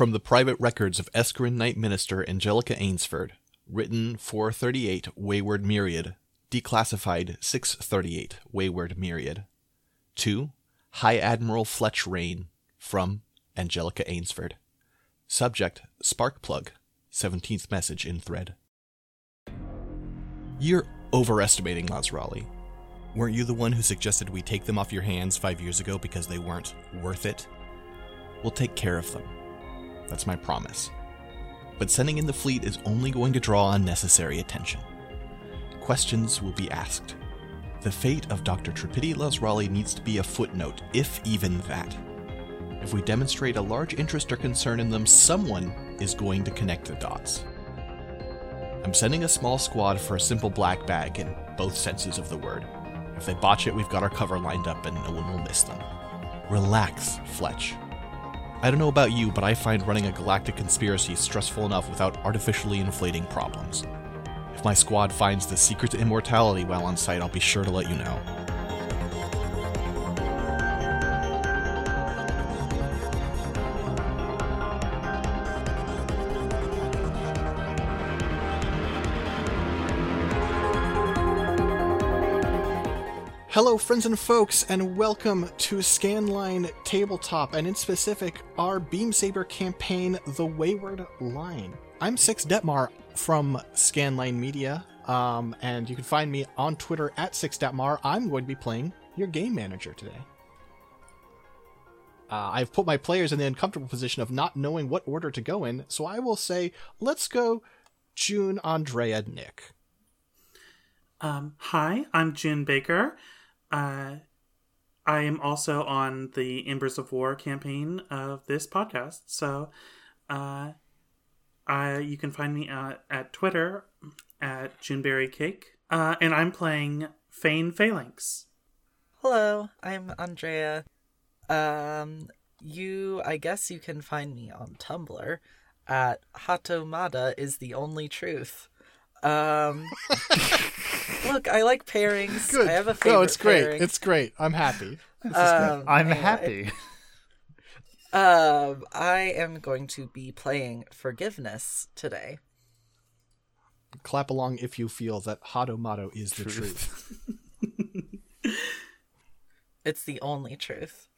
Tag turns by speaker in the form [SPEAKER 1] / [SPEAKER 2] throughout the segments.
[SPEAKER 1] From the private records of Escarin Knight Minister Angelica Ainsford, written 438 Wayward Myriad, declassified 638 Wayward Myriad. 2. High Admiral Fletch Rain, from Angelica Ainsford. Subject Sparkplug, 17th message in thread. You're overestimating Lazrali. Weren't you the one who suggested we take them off your hands five years ago because they weren't worth it? We'll take care of them. That's my promise. But sending in the fleet is only going to draw unnecessary attention. Questions will be asked. The fate of Dr. Tripidi Lazrali needs to be a footnote, if even that. If we demonstrate a large interest or concern in them, someone is going to connect the dots. I'm sending a small squad for a simple black bag in both senses of the word. If they botch it, we've got our cover lined up and no one will miss them. Relax, Fletch. I don't know about you, but I find running a galactic conspiracy stressful enough without artificially inflating problems. If my squad finds the secret to immortality while on site, I'll be sure to let you know. Hello, friends and folks, and welcome to Scanline Tabletop, and in specific, our Beam Saber campaign, The Wayward Line. I'm Six Detmar from Scanline Media, um, and you can find me on Twitter at Six Detmar. I'm going to be playing your game manager today. Uh, I've put my players in the uncomfortable position of not knowing what order to go in, so I will say, let's go June, Andrea, Nick.
[SPEAKER 2] Um, hi, I'm June Baker. Uh, I am also on the Embers of War campaign of this podcast. So, uh, I you can find me at, at Twitter at Juneberry Cake, uh, and I'm playing Fane Phalanx.
[SPEAKER 3] Hello, I'm Andrea. Um, you, I guess you can find me on Tumblr at Hatomada is the only truth. Um, look, I like pairings.
[SPEAKER 1] Good.
[SPEAKER 3] I have a favorite.
[SPEAKER 1] No, it's great.
[SPEAKER 3] pairing.
[SPEAKER 1] It's great. I'm happy.
[SPEAKER 3] Um,
[SPEAKER 4] I'm
[SPEAKER 3] anyway,
[SPEAKER 4] happy.
[SPEAKER 3] Um, I am going to be playing Forgiveness today.
[SPEAKER 1] Clap along if you feel that Hado Hadomato is the truth.
[SPEAKER 3] It's the only truth.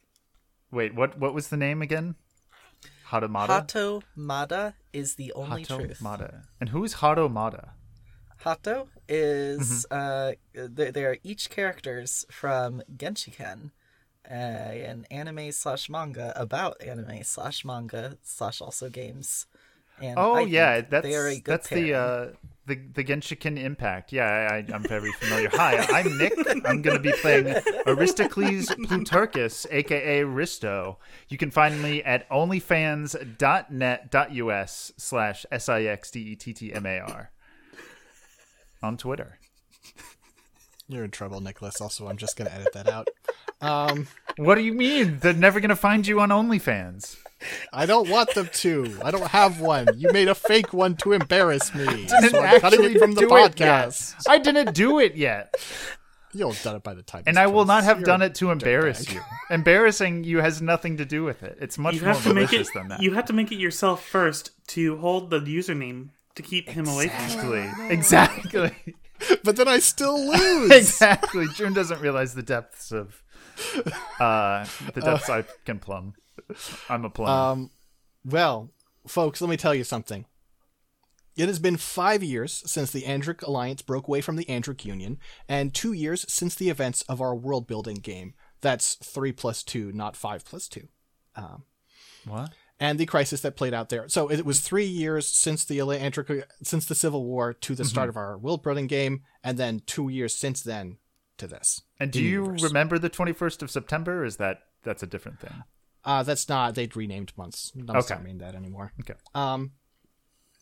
[SPEAKER 4] Wait, what what was the name again? hado Hatomada?
[SPEAKER 3] Hatomada is the only truth.
[SPEAKER 4] Hatomada. And who's Hatomada?
[SPEAKER 3] Hato is uh they, they are each characters from Genshiken, uh, an anime slash manga about anime slash manga slash also games. And
[SPEAKER 4] Oh
[SPEAKER 3] I
[SPEAKER 4] yeah, that's
[SPEAKER 3] they are a good
[SPEAKER 4] that's the uh the the Genshiken Impact. Yeah, I, I, I'm very familiar. Hi, I'm Nick. I'm going to be playing Aristocles Plutarchus, aka Risto. You can find me at onlyfans.net.us slash s i x d e t t m a r on Twitter.
[SPEAKER 1] You're in trouble, Nicholas. Also, I'm just going to edit that out. Um,
[SPEAKER 4] What do you mean? They're never going to find you on OnlyFans.
[SPEAKER 1] I don't want them to. I don't have one. You made a fake one to embarrass me.
[SPEAKER 4] Didn't
[SPEAKER 1] So I'm cutting it from the
[SPEAKER 4] do it yet.
[SPEAKER 1] podcast.
[SPEAKER 4] I didn't do it yet.
[SPEAKER 1] You'll have done it by the time.
[SPEAKER 4] And
[SPEAKER 1] this
[SPEAKER 4] I will not have
[SPEAKER 1] You're
[SPEAKER 4] done it to embarrass
[SPEAKER 1] dirtbag.
[SPEAKER 4] you. Embarrassing you has nothing to do with it. It's much
[SPEAKER 2] You
[SPEAKER 4] more
[SPEAKER 2] have to make
[SPEAKER 4] malicious
[SPEAKER 2] it.
[SPEAKER 4] than that.
[SPEAKER 2] You have to make it yourself first to hold the username to keep him away from you.
[SPEAKER 4] Exactly. Exactly.
[SPEAKER 1] But then I still lose.
[SPEAKER 4] exactly. June doesn't realize the depths of uh the depths I can plumb. I'm a plumber.
[SPEAKER 1] Um, well, folks, let me tell you something. It has been five years since the Andric Alliance broke away from the Andric Union, and two years since the events of our world building game. That's three plus two, not five plus two.
[SPEAKER 4] what?
[SPEAKER 1] And the crisis that played out there. So it was three years since the Atlantic, since the Civil War to the
[SPEAKER 4] Mm-hmm.
[SPEAKER 1] start of our world building game, and then two years since then to this.
[SPEAKER 4] And do you
[SPEAKER 1] universe.
[SPEAKER 4] remember the 21st of September? Or is that that's a different thing?
[SPEAKER 1] Uh, that's not. They'd renamed months. Months
[SPEAKER 4] Okay.
[SPEAKER 1] don't mean that anymore.
[SPEAKER 4] Okay.
[SPEAKER 1] Um,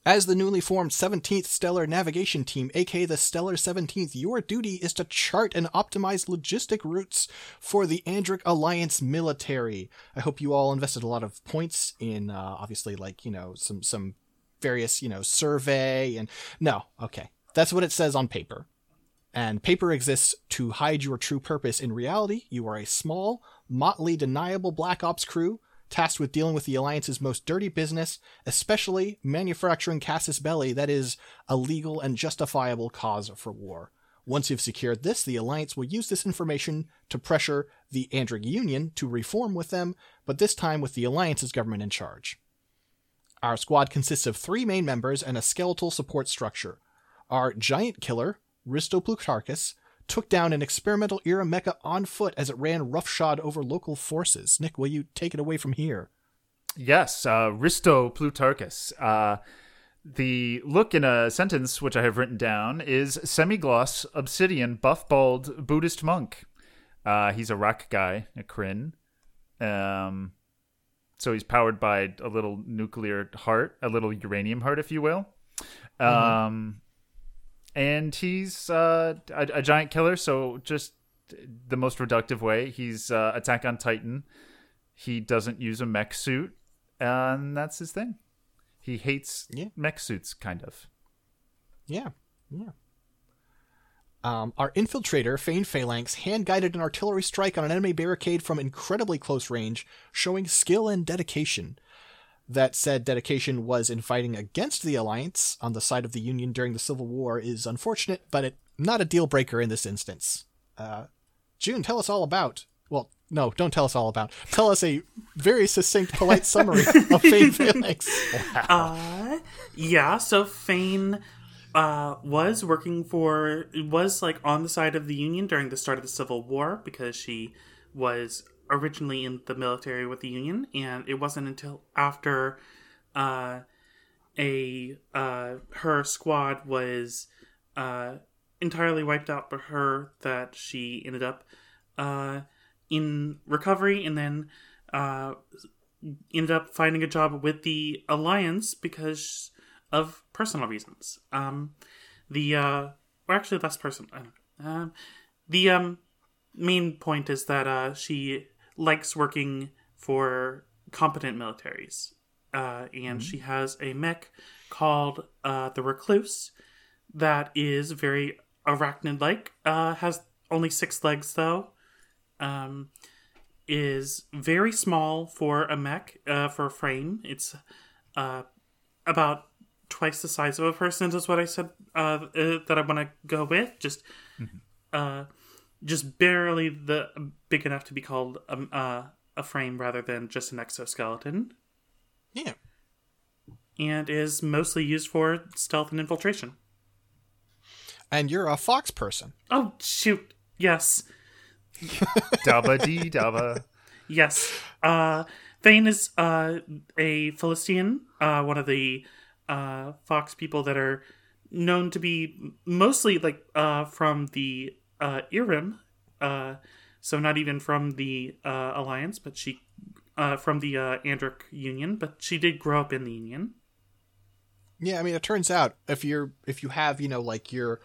[SPEAKER 1] as the newly formed 17th Stellar Navigation Team, aka the Stellar 17th, your duty is to chart and optimize logistic routes for the Andric Alliance military. I hope you all invested a lot of points in, uh, obviously, like, you know, some, some various, you know, survey and. No, okay. That's what it says on paper. And paper exists to hide your true purpose. In reality, you are a small, motley, deniable Black Ops crew tasked with dealing with the Alliance's most dirty business, especially manufacturing casus belli, that is, a legal and justifiable cause for war. Once you've secured this, the Alliance will use this information to pressure the Andric Union to reform with them, but this time with the Alliance's government in charge. Our squad consists of three main members and a skeletal support structure. Our giant killer, Risto Plutarchus, took down an experimental era mecha on foot as it ran roughshod over local forces. Nick, will you take it away from here?
[SPEAKER 4] Yes, uh, Risto Plutarchus. Uh, the look in a sentence which I have written down is semigloss, obsidian, buff bald Buddhist monk. Uh, he's a rock guy, a Kryn. Um, so he's powered by a little nuclear heart, a little uranium heart, if you will. Um, and he's uh, a, a giant killer. So just the most reductive way. He's uh, Attack on Titan. He doesn't use a mech suit, and that's his thing. He hates
[SPEAKER 1] Yeah.
[SPEAKER 4] mech suits, kind of.
[SPEAKER 1] Yeah, yeah. Um, our infiltrator, Fane Phalanx, hand guided an artillery strike on an enemy barricade from incredibly close range, showing skill and dedication. That said, dedication was in fighting against the Alliance on the side of the Union during the Civil War is unfortunate, but it, not a deal breaker in this instance. Uh, June, tell us all about. Well, no, don't tell us all about. Tell us a very succinct, polite summary of Fane Phalanx.
[SPEAKER 2] Uh, yeah, so Fane uh, was working for, was like on the side of the Union during the start of the Civil War because she was originally in the military with the Union, and it wasn't until after uh, a uh, her squad was uh, entirely wiped out by her that she ended up uh, in recovery and then uh, ended up finding a job with the Alliance because of personal reasons. Um, the uh, or actually less personal. Um, the um, main point is that she likes working for competent militaries, uh, and she has a mech called uh, the Recluse that is very arachnid-like. Uh, has only six legs though. Um, is very small for a mech, uh, for a frame. It's uh, about twice the size of a person, is what I said uh, uh, that I want to go with. Just, uh, just barely the big enough to be called um, uh, a frame rather than just an exoskeleton,
[SPEAKER 1] Yeah.
[SPEAKER 2] and is mostly used for stealth and infiltration.
[SPEAKER 1] And you're a fox person.
[SPEAKER 2] Oh shoot! Yes,
[SPEAKER 4] Dabba dee dabba.
[SPEAKER 2] Yes. Uh Fane is uh a Philistine, uh one of the uh Fox people that are known to be mostly like uh from the uh Iram. Uh so not even from the uh Alliance, but she uh from the uh Andric Union, but she did grow up in the Union.
[SPEAKER 1] Yeah, I mean, it turns out if you're if you have you know like your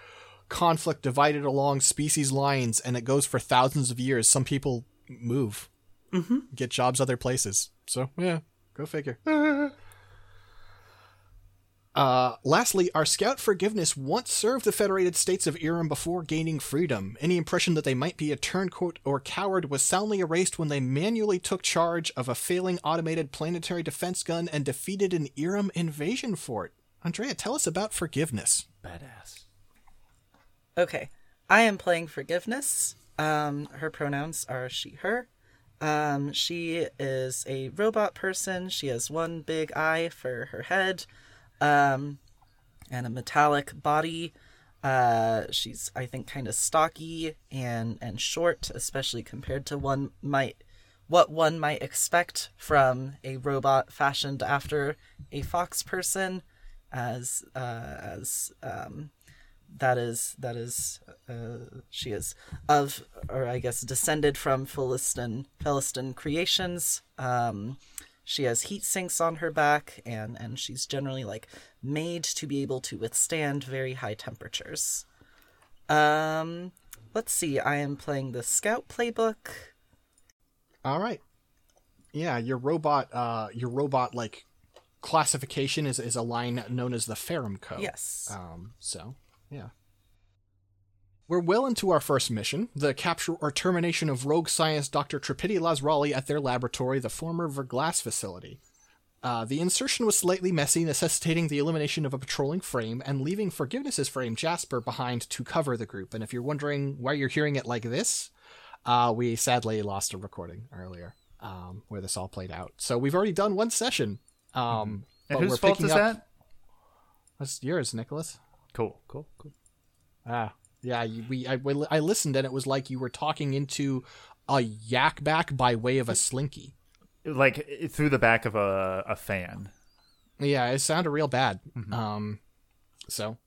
[SPEAKER 1] conflict divided along species lines and it goes for thousands of years, some people move, mm-hmm. get jobs other places. So yeah, go figure. Uh, lastly, our scout forgiveness once served the Federated States of Iram before gaining freedom. Any impression that they might be a turncoat or coward was soundly erased when they manually took charge of a failing automated planetary defense gun and defeated an Iram invasion fort. Andrea, tell us about forgiveness.
[SPEAKER 4] Badass.
[SPEAKER 3] Okay, I am playing Forgiveness. Um, her pronouns are she, her. Um, she is a robot person. She has one big eye for her head, um, and a metallic body. Uh, she's, I think, kind of stocky and and short, especially compared to one might what one might expect from a robot fashioned after a fox person, as uh, as um, that is that is uh, she is of or I guess descended from Philistine Philistine creations. Um, she has heat sinks on her back, and and she's generally like made to be able to withstand very high temperatures. Um, let's see. I am playing the Scout playbook.
[SPEAKER 1] All right. Yeah, your robot, uh, your robot like classification is is a line known as the Ferrum code.
[SPEAKER 3] Yes.
[SPEAKER 1] Um. So yeah. We're well into our first mission the capture or termination of rogue science Dr. Tripidi Lazrali at their laboratory, the former Verglass facility. Uh, the insertion was slightly messy, necessitating the elimination of a patrolling frame and leaving Forgiveness's frame Jasper behind to cover the group. And if you're wondering why you're hearing it like this, uh, we sadly lost a recording earlier um, where this all played out. So we've already done one session. Um,
[SPEAKER 4] And
[SPEAKER 1] but
[SPEAKER 4] whose
[SPEAKER 1] we're
[SPEAKER 4] fault is
[SPEAKER 1] up-
[SPEAKER 4] that?
[SPEAKER 1] That's yours, Nicholas.
[SPEAKER 4] Cool, cool, cool.
[SPEAKER 1] Ah, yeah. We I, we- I listened and it was like you were talking into a yak back by way of a slinky.
[SPEAKER 4] Like through the back of a, a fan.
[SPEAKER 1] Yeah, it sounded real bad. Um, so,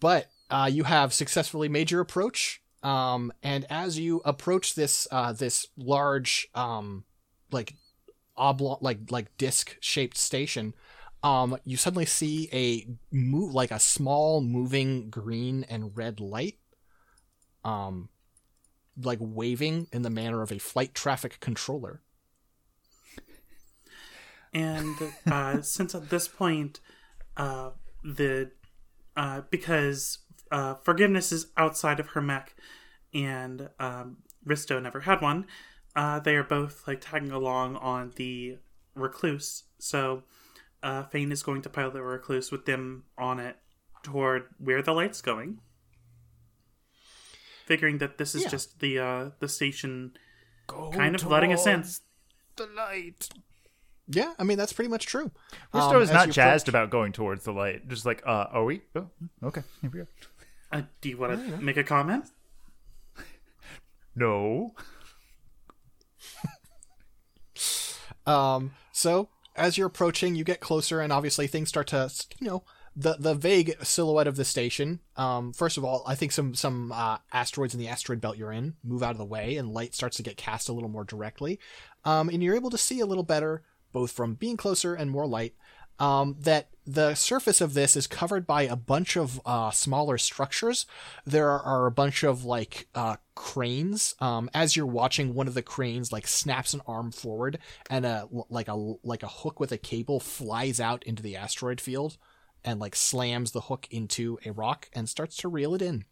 [SPEAKER 1] but uh, you have successfully made your approach. Um, and as you approach this uh, this large um, like oblong like like disc shaped station, um, you suddenly see a move like a small moving green and red light. Um, like waving in the manner of a flight traffic controller.
[SPEAKER 2] And uh, since at this point, uh, the uh, because uh, forgiveness is outside of her mech, and um, Risto never had one, uh, they are both like tagging along on the recluse. So uh, Fane is going to pilot the recluse with them on it toward where the light's going, figuring that this is
[SPEAKER 1] Yeah.
[SPEAKER 2] just the uh, the station
[SPEAKER 4] Go
[SPEAKER 2] kind of letting us in.
[SPEAKER 4] The light.
[SPEAKER 1] Yeah, I mean that's pretty much true.
[SPEAKER 4] Risto
[SPEAKER 1] Um,
[SPEAKER 4] is not
[SPEAKER 1] you
[SPEAKER 4] jazzed
[SPEAKER 1] approach-
[SPEAKER 4] about going towards the light. Just like, uh, are we? Oh, okay, here we go.
[SPEAKER 2] Uh, do you want to make a comment?
[SPEAKER 4] No.
[SPEAKER 1] Um, so as you're approaching, you get closer, and obviously things start to, you know, the the vague silhouette of the station. Um, first of all, I think some some uh, asteroids in the asteroid belt you're in move out of the way, and light starts to get cast a little more directly. Um, and you're able to see a little better, both from being closer and more light. Um, that the surface of this is covered by a bunch of uh, smaller structures. There are a bunch of like uh, cranes. Um, as you're watching, one of the cranes like snaps an arm forward, and a like a like a hook with a cable flies out into the asteroid field, and like slams the hook into a rock and starts to reel it in.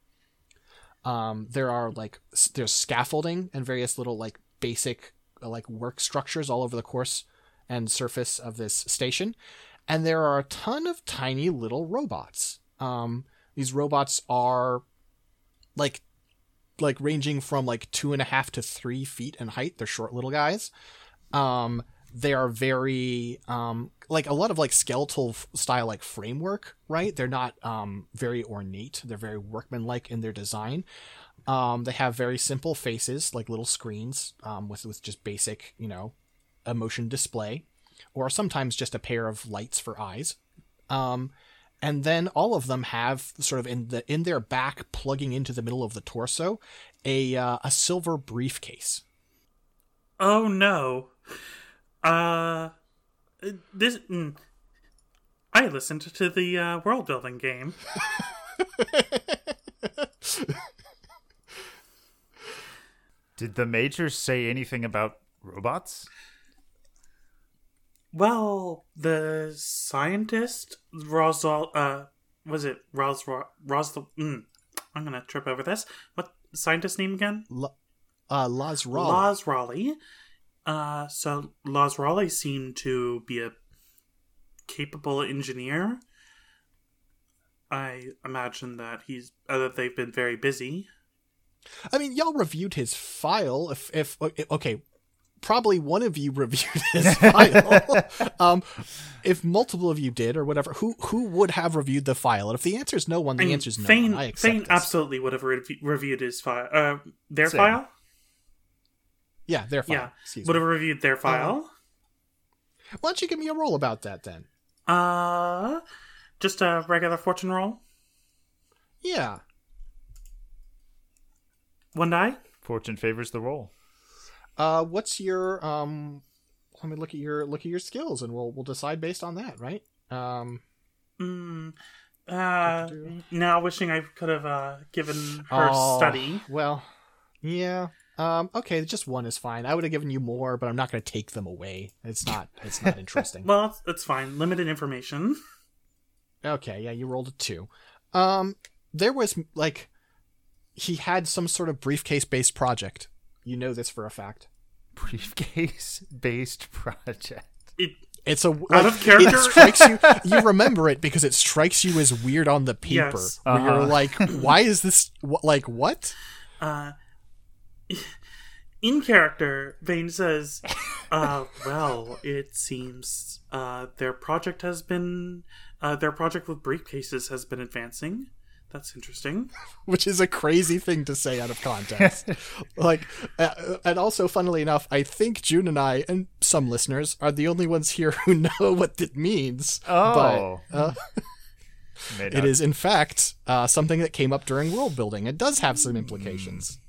[SPEAKER 1] Um, there are like there's scaffolding and various little like basic like work structures all over the course and surface of this station and there are a ton of tiny little robots. Um, these robots are like like ranging from like two and a half to three feet in height. They're short little guys. Um, they are very um, like a lot of like skeletal f- style like framework, right? They're not um, very ornate. They're very workmanlike in their design. Um, they have very simple faces, like little screens um, with with just basic, you know, emotion display or sometimes just a pair of lights for eyes. Um, and then all of them have sort of in the in their back, plugging into the middle of the torso, a uh, a silver briefcase.
[SPEAKER 2] Oh no. Uh this mm, I listened to the uh, world building game.
[SPEAKER 4] Did the major say anything about robots?
[SPEAKER 2] Well, the scientist Rosal uh was it Ros Ros mm, I'm gonna trip over this. What scientist name again?
[SPEAKER 1] L- uh, Lazrali.
[SPEAKER 2] Laz Raleigh. Uh, so Lazrali seemed to be a capable engineer. I imagine that he's uh, that they've been very busy.
[SPEAKER 1] I mean, y'all reviewed his file. If if okay, probably one of you reviewed his file. um, if multiple of you did or whatever, who who would have reviewed the file? And if the answer is no one, the
[SPEAKER 2] I mean,
[SPEAKER 1] answer is no
[SPEAKER 2] Fane,
[SPEAKER 1] one. I accept
[SPEAKER 2] Fane
[SPEAKER 1] this.
[SPEAKER 2] absolutely would have rev- reviewed his file. Uh, their
[SPEAKER 4] Same.
[SPEAKER 2] file.
[SPEAKER 1] Yeah, their file.
[SPEAKER 2] Yeah,
[SPEAKER 1] Excuse
[SPEAKER 2] would
[SPEAKER 1] me.
[SPEAKER 2] have reviewed their file.
[SPEAKER 1] Why don't you give me a roll about that then?
[SPEAKER 2] Uh, just a regular fortune roll.
[SPEAKER 1] Yeah.
[SPEAKER 2] One die.
[SPEAKER 4] Fortune favors the roll.
[SPEAKER 1] Uh, what's your um? Let me look at your look at your skills, and we'll we'll decide based on that, right? Um.
[SPEAKER 2] Mm, uh, now wishing I could have uh, given her
[SPEAKER 1] oh,
[SPEAKER 2] study.
[SPEAKER 1] Well, yeah. Um. Okay, just one is fine. I would have given you more, but I'm not going to take them away. It's not. It's not interesting.
[SPEAKER 2] Well, it's, fine. Limited information.
[SPEAKER 1] Okay, yeah, you rolled a two. Um, there was like he had some sort of briefcase based project. You know this for a fact.
[SPEAKER 4] Briefcase based project.
[SPEAKER 2] It,
[SPEAKER 1] It's a
[SPEAKER 2] Out of character?
[SPEAKER 1] It strikes you. You remember it because it strikes you as weird on the paper.
[SPEAKER 2] Yes.
[SPEAKER 1] Where you're
[SPEAKER 4] Uh-huh.
[SPEAKER 1] like, why is this? wh- Like what?
[SPEAKER 2] uh, in character, Fane says, uh, well, it seems uh, their project has been, uh, their project with briefcases has been advancing. That's interesting.
[SPEAKER 1] Which is a crazy thing to say out of context. like, uh, and also, funnily enough, I think June and I and some listeners are the only ones here who know what it means.
[SPEAKER 4] Oh.
[SPEAKER 1] but uh,
[SPEAKER 4] May
[SPEAKER 1] it
[SPEAKER 4] not-
[SPEAKER 1] is in fact uh, something that came up during world building. It does have some implications,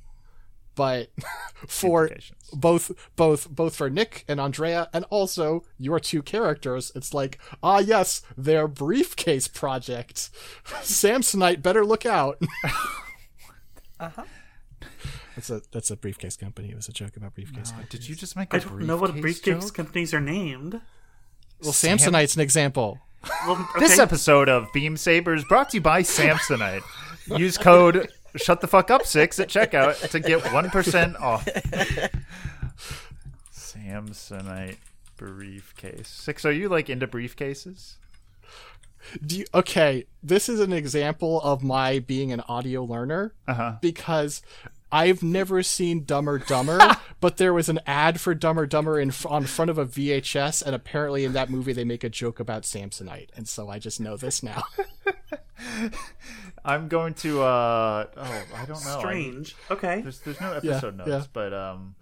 [SPEAKER 1] but for both both both for Nick and Andrea and also your two characters, it's like ah yes, their briefcase project. Samsonite better look out.
[SPEAKER 3] Uh huh.
[SPEAKER 1] That's a that's a briefcase company. It was a joke about briefcase. Companies.
[SPEAKER 4] did you just make a
[SPEAKER 2] I don't know what
[SPEAKER 4] briefcase
[SPEAKER 2] briefcase
[SPEAKER 4] joke?
[SPEAKER 2] companies are named.
[SPEAKER 1] Well, Samsonite's an example.
[SPEAKER 2] Well, okay.
[SPEAKER 4] This episode of Beam Sabers brought to you by Samsonite. Use code shut the fuck up six at checkout to get one percent off. Samsonite briefcase. Six, are you like into briefcases?
[SPEAKER 1] Do you, okay, this is an example of my being an audio learner
[SPEAKER 4] Uh-huh.
[SPEAKER 1] because I've never seen Dumber Dumber, but there was an ad for Dumber Dumber in on front of a VHS, and apparently in that movie they make a joke about Samsonite, and so I just know this now.
[SPEAKER 4] I'm going to uh oh, I don't know. I-
[SPEAKER 2] strange. Okay.
[SPEAKER 4] there's there's no episode
[SPEAKER 1] yeah.
[SPEAKER 4] notes, but um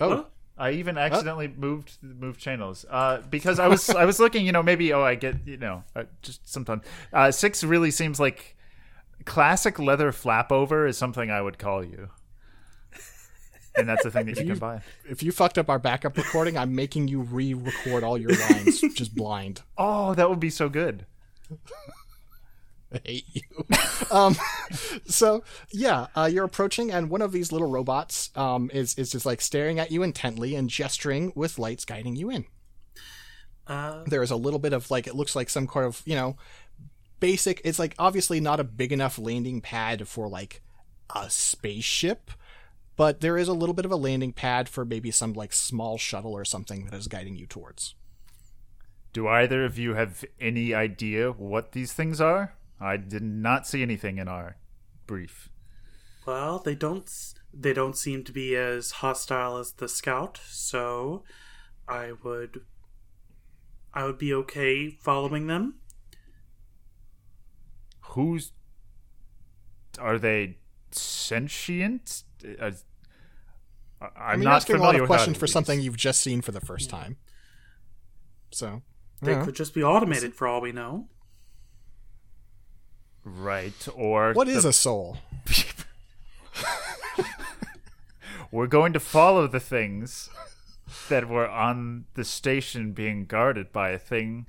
[SPEAKER 1] Oh,
[SPEAKER 2] Huh?
[SPEAKER 4] I even accidentally moved moved channels uh, because I was I was looking, you know, maybe oh I get you know uh, just sometimes uh, six really seems like classic leather flap over is something I would call you, and that's the thing that you can buy.
[SPEAKER 1] if you fucked up our backup recording, I'm making you re-record all your lines just blind.
[SPEAKER 4] Oh, that would be so good.
[SPEAKER 1] I hate you. um, so yeah, uh, you're approaching, and one of these little robots um, is is just like staring at you intently and gesturing with lights guiding you in.
[SPEAKER 2] Uh,
[SPEAKER 1] There is a little bit of like it looks like some kind of you know basic. It's like obviously not a big enough landing pad for like a spaceship, but there is a little bit of a landing pad for maybe some like small shuttle or something that is guiding you towards.
[SPEAKER 4] Do either of you have any idea what these things are? I did not see anything in our brief.
[SPEAKER 2] well, they don't they don't seem to be as hostile as the scout, so I would. I would be okay following them.
[SPEAKER 4] Who's are they sentient? Uh, I- I'm
[SPEAKER 1] I mean,
[SPEAKER 4] not
[SPEAKER 1] you're asking a lot of questions for something you've just seen for the first time. So
[SPEAKER 2] They
[SPEAKER 1] yeah.
[SPEAKER 2] could just be automated for all we know.
[SPEAKER 4] Right, or
[SPEAKER 1] what is
[SPEAKER 4] the-
[SPEAKER 1] a soul?
[SPEAKER 4] we're going to follow the things that were on the station being guarded by a thing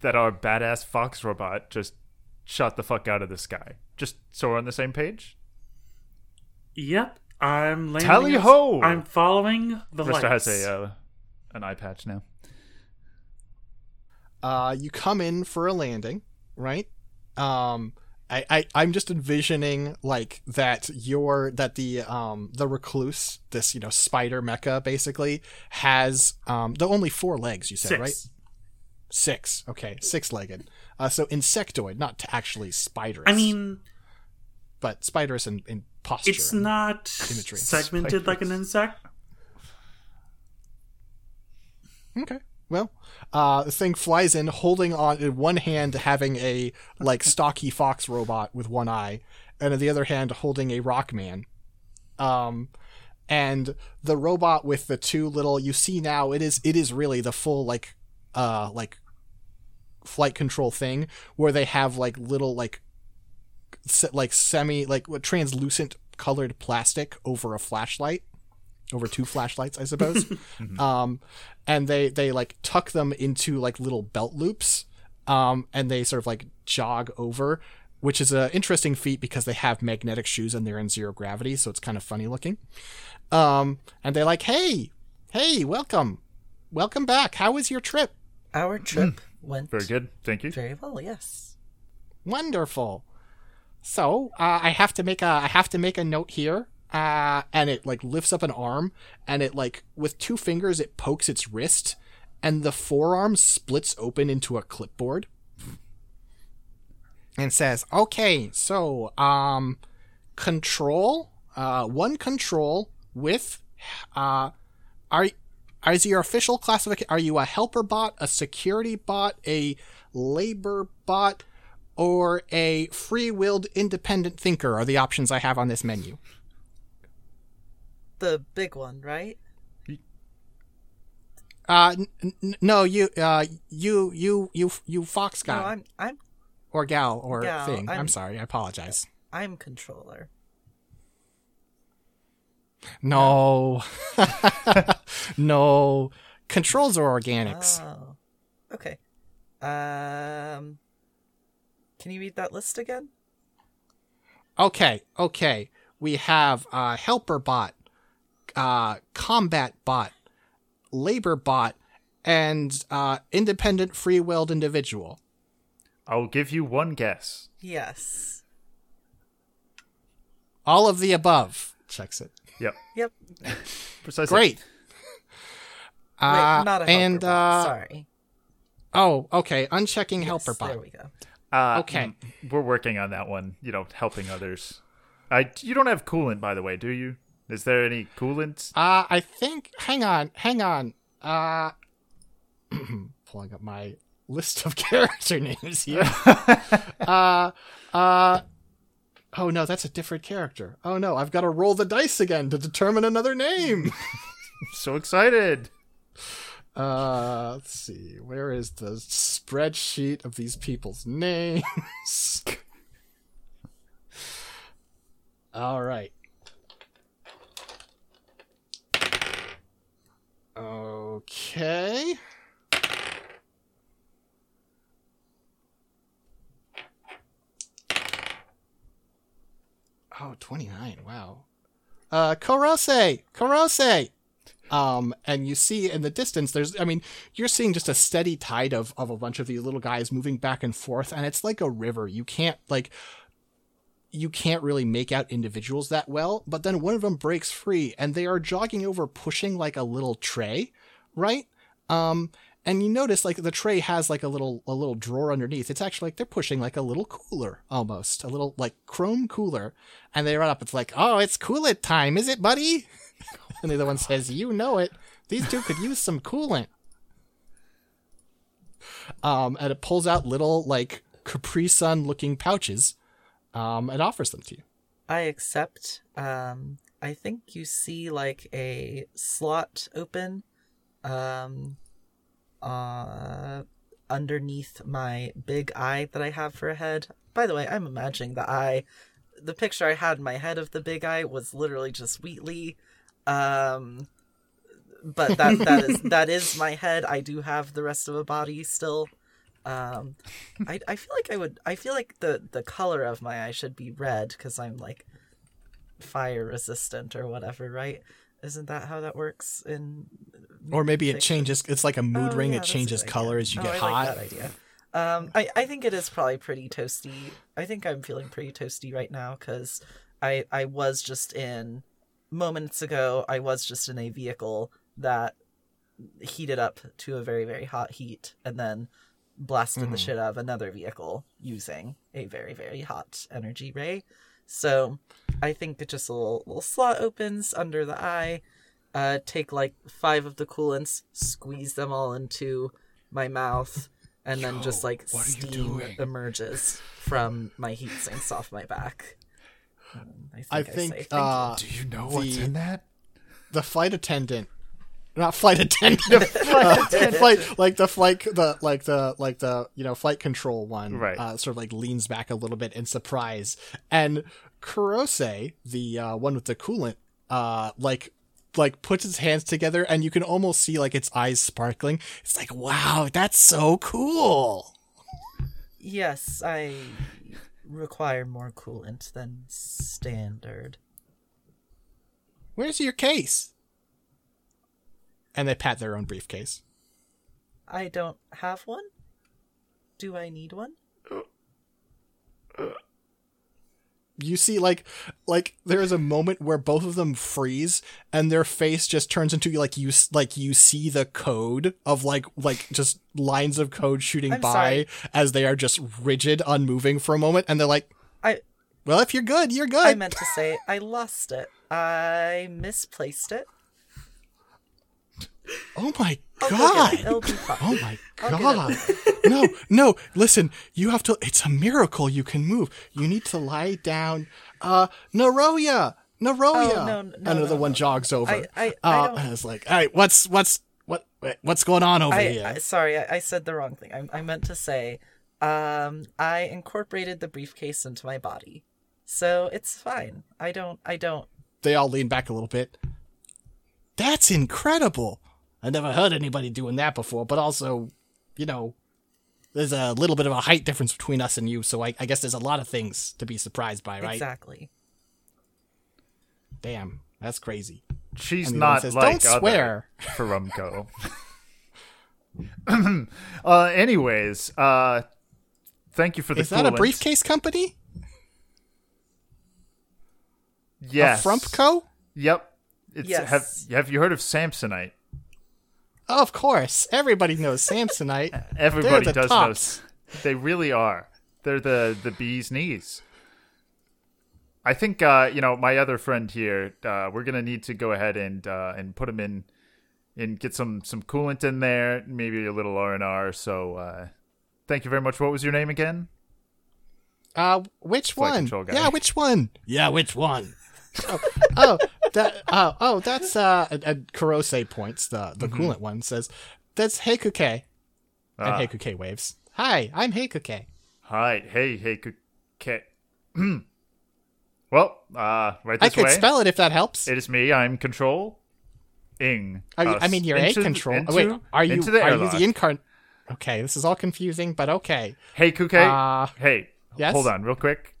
[SPEAKER 4] that our badass fox robot just shot the fuck out of the sky. Just so we're on the same page.
[SPEAKER 2] Yep, I'm landing.
[SPEAKER 4] Tally ho!
[SPEAKER 2] I'm following the
[SPEAKER 4] Mister
[SPEAKER 2] lights.
[SPEAKER 4] has a uh, an eye patch now.
[SPEAKER 1] uh, you come in for a landing, right? Um, I, I I'm just envisioning like that your that the um the recluse this you know spider mecha basically has um the only four legs you said
[SPEAKER 2] Six.
[SPEAKER 1] right six okay six legged uh so insectoid not to actually spiders
[SPEAKER 2] I mean,
[SPEAKER 1] but spiders in, in posture
[SPEAKER 2] it's not segmented like an insect.
[SPEAKER 1] Okay. Well, uh, the thing flies in, holding on in one hand, having a like stocky fox robot with one eye, and in the other hand, holding a rock man. Um, and the robot with the two little you see now, it is it is really the full like uh like flight control thing where they have like little like se- like semi like translucent colored plastic over a flashlight over two flashlights i suppose. Um and they they like tuck them into like little belt loops um and they sort of like jog over which is an interesting feat because they have magnetic shoes and they're in zero gravity so it's kind of funny looking. Um and they're like hey hey welcome. Welcome back. How was your trip?
[SPEAKER 3] Our trip went
[SPEAKER 4] Very good, thank you.
[SPEAKER 3] very well. Yes.
[SPEAKER 1] Wonderful. So uh, I have to make a I have to make a note here. Uh, and it like lifts up an arm, and it like with two fingers it pokes its wrist, and the forearm splits open into a clipboard, and says, "Okay, so um, control, uh, one control with, uh, are is your official classification? Are you a helper bot, a security bot, a labor bot, or a free-willed independent thinker? Are the options I have on this menu?
[SPEAKER 3] The big one, right?
[SPEAKER 1] Uh, n- n- no, you, uh, you, you, you, you fox guy
[SPEAKER 3] No, I'm I'm
[SPEAKER 1] or gal or thing. I'm,
[SPEAKER 3] I'm-
[SPEAKER 1] sorry, I apologize.
[SPEAKER 3] I'm controller.
[SPEAKER 1] No, no, controls are organics.
[SPEAKER 3] Oh. Okay. Um Can you read that list again?
[SPEAKER 1] Okay, okay. We have uh, helper bot, uh, combat bot, labor bot, and uh, independent free-willed individual.
[SPEAKER 4] I'll give you one guess.
[SPEAKER 3] Yes.
[SPEAKER 1] All of the above. Checks it.
[SPEAKER 4] Yep,
[SPEAKER 3] Yep.
[SPEAKER 4] precisely.
[SPEAKER 1] Great.
[SPEAKER 3] Wait,
[SPEAKER 1] Uh,
[SPEAKER 3] not a helper
[SPEAKER 1] and
[SPEAKER 3] bot.
[SPEAKER 1] uh,
[SPEAKER 3] Sorry.
[SPEAKER 1] oh, okay. Unchecking helper bot.
[SPEAKER 3] There we go.
[SPEAKER 4] Uh,
[SPEAKER 1] Okay.
[SPEAKER 4] We're working on that one. You know, helping others. I. You don't have coolant, by the way, do you? Is there any coolant?
[SPEAKER 1] Uh, I think. Hang on, hang on. Uh, pulling up my list of character names here. uh, uh. Oh no, that's a different character. Oh no, I've got to roll the dice again to determine another name.
[SPEAKER 4] so excited.
[SPEAKER 1] Uh, let's see. Where is the spreadsheet of these people's names? All right. Okay. Oh, 29. Wow. Uh, Kurose! Kurose! Um, and you see in the distance, there's, I mean, you're seeing just a steady tide of, of a bunch of these little guys moving back and forth, and it's like a river. You can't, like, you can't really make out individuals that well, but then one of them breaks free, and they are jogging over, pushing like a little tray, right? Um, and you notice like the tray has like a little a little drawer underneath. It's actually like they're pushing like a little cooler almost, a little like chrome cooler, and they run up. It's like, oh, it's coolant time, is it, buddy? and the other one says, you know it. These two could use some coolant. Um, and it pulls out little like Capri Sun looking pouches, um, and offers them to you.
[SPEAKER 3] I accept. Um, I think you see like a slot open, um, uh, underneath my big eye that I have for a head. By the way, I'm imagining the eye. The picture I had in my head of the big eye was literally just Wheatley. Um, but that that is that is my head. I do have the rest of a body still. Um, I I feel like I would. I feel like the the color of my eye should be red because I'm like fire resistant or whatever, right? Isn't that how that works in?
[SPEAKER 1] Or maybe it
[SPEAKER 3] fiction?
[SPEAKER 1] changes. It's like a mood
[SPEAKER 3] Oh,
[SPEAKER 1] ring.
[SPEAKER 3] yeah,
[SPEAKER 1] it changes color as you
[SPEAKER 3] Oh,
[SPEAKER 1] get
[SPEAKER 3] I
[SPEAKER 1] hot.
[SPEAKER 3] Like that idea. Um, I I think it is probably pretty toasty. I think I'm feeling pretty toasty right now because I I was just in moments ago. I was just in a vehicle that heated up to a very very hot heat and then blasted the shit out of another vehicle using a very very hot energy ray. So I think it just a little, little slot opens under the eye. Uh, take like five of the coolants, squeeze them all into my mouth, and then just like
[SPEAKER 1] what are you
[SPEAKER 3] steam emerges from my heat sinks off my back. Um, I think,
[SPEAKER 1] I
[SPEAKER 3] I
[SPEAKER 1] think
[SPEAKER 3] say, "Thank
[SPEAKER 1] uh,
[SPEAKER 4] Do you know what's in that?
[SPEAKER 1] the flight attendant, not flight attendant, uh, flight like the flight the like the like the you know flight control one,
[SPEAKER 4] Right.
[SPEAKER 1] Uh, sort of like leans back a little bit in surprise, and Kurose, the uh, one with the coolant, uh, like like puts its hands together, and you can almost see like its eyes sparkling. It's like, wow, that's so cool.
[SPEAKER 3] Yes, I require more coolant than standard.
[SPEAKER 1] Where's your case? And they pat their own briefcase.
[SPEAKER 3] I don't have one. Do I need one?
[SPEAKER 1] you see like like there is a moment where both of them freeze and their face just turns into like you like you see the code of like like just lines of code shooting
[SPEAKER 3] I'm
[SPEAKER 1] by
[SPEAKER 3] sorry.
[SPEAKER 1] as they are just rigid unmoving for a moment and they're like
[SPEAKER 3] I
[SPEAKER 1] well if you're good you're good
[SPEAKER 3] I meant to say I lost it. I misplaced it.
[SPEAKER 1] Oh my god
[SPEAKER 3] it. It'll be fine.
[SPEAKER 1] Oh my god. no, no, listen, you have to it's a miracle you can move. You need to lie down. Uh Naroya! Naroya!
[SPEAKER 3] Oh, no, no,
[SPEAKER 1] Another
[SPEAKER 3] no,
[SPEAKER 1] one jogs over.
[SPEAKER 3] I- I- I
[SPEAKER 1] uh, and it's like, all right, what's what's what what's going on over
[SPEAKER 3] I,
[SPEAKER 1] here?
[SPEAKER 3] I sorry, I, I said the wrong thing. I, I meant to say, um, I incorporated the briefcase into my body, so it's fine. I don't, I don't.
[SPEAKER 1] they all lean back a little bit. That's incredible. I never heard anybody doing that before, but also, you know, there's a little bit of a height difference between us and you, so I, I guess there's a lot of things to be surprised by, right?
[SPEAKER 3] Exactly.
[SPEAKER 1] Damn, that's crazy.
[SPEAKER 4] She's
[SPEAKER 1] And
[SPEAKER 4] not
[SPEAKER 1] says,
[SPEAKER 4] like
[SPEAKER 1] "Don't
[SPEAKER 4] other
[SPEAKER 1] swear."
[SPEAKER 4] Ferumco. uh, anyways, uh, thank you for the.
[SPEAKER 1] Is that a briefcase company?
[SPEAKER 4] Yes.
[SPEAKER 1] A Frumpco?
[SPEAKER 4] Yep. It's,
[SPEAKER 3] Yes.
[SPEAKER 4] Have Have you heard of Samsonite?
[SPEAKER 1] Of course. Everybody knows Samsonite.
[SPEAKER 4] Everybody
[SPEAKER 1] the
[SPEAKER 4] does
[SPEAKER 1] tops.
[SPEAKER 4] know. They really are. They're the the bee's knees. I think uh, you know my other friend here. Uh, we're gonna need to go ahead and uh, and put him in and get some some coolant in there, maybe a little R and R. So uh, thank you very much. What was your name again?
[SPEAKER 1] Uh, which
[SPEAKER 4] Flight
[SPEAKER 1] one? Yeah, which one? Yeah, which one? oh, oh, that, oh, oh, that's uh, and- Kurose points the the coolant one says, "That's Heikuke,"
[SPEAKER 4] Mm-hmm. Ah.
[SPEAKER 1] and Heikuke waves. Hi, I'm Heikuke.
[SPEAKER 4] Hi, hey, hey, okay. well, uh, right this I
[SPEAKER 1] could
[SPEAKER 4] way.
[SPEAKER 1] spell it if that helps.
[SPEAKER 4] It is me. I'm Control. Ing.
[SPEAKER 1] I mean, I mean, you're a control.
[SPEAKER 4] Into,
[SPEAKER 1] oh, wait, are you
[SPEAKER 4] the
[SPEAKER 1] are you the incarn? Okay, this is all confusing, but okay.
[SPEAKER 4] Hey, Kuke.
[SPEAKER 1] Uh,
[SPEAKER 4] hey,
[SPEAKER 1] yes?
[SPEAKER 4] hold on, real quick.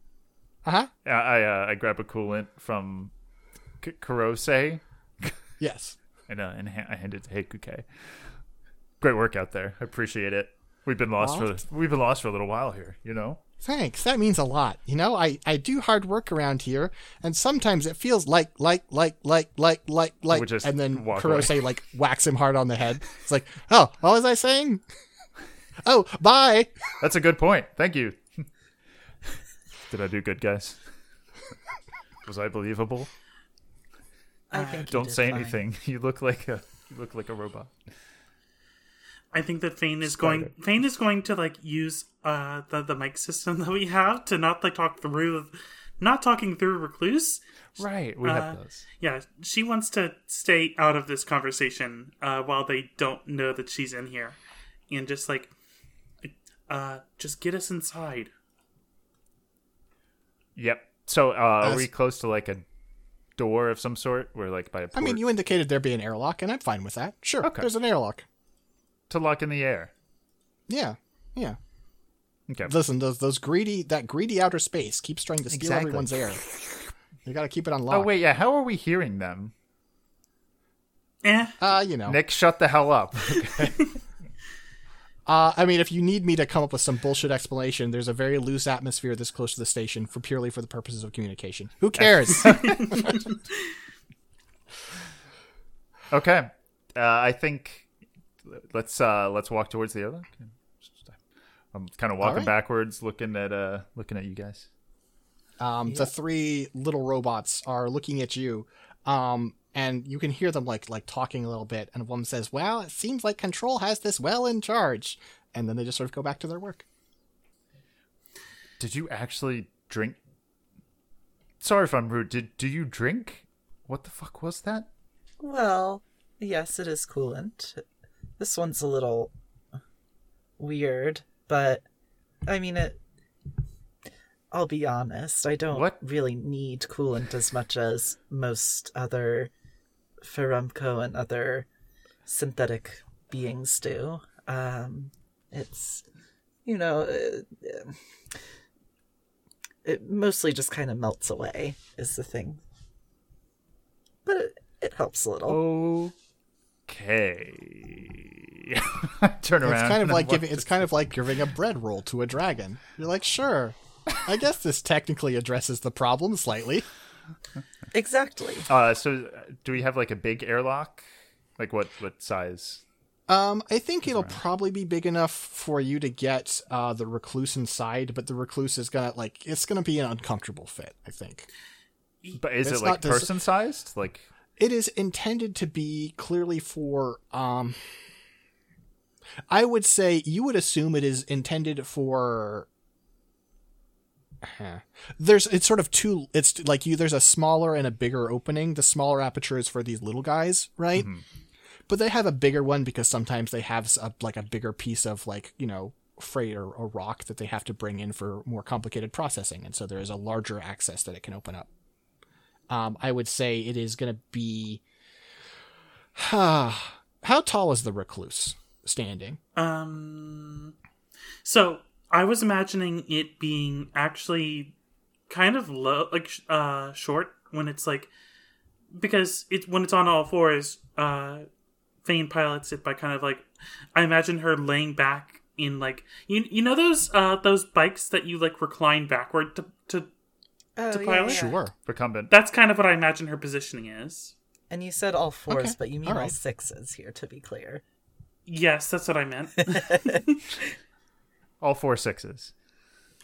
[SPEAKER 1] Uh huh.
[SPEAKER 4] I I, uh, I grab a coolant from K- Kurose
[SPEAKER 1] Yes.
[SPEAKER 4] and uh, and ha- I hand it to Hey Kuke. Great work out there. I appreciate it. We've been lost for we've been lost for a little while here. You know.
[SPEAKER 1] Thanks. That means a lot. You know, I, I do hard work around here, and sometimes it feels like like like like like like like, and then Kurose like whacks him hard on the head. It's like, oh, what was I saying? oh, bye.
[SPEAKER 4] That's a good point. Thank you. Did I do good, guys? Was I believable?
[SPEAKER 3] I think. you
[SPEAKER 4] Don't say
[SPEAKER 3] fine.
[SPEAKER 4] anything. You look like a you look like a robot.
[SPEAKER 2] I think that Fane is going. Fane is going to like use uh the the mic system that we have to not like talk through, not talking through recluse.
[SPEAKER 4] Right. We
[SPEAKER 2] Uh,
[SPEAKER 4] have those.
[SPEAKER 2] Yeah, she wants to stay out of this conversation uh, while they don't know that she's in here, and just like, uh, just get us inside.
[SPEAKER 4] Yep. So, uh, are
[SPEAKER 1] As-
[SPEAKER 4] we close to like a door of some sort? We're like by a
[SPEAKER 1] I
[SPEAKER 4] port I
[SPEAKER 1] mean, you indicated there be an airlock, and I'm fine with that. Sure,
[SPEAKER 4] Okay.
[SPEAKER 1] there's an airlock.
[SPEAKER 4] to lock in the air.
[SPEAKER 1] Yeah, yeah.
[SPEAKER 4] Okay.
[SPEAKER 1] Listen, those those greedy that greedy outer space keeps trying to steal
[SPEAKER 4] Exactly.
[SPEAKER 1] everyone's air. You got to keep it on lock.
[SPEAKER 4] Oh wait, yeah. How are we hearing them?
[SPEAKER 2] Eh,
[SPEAKER 1] Uh, you know.
[SPEAKER 4] Nick, shut the hell up.
[SPEAKER 1] Uh, I mean, if you need me to come up with some bullshit explanation, there's a very loose atmosphere this close to the station for purely for the purposes of communication. Who cares?
[SPEAKER 4] okay. Uh, I think let's uh, let's walk towards the other. I'm kind of walking
[SPEAKER 1] right.
[SPEAKER 4] backwards, looking at uh, looking at you guys.
[SPEAKER 1] um, The three little robots are looking at you, um, and you can hear them like like talking a little bit. And one says, "Well, it seems like Control has this well in charge," and then they just sort of go back to their work.
[SPEAKER 4] Did you actually drink? Sorry if I'm rude. Did do you drink? What the fuck was that?
[SPEAKER 3] Well, yes, it is coolant. This one's a little weird, but I mean it. I'll be honest. I don't
[SPEAKER 4] What?
[SPEAKER 3] really need coolant as much as most other Ferumco and other synthetic beings do. Um, it's you know, it, it mostly just kind of melts away. Is the thing, but it, it helps a little.
[SPEAKER 4] Okay. Turn around.
[SPEAKER 1] It's kind of like giving. It's kind of like giving a bread roll to a dragon. You're like, sure, I guess this technically addresses the problem slightly.
[SPEAKER 3] Exactly.
[SPEAKER 4] Uh, so uh, do we have like a big airlock? Like what what size?
[SPEAKER 1] Um, I think it'll probably be big enough for you to get uh, the recluse inside, but the recluse is gonna like it's gonna be an uncomfortable fit. I think
[SPEAKER 4] But is
[SPEAKER 1] It's
[SPEAKER 4] it like
[SPEAKER 1] not des-
[SPEAKER 4] person sized? Like
[SPEAKER 1] it is intended to be clearly for. Um, I would say you would assume it is intended for. There's it's sort of two. It's like you. There's a smaller and a bigger opening. The smaller aperture is for these little guys, right? But they have a bigger one because sometimes they have a, like a bigger piece of like you know freight or, or rock that they have to bring in for more complicated processing, and so there is a larger access that it can open up. Um, I would say it is going to be. How tall is the recluse standing?
[SPEAKER 2] Um, so I was imagining it being actually kind of low, like uh, short when it's like because it's when it's on all fours. Uh, Fane pilots it by kind of like I imagine her laying back in like you you know those uh those bikes that you like recline backward to to
[SPEAKER 3] Oh,
[SPEAKER 2] To
[SPEAKER 3] yeah,
[SPEAKER 2] pilot?
[SPEAKER 3] yeah.
[SPEAKER 1] Sure.
[SPEAKER 4] recumbent.
[SPEAKER 2] that's kind of what I imagine her positioning is.
[SPEAKER 3] And you said all fours,
[SPEAKER 1] Okay,
[SPEAKER 3] but you mean
[SPEAKER 1] all
[SPEAKER 3] all
[SPEAKER 1] right.
[SPEAKER 3] sixes here, to be clear.
[SPEAKER 2] Yes, that's what I meant.
[SPEAKER 4] All four sixes.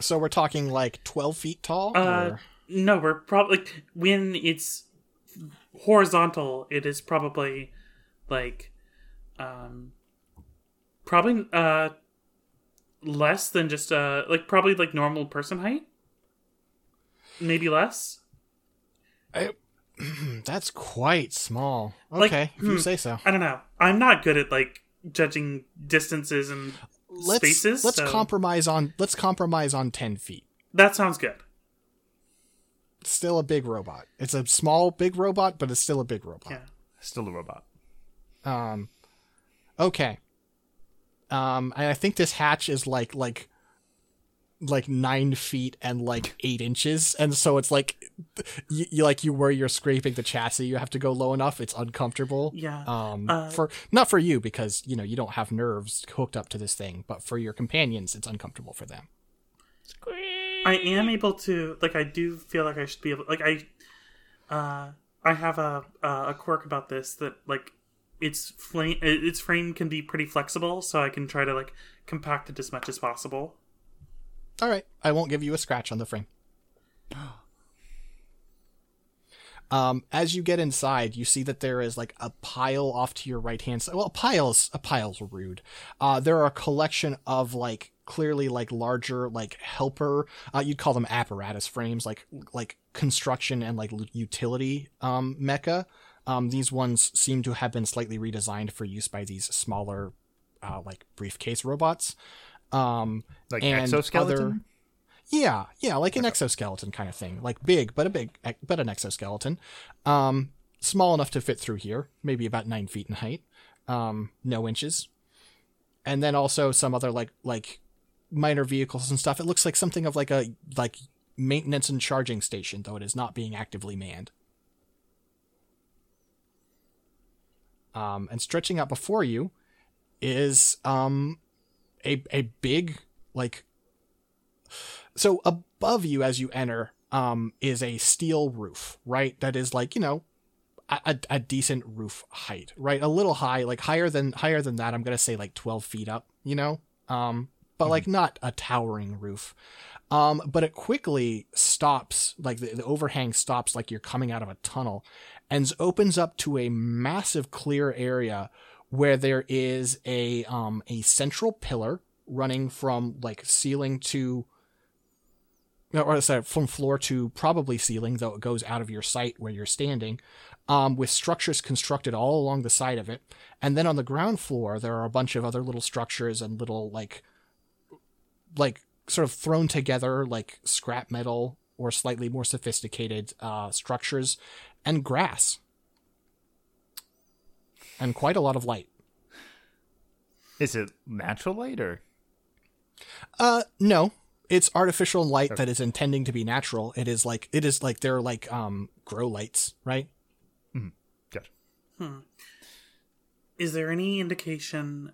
[SPEAKER 1] So we're talking like 12 feet tall?
[SPEAKER 2] Uh,
[SPEAKER 1] or-
[SPEAKER 2] no, we're probably when it's horizontal. It is probably like, um, probably uh, less than just uh, like probably like normal person height. Maybe less.
[SPEAKER 1] I, That's quite small.
[SPEAKER 2] Like,
[SPEAKER 1] Okay, if you
[SPEAKER 2] hmm.
[SPEAKER 1] say so.
[SPEAKER 2] I don't know. I'm not good at like judging distances and
[SPEAKER 1] Let's
[SPEAKER 2] spaces.
[SPEAKER 1] let's
[SPEAKER 2] so
[SPEAKER 1] compromise on let's compromise on 10 feet.
[SPEAKER 2] that sounds good.
[SPEAKER 1] It's still a big robot. It's a small big robot, but it's still a big robot.
[SPEAKER 2] Yeah.
[SPEAKER 4] Still a robot.
[SPEAKER 1] Um okay. Um and I think this hatch is like like like nine feet and like eight inches, and so it's like you, you like you where you're scraping the chassis, you have to go low enough. It's uncomfortable.
[SPEAKER 2] Yeah.
[SPEAKER 1] Um,
[SPEAKER 2] Uh,
[SPEAKER 1] for not for you because you know you don't have nerves hooked up to this thing, but for your companions, it's uncomfortable for them.
[SPEAKER 2] I am able to like I do feel like I should be able like I uh I have a a quirk about this that like its flame its frame can be pretty flexible so I can try to like compact it as much as possible.
[SPEAKER 1] All right, I won't give you a scratch on the frame. Um, as you get inside, you see that there is like a pile off to your right hand side. Well, a piles, a pile's rude. Uh, there are a collection of like clearly like larger like helper. Uh, you'd call them apparatus frames, like like construction and like utility um, mecha. Um, these ones seem to have been slightly redesigned for use by these smaller, uh, like briefcase robots. Um,
[SPEAKER 4] Like
[SPEAKER 1] and
[SPEAKER 4] exoskeleton?
[SPEAKER 1] other- yeah, yeah, like an exoskeleton kind of thing, like big, but a big, but an exoskeleton. Um, small enough to fit through here, maybe about nine feet in height, um, no inches, and then also some other like like minor vehicles and stuff. It looks like something of like a like maintenance and charging station, though it is not being actively manned. Um, and stretching out before you is um a a big like so above you as you enter um is a steel roof right? That is like you know a, a, decent roof height right? A little high like higher than higher than that i'm gonna say like 12 feet up you know? Um but like not a towering roof. Um but it quickly stops like the, the overhang stops like you're coming out of a tunnel and opens up to a massive clear area where there is a um a central pillar running from like ceiling to or sorry, from floor to probably ceiling, though it goes out of your sight where you're standing, um, with structures constructed all along the side of it. And then on the ground floor, there are a bunch of other little structures and little like, like sort of thrown together like scrap metal or slightly more sophisticated uh, structures, and grass, and quite a lot of light.
[SPEAKER 4] Is it natural light or
[SPEAKER 1] Uh, no. It's artificial light that is intending to be natural. It is like it is like they're like um grow lights, right?
[SPEAKER 4] mm gotcha. Hmm.
[SPEAKER 2] Is there any indication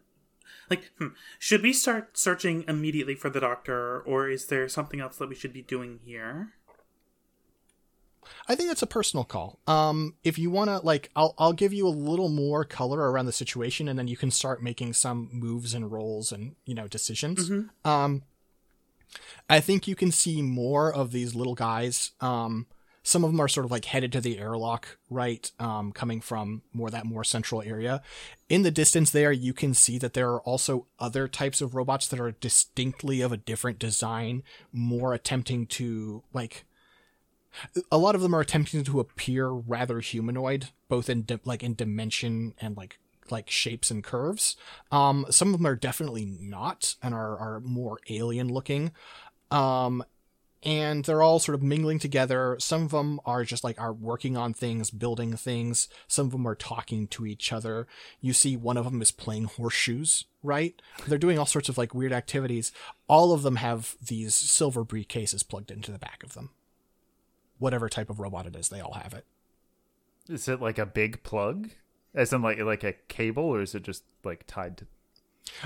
[SPEAKER 2] Like, hmm, should we start searching immediately for the doctor, or is there something else that we should be doing here?
[SPEAKER 1] I think that's a personal call. Um, if you want to, like, I'll I'll give you a little more color around the situation, and then you can start making some moves and rolls and you know decisions. Um, I think you can see more of these little guys. Um, some of them are sort of like headed to the airlock, right? Um, coming from more that more central area. In the distance there, you can see that there are also other types of robots that are distinctly of a different design, more attempting to like a lot of them are attempting to appear rather humanoid, both in di- like in dimension and like like shapes and curves. Um, some of them are definitely not and are are more alien looking. Um, and they're all sort of mingling together. Some of them are just like are working on things, building things. Some of them are talking to each other. You see one of them is playing horseshoes, right? They're doing all sorts of like weird activities. All of them have these silver briefcases plugged into the back of them. Whatever type of robot it is, they all have it.
[SPEAKER 4] Is it like a big plug? As in like like a cable or is it just like tied to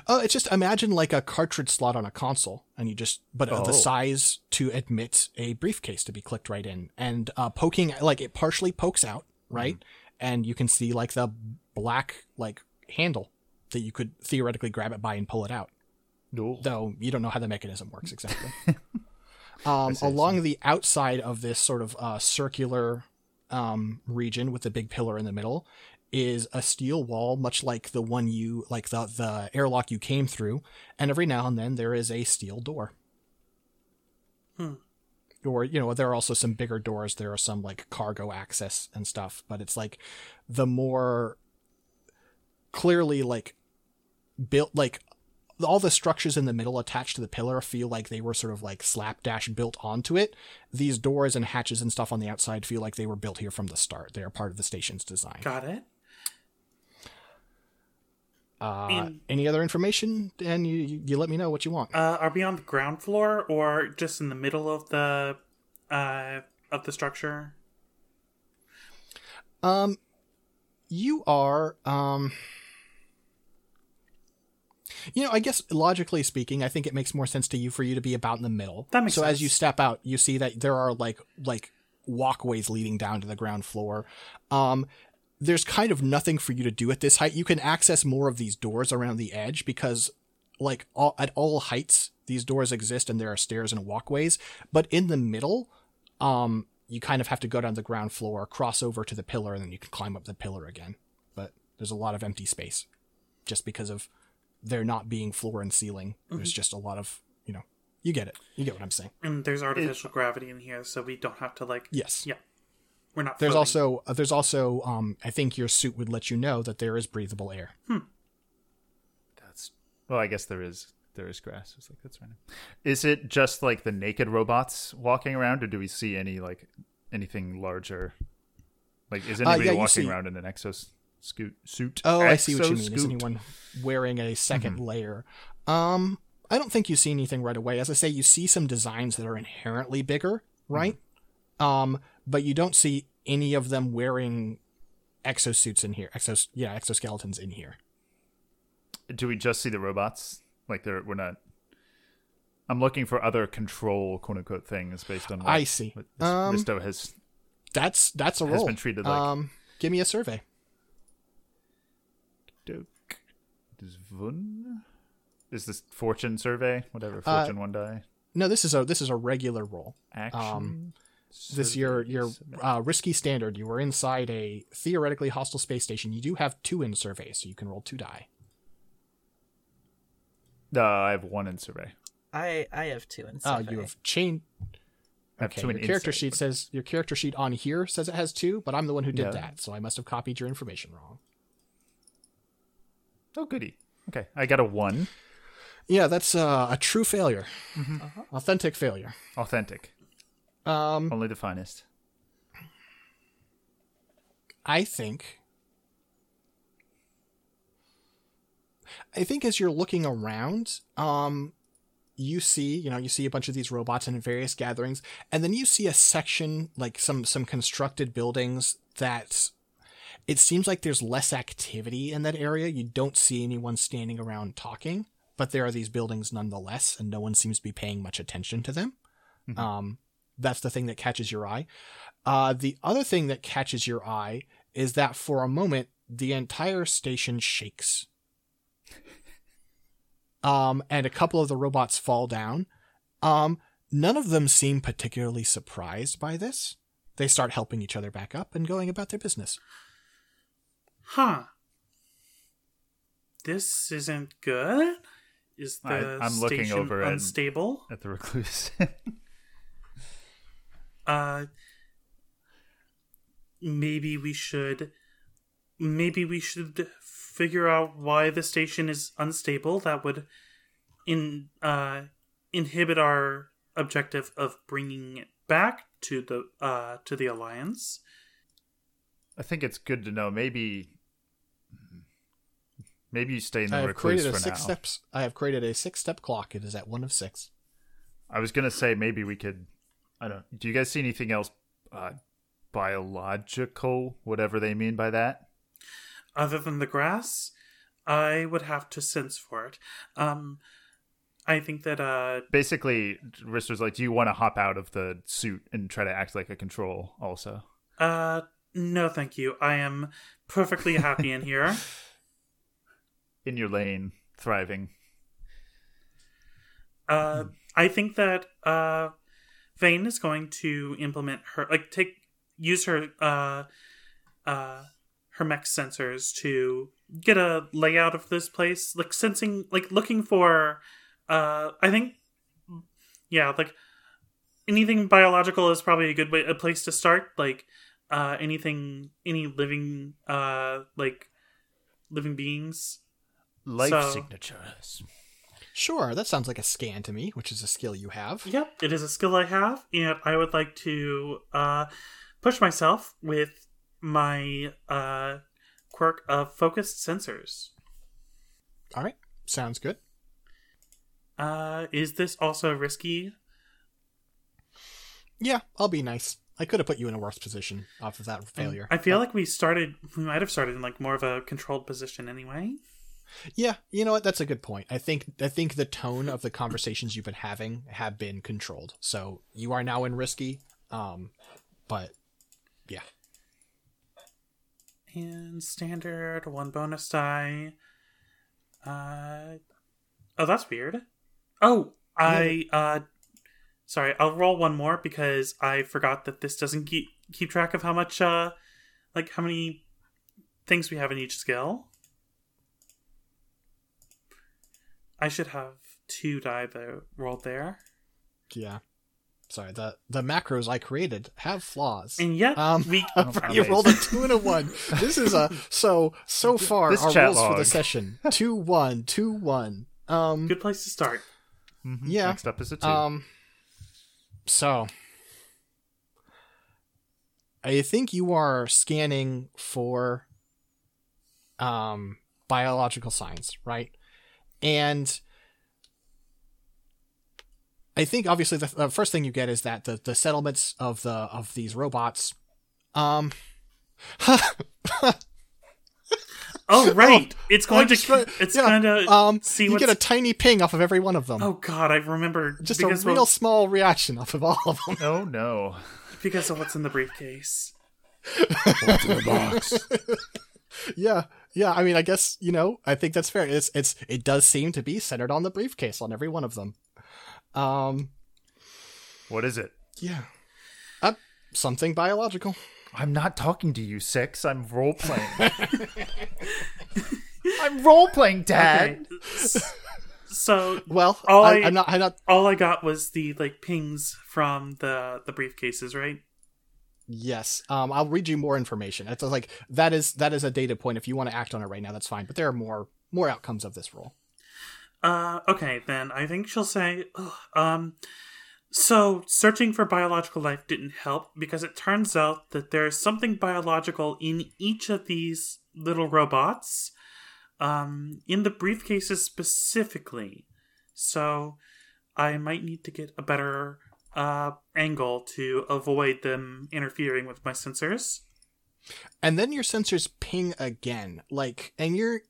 [SPEAKER 1] Oh, it's just imagine like a cartridge slot on a console, and you just but of the
[SPEAKER 4] Oh.
[SPEAKER 1] size to admit a briefcase to be clicked right in, and uh, poking like it partially pokes out, right, and you can see like the black like handle that you could theoretically grab it by and pull it out,
[SPEAKER 4] No.
[SPEAKER 1] though you don't know how the mechanism works exactly. um, along the outside of this sort of uh, circular um, region with the big pillar in the middle is a steel wall, much like the one you like the the airlock you came through, and every now and then there is a steel door.
[SPEAKER 2] Hmm.
[SPEAKER 1] Or you know there are also some bigger doors. There are some like cargo access and stuff, but it's like the more clearly like built like all the structures in the middle attached to the pillar feel like they were sort of like slapdash built onto it. These doors and hatches and stuff on the outside feel like they were built here from the start. They are part of the station's design.
[SPEAKER 2] Got it.
[SPEAKER 1] Uh, any other information? And you, you, you let me know what you want.
[SPEAKER 2] Uh, are we on the ground floor or just in the middle of the uh of the structure?
[SPEAKER 1] Um, you are, um, you know, I guess logically speaking, I think it makes more sense to you for you to be about in the middle.
[SPEAKER 2] That makes
[SPEAKER 1] so as you step out, you see that there are like like walkways leading down to the ground floor. Um, there's kind of nothing for you to do at this height. You can access more of these doors around the edge because, like, all, at all heights, these doors exist and there are stairs and walkways. But in the middle, um, you kind of have to go down the ground floor, cross over to the pillar, and then you can climb up the pillar again. But there's a lot of empty space just because of there not being floor and ceiling. There's just a lot of, you know, you get it. You get what I'm saying.
[SPEAKER 2] And there's artificial gravity in here, so we don't have to like.
[SPEAKER 1] Yes.
[SPEAKER 2] Yeah. We're not.
[SPEAKER 1] There's
[SPEAKER 2] floating.
[SPEAKER 1] also uh, there's also um I think your suit would let you know that there is breathable air. Hmm.
[SPEAKER 4] That's well, I guess there is there is grass. It's like that's right. Is it just like the naked robots walking around, or do we see any like anything larger? Like is
[SPEAKER 1] Uh,
[SPEAKER 4] anybody
[SPEAKER 1] yeah,
[SPEAKER 4] walking
[SPEAKER 1] see-
[SPEAKER 4] around in an exo scoot suit?
[SPEAKER 1] Oh, I see what you mean. Is anyone wearing a 2nd layer? Um, I don't think you see anything right away. As I say, you see some designs that are inherently bigger, right? Um, but you don't see any of them wearing exosuits in here. Exos, yeah, exoskeletons in here.
[SPEAKER 4] Do we just see the robots? Like they're we're not. I'm looking for other control quote unquote things based on what,
[SPEAKER 1] I see.
[SPEAKER 4] what this
[SPEAKER 1] Um,
[SPEAKER 4] Risto has.
[SPEAKER 1] That's that's a
[SPEAKER 4] Has
[SPEAKER 1] roll.
[SPEAKER 4] been treated like-
[SPEAKER 1] Um, give me a survey.
[SPEAKER 4] Doke. Does Vun? Is this fortune survey? Whatever,
[SPEAKER 1] Uh,
[SPEAKER 4] fortune one die.
[SPEAKER 1] No, this is a this is a regular roll.
[SPEAKER 4] Action.
[SPEAKER 1] um, This your your uh, risky standard. You were inside a theoretically hostile space station. You do have two in survey, so you can roll two die.
[SPEAKER 4] No, I have one in survey.
[SPEAKER 3] I I have two in
[SPEAKER 1] Oh,
[SPEAKER 3] survey.
[SPEAKER 1] you have chain.
[SPEAKER 4] I have
[SPEAKER 1] Okay,
[SPEAKER 4] two
[SPEAKER 1] your character sheet says your character sheet on here says it has two, but I'm the one who did
[SPEAKER 4] Yeah.
[SPEAKER 1] that, so I must have copied your information wrong.
[SPEAKER 4] Oh, goody. Okay, I got a one.
[SPEAKER 1] Yeah, that's uh, a true failure,
[SPEAKER 4] Mm-hmm.
[SPEAKER 1] authentic failure.
[SPEAKER 4] Authentic.
[SPEAKER 1] Um,
[SPEAKER 4] Only the finest.
[SPEAKER 1] I think. I think as you're looking around, um, you see, you know, you see a bunch of these robots in various gatherings, and then you see a section like some some constructed buildings that it seems like there's less activity in that area. You don't see anyone standing around talking, but there are these buildings nonetheless, and no one seems to be paying much attention to them. Um, that's the thing that catches your eye. Uh, the other thing that catches your eye is that for a moment, the entire station shakes. Um, and a couple of the robots fall down. Um, none of them seem particularly surprised by this. They start helping each other back up and going about their business.
[SPEAKER 2] Huh. This isn't good. Is the
[SPEAKER 4] I- I'm looking
[SPEAKER 2] station
[SPEAKER 4] over at-
[SPEAKER 2] unstable?
[SPEAKER 4] At the recluse.
[SPEAKER 2] Uh, maybe we should. Maybe we should figure out why the station is unstable. That would in uh inhibit our objective of bringing it back to the uh to the alliance.
[SPEAKER 4] I think it's good to know. Maybe, maybe you stay in the
[SPEAKER 1] I have
[SPEAKER 4] recluse
[SPEAKER 1] created
[SPEAKER 4] for
[SPEAKER 1] six
[SPEAKER 4] now.
[SPEAKER 1] steps. I have created a six step clock. It is at one of six.
[SPEAKER 4] I was gonna say maybe we could. I don't. Do you guys see anything else uh, biological? Whatever they mean by that.
[SPEAKER 2] Other than the grass, I would have to sense for it. Um, I think that uh
[SPEAKER 4] Basically, Risto's like, do you want to hop out of the suit and try to act like a control? Also,
[SPEAKER 2] uh no, thank you. I am perfectly happy in here.
[SPEAKER 4] in your lane, thriving.
[SPEAKER 2] Uh, I think that uh, Fane is going to implement her like take use her uh, uh, her mech sensors to get a layout of this place, like sensing, like looking for. Uh, I think, yeah, like anything biological is probably a good way, a place to start. Like uh, anything, any living, uh, like living beings.
[SPEAKER 4] Life
[SPEAKER 2] So-
[SPEAKER 4] signatures.
[SPEAKER 1] Sure, that sounds like a scan to me, which is a skill you have.
[SPEAKER 2] Yep, it is a skill I have, and I would like to uh, push myself with my uh, quirk of focused sensors.
[SPEAKER 1] All right, sounds good.
[SPEAKER 2] Uh, is this also risky?
[SPEAKER 1] Yeah, I'll be nice. I could have put you in a worse position off of that failure.
[SPEAKER 2] I feel like we started, we might have started in like more of a controlled position anyway.
[SPEAKER 1] Yeah, you know what? That's a good point. I think I think the tone of the conversations you've been having have been controlled. So you are now in risky. Um, but yeah,
[SPEAKER 2] And standard, one bonus die. Uh, oh, that's weird. Oh, I uh, sorry. I'll roll one more because I forgot that this doesn't keep keep track of how much uh, like how many things we have in each skill. I should have two die though rolled there,
[SPEAKER 1] yeah. Sorry, the the macros I created have flaws.
[SPEAKER 2] and yet
[SPEAKER 1] Um,
[SPEAKER 2] we
[SPEAKER 1] you rolled a two and a one. This is a so so far
[SPEAKER 4] This
[SPEAKER 1] our
[SPEAKER 4] chat
[SPEAKER 1] rolls for the session two one two one. Um,
[SPEAKER 2] good place to start.
[SPEAKER 4] Mhm.
[SPEAKER 1] Yeah.
[SPEAKER 4] Next up is a two.
[SPEAKER 1] Um. So, I think you are scanning for um biological signs, right? And I think obviously the, the first thing you get is that the the settlements of the of these robots, um.
[SPEAKER 2] Oh right, it's going
[SPEAKER 1] I'm
[SPEAKER 2] to
[SPEAKER 1] just
[SPEAKER 2] it's
[SPEAKER 1] yeah,
[SPEAKER 2] going to
[SPEAKER 1] um,
[SPEAKER 2] see
[SPEAKER 1] you
[SPEAKER 2] what's
[SPEAKER 1] get a tiny ping off of every one of them.
[SPEAKER 2] Oh god, I remember
[SPEAKER 1] just a real
[SPEAKER 2] of,
[SPEAKER 1] small reaction off of all of them.
[SPEAKER 4] oh no.
[SPEAKER 2] because of what's in the briefcase. What's in the box?
[SPEAKER 1] yeah, yeah. I mean, I guess you know. I think that's fair. It's it's it does seem to be centered on the briefcase on every one of them. Um,
[SPEAKER 4] What is it?
[SPEAKER 1] yeah, uh, something biological.
[SPEAKER 4] I'm not talking to you, Six. I'm role playing. I'm role playing, Dad.
[SPEAKER 2] Okay. So
[SPEAKER 1] Well,
[SPEAKER 2] All
[SPEAKER 1] I,
[SPEAKER 2] I-
[SPEAKER 1] I'm not. I'm not.
[SPEAKER 2] all I got was the like pings from the the briefcases, right?
[SPEAKER 1] Yes. Um, I'll read you more information. It's like that is that is a data point. If you want to act on it right now, that's fine. But there are more more outcomes of this role.
[SPEAKER 2] Uh, okay, then I think she'll say, "Ugh, um, so searching for biological life didn't help because it turns out that there's something biological in each of these little robots, um, in the briefcases specifically. So I might need to get a better uh angle to avoid them interfering with my sensors.
[SPEAKER 1] and then your sensors ping again like and you're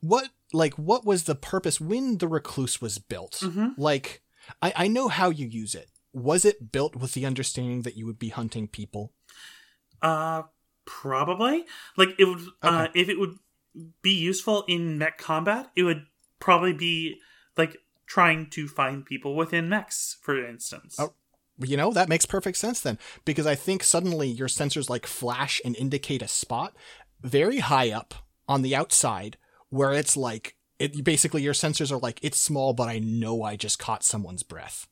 [SPEAKER 1] what like what was the purpose when the recluse was built
[SPEAKER 2] Mhm.
[SPEAKER 1] like I, I know how you use it was it built with the understanding that you would be hunting people
[SPEAKER 2] Uh, probably. Like it would. Uh, if it would be useful in mech combat, it would probably be trying to find people within mechs, for instance.
[SPEAKER 1] Oh. you know that makes perfect sense then because i think suddenly your sensors like flash and indicate a spot very high up on the outside where it's like it basically your sensors are like it's small but i know i just caught someone's breath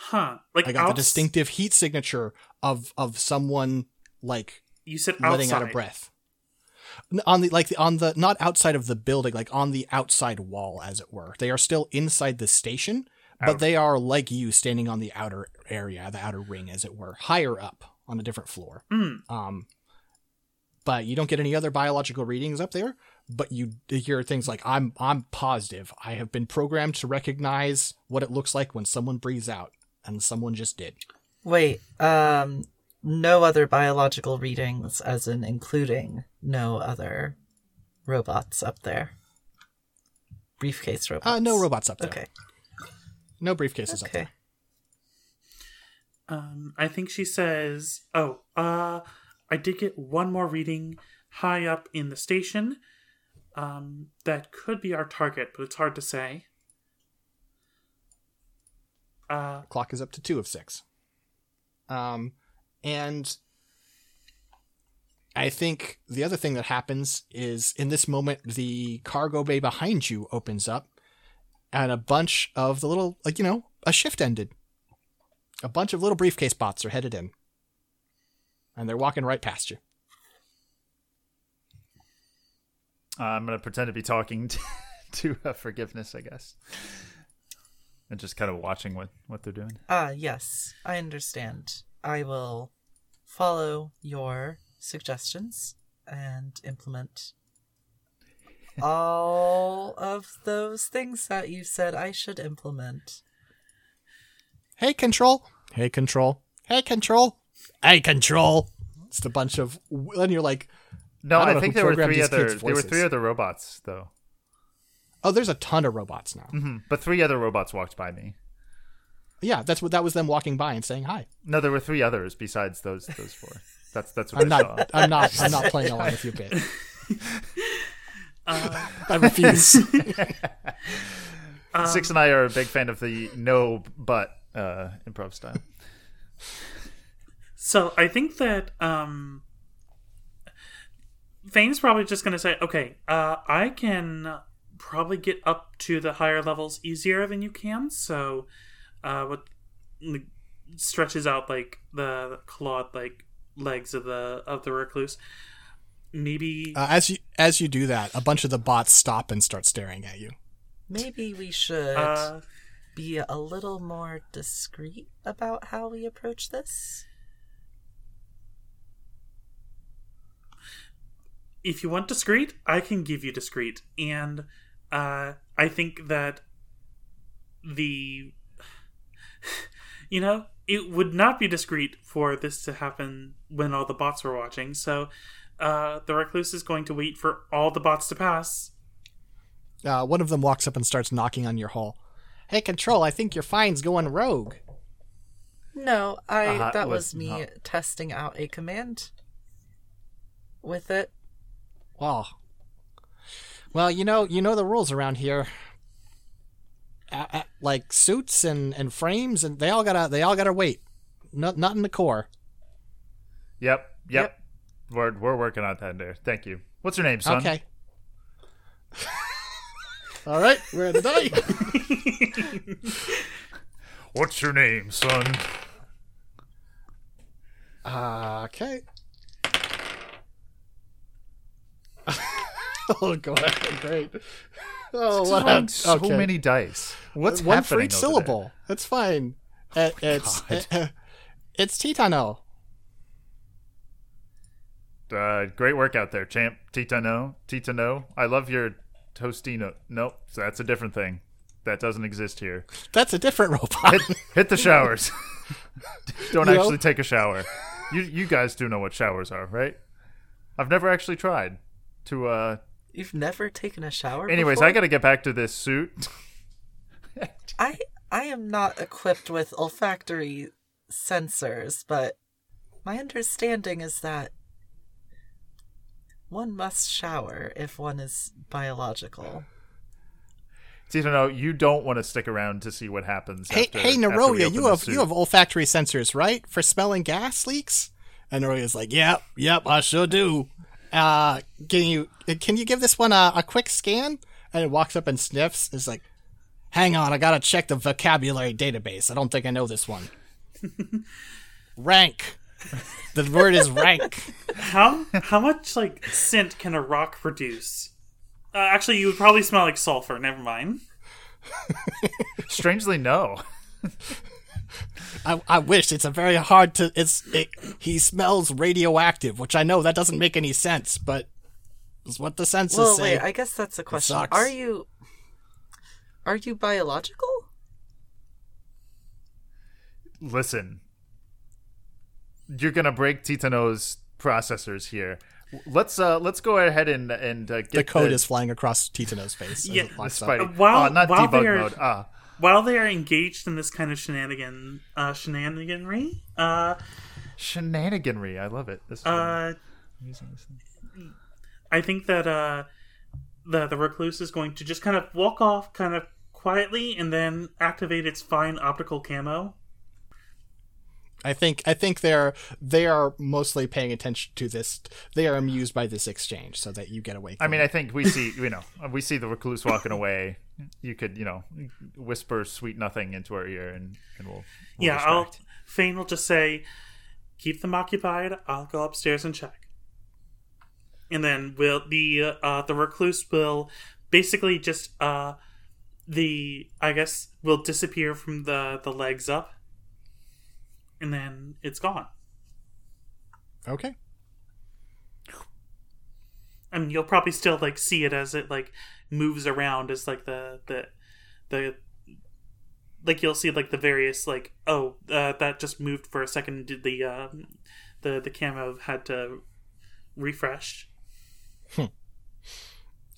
[SPEAKER 2] Huh? Like
[SPEAKER 1] i got the distinctive heat signature of of someone like
[SPEAKER 2] You said outside.
[SPEAKER 1] out a breath on the like the, on the not outside of the building like on the outside wall as it were they are still inside the station but
[SPEAKER 4] Out.
[SPEAKER 1] they are like you standing on the outer area the outer ring as it were higher up on a different floor
[SPEAKER 2] Hmm.
[SPEAKER 1] um but you don't get any other biological readings up there but you hear things like i'm i'm positive i have been programmed to recognize what it looks like when someone breathes out and someone just did
[SPEAKER 3] Wait, um, no other biological readings, as in including no other robots up there. Briefcase robots.
[SPEAKER 1] uh no robots up there
[SPEAKER 3] Okay.
[SPEAKER 1] no briefcases up
[SPEAKER 3] Okay.
[SPEAKER 1] there
[SPEAKER 2] Um, I think she says, "Oh, uh, I did get one more reading high up in the station. Um, that could be our target, but it's hard to say." Uh,
[SPEAKER 1] clock is up to two of six. Um, and I think the other thing that happens is in this moment, the cargo bay behind you opens up, and a bunch of the little, like, you know, a shift ended. A bunch of little briefcase bots are headed in, and they're walking right past you.
[SPEAKER 4] Uh, I'm gonna pretend to be talking to, to uh, forgiveness, I guess, and just kind of watching what what they're doing.
[SPEAKER 3] Ah, yes, I understand. I will follow your suggestions and implement all of those things that you said I should implement.
[SPEAKER 1] Hey, control. Hey, control. Hey, control. Hey, control. It's a bunch of, and you're like,
[SPEAKER 4] No,
[SPEAKER 1] I
[SPEAKER 4] I, think there were three
[SPEAKER 1] these
[SPEAKER 4] other.
[SPEAKER 1] kids'
[SPEAKER 4] There were three other robots though,
[SPEAKER 1] oh, there's a ton of robots now.
[SPEAKER 4] hmm but three other robots walked by me.
[SPEAKER 1] Yeah, that's what that was them walking by and saying hi.
[SPEAKER 4] No, there were three others besides those those four. That's that's what
[SPEAKER 1] I'm
[SPEAKER 4] I
[SPEAKER 1] not. I'm not. I'm not playing along with you, bit.
[SPEAKER 2] uh,
[SPEAKER 1] I refuse.
[SPEAKER 4] saw. Six and I are a big fan of the no but uh, improv style.
[SPEAKER 2] So I think that um Fane's probably just gonna say, okay, uh I can probably get up to the higher levels easier than you can, so uh what like, stretches out like the clawed like legs of the of the recluse. Maybe
[SPEAKER 1] Uh, as you as you do that, a bunch of the bots stop and start staring at you.
[SPEAKER 3] Maybe we should
[SPEAKER 2] uh
[SPEAKER 3] be a little more discreet about how we approach this.
[SPEAKER 2] if you want discreet, I can give you discreet. And uh, I think that the. You know, it would not be discreet for this to happen when all the bots were watching. So uh, the recluse is going to wait for all the bots to pass.
[SPEAKER 1] Uh, one of them walks up and starts knocking on your hull. Hey, control! I think your fine's going rogue.
[SPEAKER 3] No, I
[SPEAKER 4] Uh-huh,
[SPEAKER 3] that
[SPEAKER 4] was
[SPEAKER 3] was me
[SPEAKER 4] not-
[SPEAKER 3] testing out a command with it.
[SPEAKER 1] Well, well, you know, you know the rules around here. A- a- like suits and, and frames, and they all gotta they all gotta wait. Not not in the core.
[SPEAKER 4] Yep, yep.
[SPEAKER 3] Yep.
[SPEAKER 4] We're we're working on that there. Thank you. What's your name, son?
[SPEAKER 1] Okay. all right, we're at the die.
[SPEAKER 4] What's your name, son?
[SPEAKER 1] Uh, okay. oh god, great. Oh, what a-
[SPEAKER 4] so
[SPEAKER 1] okay.
[SPEAKER 4] many dice. What's
[SPEAKER 1] one
[SPEAKER 4] happening
[SPEAKER 1] for each
[SPEAKER 4] over
[SPEAKER 1] syllable. That's fine. Uh, it's
[SPEAKER 4] God.
[SPEAKER 1] it's Titano.
[SPEAKER 4] Uh, great work out there, champ. Titano, Titano. I love your Tostino. Nope, that's a different thing. That doesn't exist here.
[SPEAKER 1] That's a different robot.
[SPEAKER 4] Hit, hit the showers. Don't
[SPEAKER 1] You know-
[SPEAKER 4] actually take a shower. You you guys do know what showers are, right? I've never actually tried to. uh
[SPEAKER 3] You've never taken a shower.
[SPEAKER 4] Anyways,
[SPEAKER 3] before?
[SPEAKER 4] I got to get back to this suit.
[SPEAKER 3] I I am not equipped with olfactory sensors, but my understanding is that one must shower if one is biological.
[SPEAKER 4] Tito, you know you don't want to stick around to see what happens.
[SPEAKER 1] hey,
[SPEAKER 4] after,
[SPEAKER 1] hey,
[SPEAKER 4] after
[SPEAKER 1] Naroya, you have
[SPEAKER 4] suit.
[SPEAKER 1] you have olfactory sensors, right, for smelling gas leaks? And Naroya's like, "Yep, yep, I sure do." Uh, can you can you give this one a, a quick scan? And it walks up and sniffs. It's like, "Hang on, I gotta check the vocabulary database. I don't think I know this one." rank. The word is rank.
[SPEAKER 2] How how much like scent can a rock produce? Uh, actually, you would probably smell like sulfur. Never mind.
[SPEAKER 4] Strangely, no.
[SPEAKER 1] I, I wish it's a very hard to. It's it, he smells radioactive, which I know that doesn't make any sense, but it's what the census
[SPEAKER 3] Well,
[SPEAKER 1] say.
[SPEAKER 3] wait, I guess that's a question. Are you are you biological?
[SPEAKER 4] Listen, you're gonna break Titano's processors here. Let's uh let's go ahead and and uh, get
[SPEAKER 1] the code is flying across Titano's face.
[SPEAKER 2] Yeah,
[SPEAKER 1] it walks
[SPEAKER 4] Despite.
[SPEAKER 2] While-
[SPEAKER 4] oh, not
[SPEAKER 2] while
[SPEAKER 4] debug
[SPEAKER 2] they're-
[SPEAKER 4] mode. Ah,
[SPEAKER 2] While they are engaged in this kind of shenanigan uh, shenaniganry, uh,
[SPEAKER 4] shenaniganry. I love it. This is
[SPEAKER 2] uh,
[SPEAKER 4] thing.
[SPEAKER 2] I think that uh, the the recluse is going to just kind of walk off, kind of quietly, and then activate its fine optical camo.
[SPEAKER 1] I think I think they're they are mostly paying attention to this. They are amused by this exchange, so that you get away.
[SPEAKER 4] I mean, I think we see, you know, we see the recluse walking away. You could, you know, whisper sweet nothing into our ear, and and we'll, we'll
[SPEAKER 2] yeah, I'll,
[SPEAKER 4] distract.
[SPEAKER 2] Fane will just say, "Keep them occupied. I'll go upstairs and check." And then will the uh, the recluse will basically just uh, the I guess will disappear from the the legs up, and then it's gone.
[SPEAKER 1] okay.
[SPEAKER 2] I mean, you'll probably still like see it as it like moves around as like the the the like you'll see like the various like oh uh, that just moved for a second. Did the uh, the the camo had to refresh?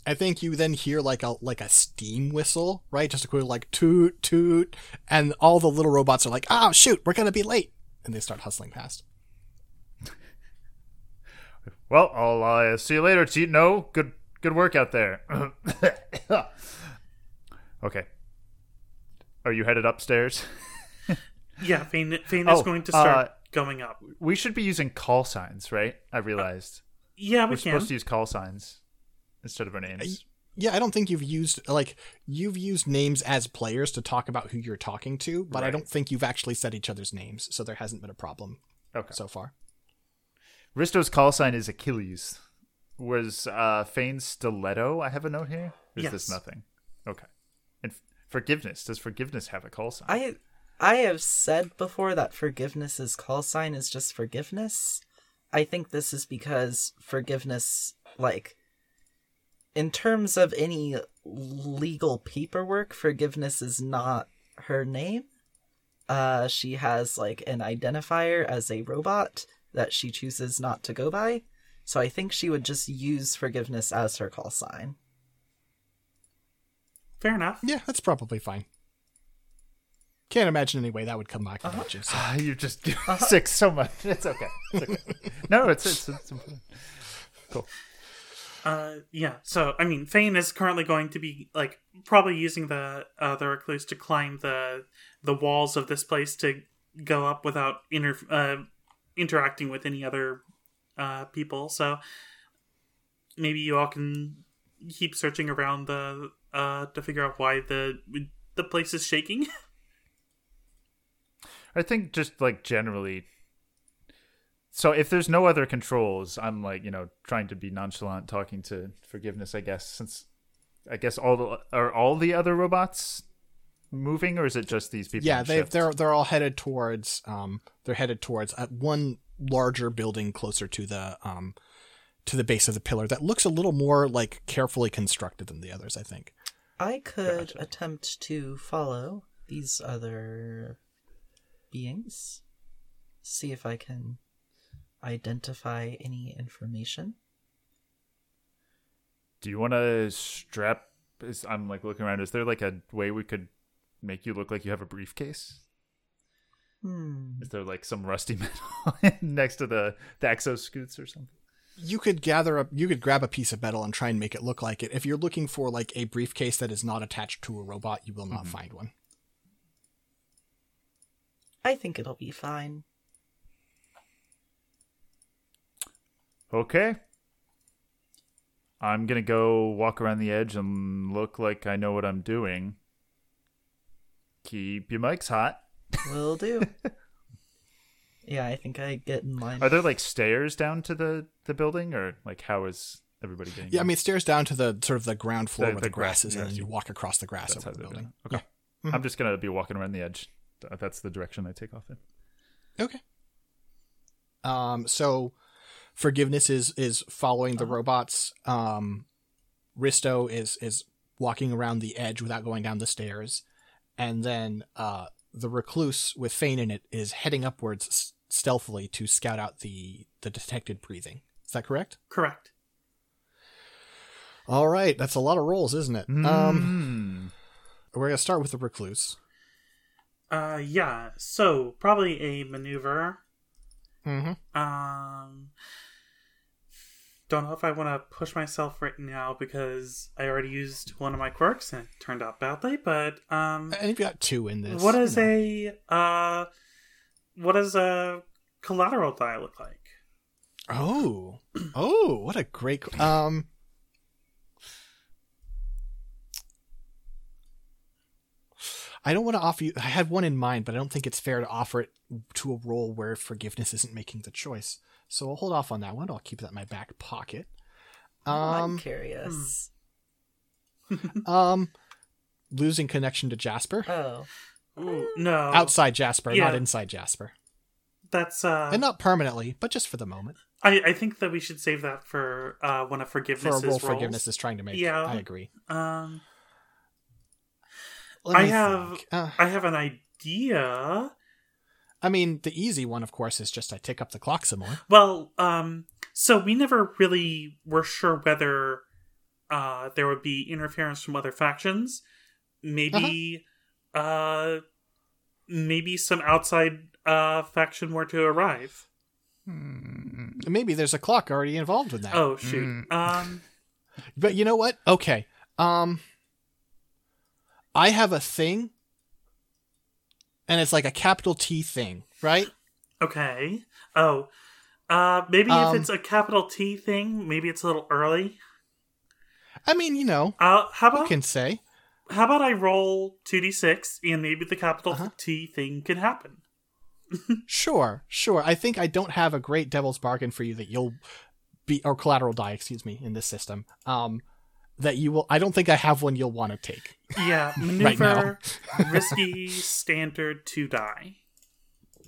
[SPEAKER 1] I think you then hear like a like a steam whistle, right? Just a quick like toot toot, and all the little robots are like, "Oh shoot, we're gonna be late," and they start hustling past.
[SPEAKER 4] Well, I'll uh, see you later, Tito. Good, good work out there. okay. Are you headed upstairs?
[SPEAKER 2] Yeah, Fane, Fane is
[SPEAKER 4] Oh,
[SPEAKER 2] going to start
[SPEAKER 4] uh,
[SPEAKER 2] going up.
[SPEAKER 4] We should be using call signs, right? I realized
[SPEAKER 2] Yeah, we
[SPEAKER 4] we're
[SPEAKER 2] can.
[SPEAKER 4] supposed to use call signs instead of our names.
[SPEAKER 1] Yeah, I don't think you've used like you've used names as players to talk about who you're talking to, but I don't think you've actually said each other's names, so there hasn't been a problem
[SPEAKER 4] Okay.
[SPEAKER 1] so far.
[SPEAKER 4] Risto's call sign is Achilles. Was uh, Fane's stiletto? I have a note here. Is Or is this nothing? Okay. And f- forgiveness. Does forgiveness have a call sign?
[SPEAKER 3] I I have said before that forgiveness's call sign is just forgiveness. I think this is because forgiveness like in terms of any legal paperwork, forgiveness is not her name. Uh she has like an identifier as a robot that she chooses not to go by. So I think she would just use forgiveness as her call sign.
[SPEAKER 2] Fair enough.
[SPEAKER 1] Yeah, that's probably fine. Can't imagine any way that would come back to haunt you. so-
[SPEAKER 4] Ah, you just sick so much. It's okay. It's okay. no, it's it's, it's important. Cool.
[SPEAKER 2] Uh, yeah. So I mean, Fane is currently going to be like probably using the uh, the recluse to climb the the walls of this place to go up without inter uh, interacting with any other uh, people. So maybe you all can keep searching around the uh, to figure out why the the place is shaking.
[SPEAKER 4] I think just like generally. So if there's no other controls, I'm like you know trying to be nonchalant, talking to forgiveness. I guess since I guess all the are all the other robots moving, or is it just these people?
[SPEAKER 1] yeah, they
[SPEAKER 4] shifts?
[SPEAKER 1] they're they're all headed towards um they're headed towards uh, one larger building closer to the um to the base of the pillar that looks a little more like carefully constructed than the others. I think.
[SPEAKER 3] I could
[SPEAKER 4] Gotcha.
[SPEAKER 3] attempt to follow these other beings, see if I can identify any information.
[SPEAKER 4] Do you want to strap? Is, I'm like looking around. Is there like a way we could make you look like you have a briefcase?
[SPEAKER 3] Hmm.
[SPEAKER 4] Is there like some rusty metal next to the the exo scoots or something?
[SPEAKER 1] You could gather up. You could grab a piece of metal and try and make it look like it. If you're looking for like a briefcase that is not attached to a robot, you will not find one.
[SPEAKER 3] I think it'll be fine.
[SPEAKER 4] Okay. I'm gonna go walk around the edge and look like I know what I'm doing. Keep your mics hot.
[SPEAKER 3] Will do. yeah, I think I get in line.
[SPEAKER 4] Are there like stairs down to the the building, or like how is everybody getting?
[SPEAKER 1] Yeah, I mean, stairs down to the sort of the ground floor
[SPEAKER 4] The-
[SPEAKER 1] where
[SPEAKER 4] the
[SPEAKER 1] the, grass
[SPEAKER 4] grass,
[SPEAKER 1] is, and then you walk across the grass
[SPEAKER 4] that's
[SPEAKER 1] over the
[SPEAKER 4] they're
[SPEAKER 1] building.
[SPEAKER 4] doing. Okay. I'm just gonna be walking around the edge. That's the direction I take off in.
[SPEAKER 1] Okay. Um, so forgiveness is is following the robots. Um, Risto is is walking around the edge without going down the stairs, and then uh, the recluse with Fane in it is heading upwards s- stealthily to scout out the the detected breathing. Is that correct?
[SPEAKER 2] Correct.
[SPEAKER 1] All right, that's a lot of rolls, isn't it? Um,
[SPEAKER 4] Um,
[SPEAKER 1] we're gonna start with the recluse.
[SPEAKER 2] Uh, yeah. So probably a maneuver.
[SPEAKER 1] Mm-hmm.
[SPEAKER 2] Um, don't know if I want to push myself right now because I already used one of my quirks and it turned out badly. But um,
[SPEAKER 1] And you've got two in this.
[SPEAKER 2] What
[SPEAKER 1] is
[SPEAKER 2] a uh, what does a collateral die look like?
[SPEAKER 1] Oh, oh, what a great. Um, I don't want to offer you. I had one in mind, but I don't think it's fair to offer it to a role where forgiveness isn't making the choice. So I'll hold off on that one. I'll keep that in my back pocket.
[SPEAKER 3] I'm
[SPEAKER 1] Um,
[SPEAKER 3] curious.
[SPEAKER 1] um, losing connection to Jasper
[SPEAKER 3] Oh,
[SPEAKER 2] Ooh, no,
[SPEAKER 1] outside Jasper, not inside Jasper,
[SPEAKER 2] That's uh,
[SPEAKER 1] and not permanently, but just for the moment.
[SPEAKER 2] I I think that we should save that for uh one of
[SPEAKER 1] For
[SPEAKER 2] forgiveness.
[SPEAKER 1] a role
[SPEAKER 2] rolls.
[SPEAKER 1] forgiveness is trying to make.
[SPEAKER 2] Yeah.
[SPEAKER 1] I agree.
[SPEAKER 2] Um,
[SPEAKER 1] Let
[SPEAKER 2] I have.
[SPEAKER 1] Uh,
[SPEAKER 2] I have an idea.
[SPEAKER 1] I mean, the easy one, of course, is just I tick up the clock some more.
[SPEAKER 2] Well, um, so we never really were sure whether uh, there would be interference from other factions. Maybe, uh maybe some outside uh, faction were to arrive.
[SPEAKER 1] Maybe there's a clock already involved with that.
[SPEAKER 2] Oh shoot!
[SPEAKER 1] Mm.
[SPEAKER 2] Um,
[SPEAKER 1] But you know what? Okay. Um I have a thing and it's like a capital T thing, right?
[SPEAKER 2] okay. Oh, uh, maybe
[SPEAKER 1] Um,
[SPEAKER 2] if it's a capital T thing, maybe it's a little early.
[SPEAKER 1] I mean, you know,
[SPEAKER 2] Uh, how
[SPEAKER 1] who
[SPEAKER 2] about
[SPEAKER 1] can say?
[SPEAKER 2] how about I roll two d six and maybe the capital
[SPEAKER 1] Uh-huh.
[SPEAKER 2] T thing can happen.
[SPEAKER 1] Sure, sure. I think I don't have a great devil's bargain for you that you'll be or collateral die, excuse me, in this system. Um that you will I don't think I have one you'll want to take.
[SPEAKER 2] Yeah,
[SPEAKER 1] Right
[SPEAKER 2] maneuver, risky, standard, to die.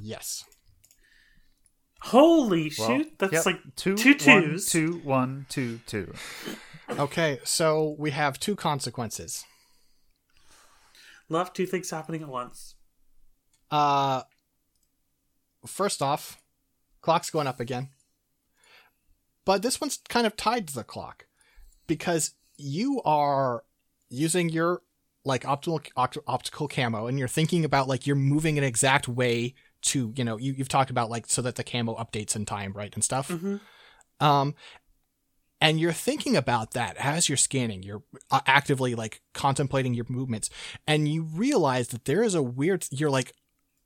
[SPEAKER 1] Yes.
[SPEAKER 2] Holy
[SPEAKER 4] Well,
[SPEAKER 2] shoot! That's
[SPEAKER 4] yep,
[SPEAKER 2] like
[SPEAKER 4] two,
[SPEAKER 2] two
[SPEAKER 4] one,
[SPEAKER 2] twos.
[SPEAKER 4] two, one, two, two.
[SPEAKER 1] Okay, so we have two consequences.
[SPEAKER 2] Love two things happening at once.
[SPEAKER 1] Uh first off, clock's going up again. But this one's kind of tied to the clock because you are using your like optical opt- optical camo and you're thinking about like you're moving an exact way to, you know, you you've talked about like so that the camo updates in time, right? And stuff.
[SPEAKER 2] Mhm.
[SPEAKER 1] Um and you're thinking about that as you're scanning you're uh, actively like contemplating your movements and you realize that there is a weird you're like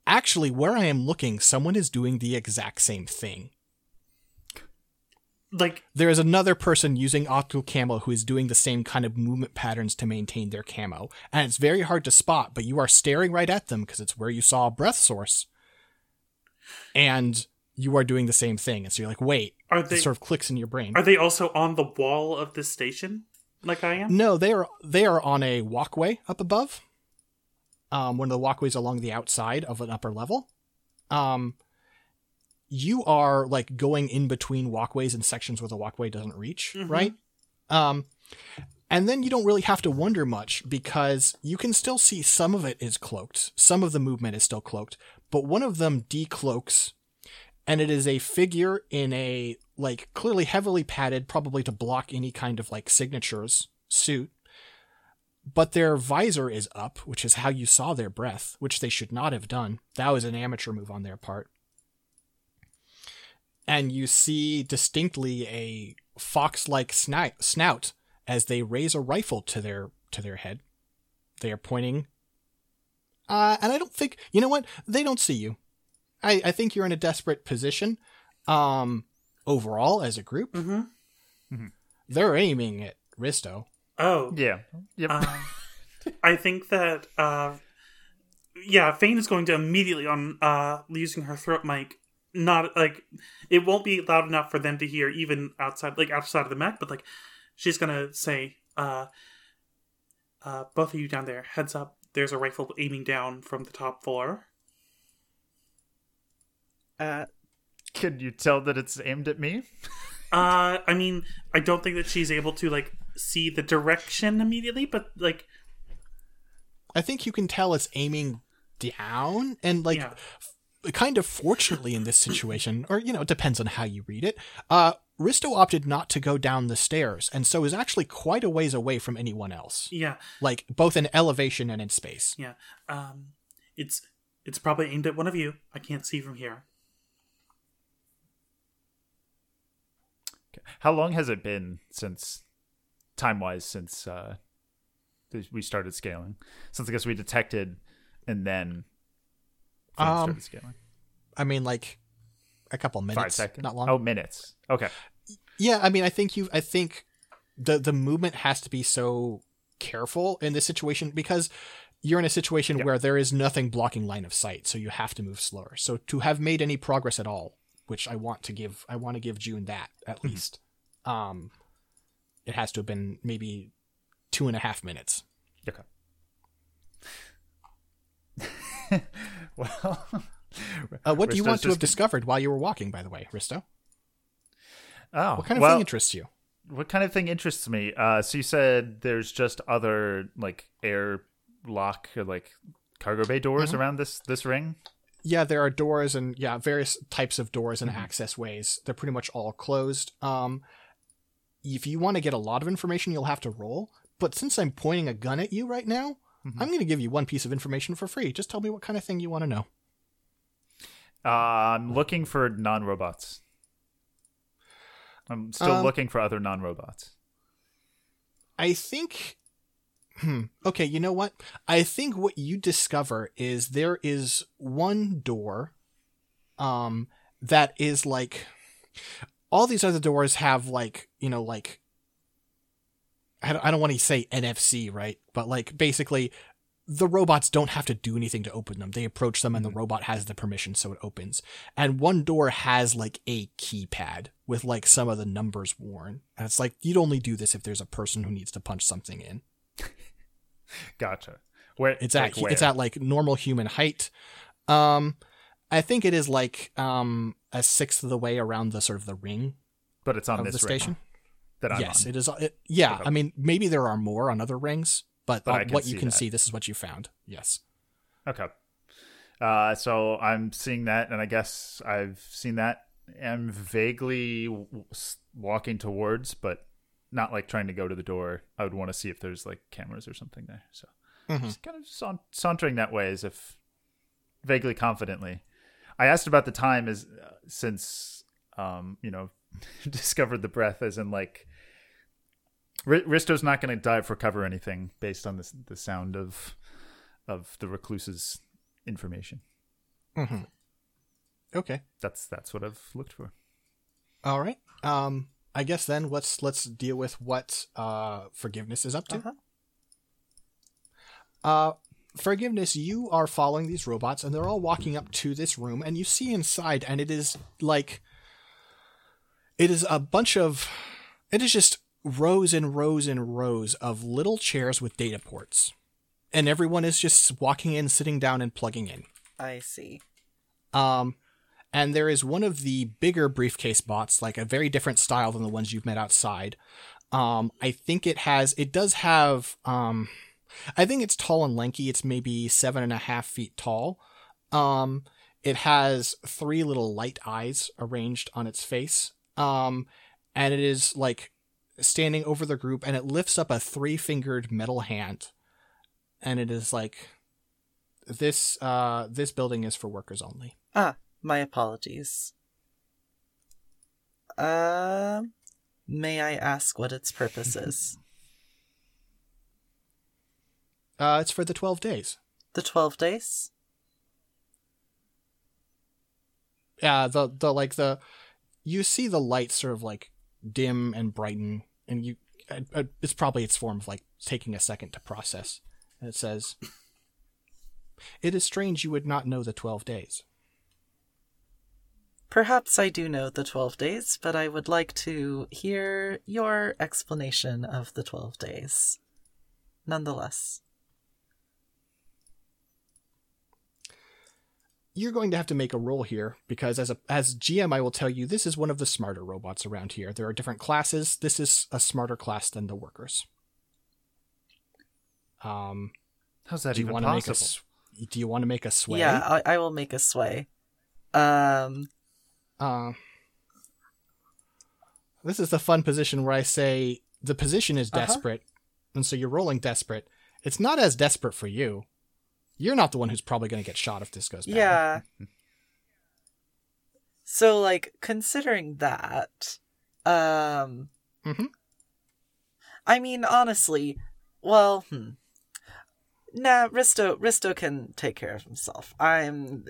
[SPEAKER 1] actually where i am looking someone is doing the exact same thing
[SPEAKER 2] Like
[SPEAKER 1] there is another person using optical camo who is doing the same kind of movement patterns to maintain their camo and it's very hard to spot but you are staring right at them because it's where you saw a breath source and you are doing the same thing and so you're like wait
[SPEAKER 2] Are
[SPEAKER 1] it
[SPEAKER 2] they-
[SPEAKER 1] sort of clicks in your brain
[SPEAKER 2] Are they also on the wall of the station, like I am?
[SPEAKER 1] No, they are they are on a walkway up above. Um, one of the walkways along the outside of an upper level. Um, you are like going in between walkways and sections where the walkway doesn't reach,
[SPEAKER 2] Mhm.
[SPEAKER 1] right? Um, And then you don't really have to wonder much because you can still see some of it is cloaked. Some of the movement is still cloaked, but one of them decloaks and it is a figure in a like clearly heavily padded, probably to block any kind of like signatures suit. But their visor is up, which is how you saw their breath, which they should not have done. That was an amateur move on their part. And you see distinctly a fox-like snout, snout as they raise a rifle to their to their head. They are pointing. Uh, and I don't think you know what they don't see you. I, I think you're in a desperate position. Um, overall as a group,
[SPEAKER 2] Mm-hmm.
[SPEAKER 1] they're aiming at Risto.
[SPEAKER 2] Oh,
[SPEAKER 4] Yeah. Yep.
[SPEAKER 2] um, I think that uh, yeah, Fane is going to immediately on uh using her throat mic. Not like it won't be loud enough for them to hear, even outside, like outside of the mech. But like, she's gonna say, uh, uh, "Both of you down there, heads up! There's a rifle aiming down from the top floor."
[SPEAKER 3] Uh,
[SPEAKER 4] Can you tell that it's aimed at me?
[SPEAKER 2] Uh, I mean, I don't think that she's able to like see the direction immediately, but like,
[SPEAKER 1] I think you can tell it's aiming down and like
[SPEAKER 2] Yeah.
[SPEAKER 1] F- kind of fortunately in this situation or you know it depends on how you read it uh Risto opted not to go down the stairs and so is actually quite a ways away from anyone else
[SPEAKER 2] yeah,
[SPEAKER 1] like both in elevation and in space
[SPEAKER 2] yeah. Um, it's it's probably aimed at one of you. I can't see from here.
[SPEAKER 4] How long has it been since, time wise, since uh, we started scaling? Since I guess we detected and then Finn
[SPEAKER 1] Um. I mean like a couple minutes
[SPEAKER 4] Five seconds.
[SPEAKER 1] not long
[SPEAKER 4] Oh, minutes. Okay.
[SPEAKER 1] Yeah, I mean, I think you. I think the the movement has to be so careful in this situation because you're in a situation
[SPEAKER 4] Yeah.
[SPEAKER 1] where there is nothing blocking line of sight, so you have to move slower. So to have made any progress at all, which I want to give, I want to give June that at
[SPEAKER 4] Mm-hmm.
[SPEAKER 1] least. Um, it has to have been maybe two and a half minutes.
[SPEAKER 4] Okay. well,
[SPEAKER 1] Uh, what do you want to have discovered while you were walking? By the way, Risto,
[SPEAKER 4] Oh,
[SPEAKER 1] what kind of
[SPEAKER 4] well,
[SPEAKER 1] thing interests you?
[SPEAKER 4] what kind of thing interests me? Uh, so you said there's just other like air lock or like cargo bay doors
[SPEAKER 1] Mm-hmm.
[SPEAKER 4] around this this ring.
[SPEAKER 1] yeah, there are doors and yeah, various types of doors and access ways. They're pretty much all closed. Um, if you want to get a lot of information, you'll have to roll. But since I'm pointing a gun at you right now, I'm going to give you one piece of information for free. Just tell me what kind of thing you want to know.
[SPEAKER 4] Uh, I'm looking for non-robots. I'm still
[SPEAKER 1] Um,
[SPEAKER 4] looking for other non-robots.
[SPEAKER 1] I think. Hmm. Okay, you know what? I think what you discover is there is one door, um, that is like, all these other doors have like you know like. I don't, I don't want to say NFC, right? But like basically, the robots don't have to do anything to open them. They approach them and the robot has the permission, so it opens. And one door has like a keypad with like some of the numbers worn. And it's like, you'd only do this if there's a person who needs to punch something in.
[SPEAKER 4] Gotcha. Where
[SPEAKER 1] It's
[SPEAKER 4] like
[SPEAKER 1] at,
[SPEAKER 4] where?
[SPEAKER 1] it's at like normal human height. Um, I think it is like, um, a sixth of the way around the sort of the ring
[SPEAKER 4] but it's on
[SPEAKER 1] of
[SPEAKER 4] this
[SPEAKER 1] the
[SPEAKER 4] ring
[SPEAKER 1] station.
[SPEAKER 4] That I'm
[SPEAKER 1] yes,
[SPEAKER 4] on.
[SPEAKER 1] it is. It, yeah.
[SPEAKER 4] Okay.
[SPEAKER 1] I mean, maybe there are more on other rings, but,
[SPEAKER 4] But can
[SPEAKER 1] what you can
[SPEAKER 4] that.
[SPEAKER 1] see, this is what you found. Yes.
[SPEAKER 4] Okay. Uh, so I'm seeing that, and I guess I've seen that. I'm vaguely w- walking towards, but not like trying to go to the door. I would want to see if there's like cameras or something there. So
[SPEAKER 1] Mhm.
[SPEAKER 4] just kind of sa- sauntering that way as if vaguely confidently. I asked about the time as uh, since um, you know discovered the breath as in like R- Risto's not going to dive for cover or anything based on this the sound of of the recluse's information.
[SPEAKER 1] hmm Okay.
[SPEAKER 4] That's that's what I've looked for.
[SPEAKER 1] All right. Um, I guess then let's let's deal with what uh forgiveness is up to.
[SPEAKER 3] Uh-huh.
[SPEAKER 1] Uh, forgiveness. You are following these robots, and they're all walking up to this room, and you see inside, and it is like it is a bunch of it is just rows and rows and rows of little chairs with data ports, and everyone is just walking in, sitting down, and plugging in.
[SPEAKER 3] I see.
[SPEAKER 1] Um, and there is one of the bigger briefcase bots, like a very different style than the ones you've met outside. Um, I think it has, it does have, um, I think it's tall and lanky. It's maybe seven and a half feet tall. Um, it has three little light eyes arranged on its face. Um, and it is like standing over the group and it lifts up a three fingered metal hand. And it is like, this, uh, this building is for workers only.
[SPEAKER 3] Ah, my apologies. Uh, may I ask what its purpose is?
[SPEAKER 1] Uh, it's for the 12 days.
[SPEAKER 3] the 12 days?
[SPEAKER 1] Yeah, the, the, like the, you see the light sort of like dim and brighten and you, uh, uh, it's probably its form of like taking a second to process. And it says, It is strange you would not know the 12 days.
[SPEAKER 3] Perhaps I do know the 12 days, but I would like to hear your explanation of the 12 days. Nonetheless.
[SPEAKER 1] You're going to have to make a roll here because as a as GM I will tell you this is one of the smarter robots around here. There are different classes. This is a smarter class than the workers. Um
[SPEAKER 4] How's that
[SPEAKER 1] do you
[SPEAKER 4] even
[SPEAKER 1] want to make
[SPEAKER 4] a,
[SPEAKER 1] a s- do you want to make a sway?
[SPEAKER 3] Yeah, I, I will make a sway. Um,
[SPEAKER 1] Uh, this is the fun position where I say the position is
[SPEAKER 3] Uh-huh.
[SPEAKER 1] desperate, and so you're rolling desperate. It's not as desperate for you. You're not the one who's probably going to get shot if this goes bad.
[SPEAKER 3] yeah. So, like, considering that, um,
[SPEAKER 1] Mhm.
[SPEAKER 3] I mean, honestly, well, hmm. Nah, Risto, Risto can take care of himself. I'm,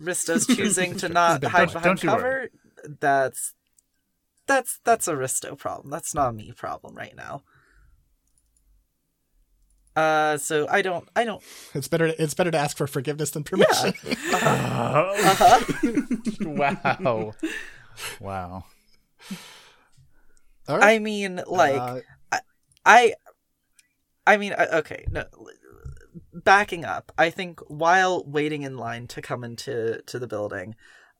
[SPEAKER 3] Risto's choosing to not hide behind cover. That's, that's, that's a Risto problem. That's not a me problem right now. Uh, so I don't, I don't,
[SPEAKER 1] It's better. It's better to ask for forgiveness than permission.
[SPEAKER 3] uh-huh.
[SPEAKER 4] wow. wow.
[SPEAKER 1] All right.
[SPEAKER 3] I mean, like,
[SPEAKER 1] Uh,
[SPEAKER 3] I, I mean, uh, okay, no, backing up. I think while waiting in line to come into to the building,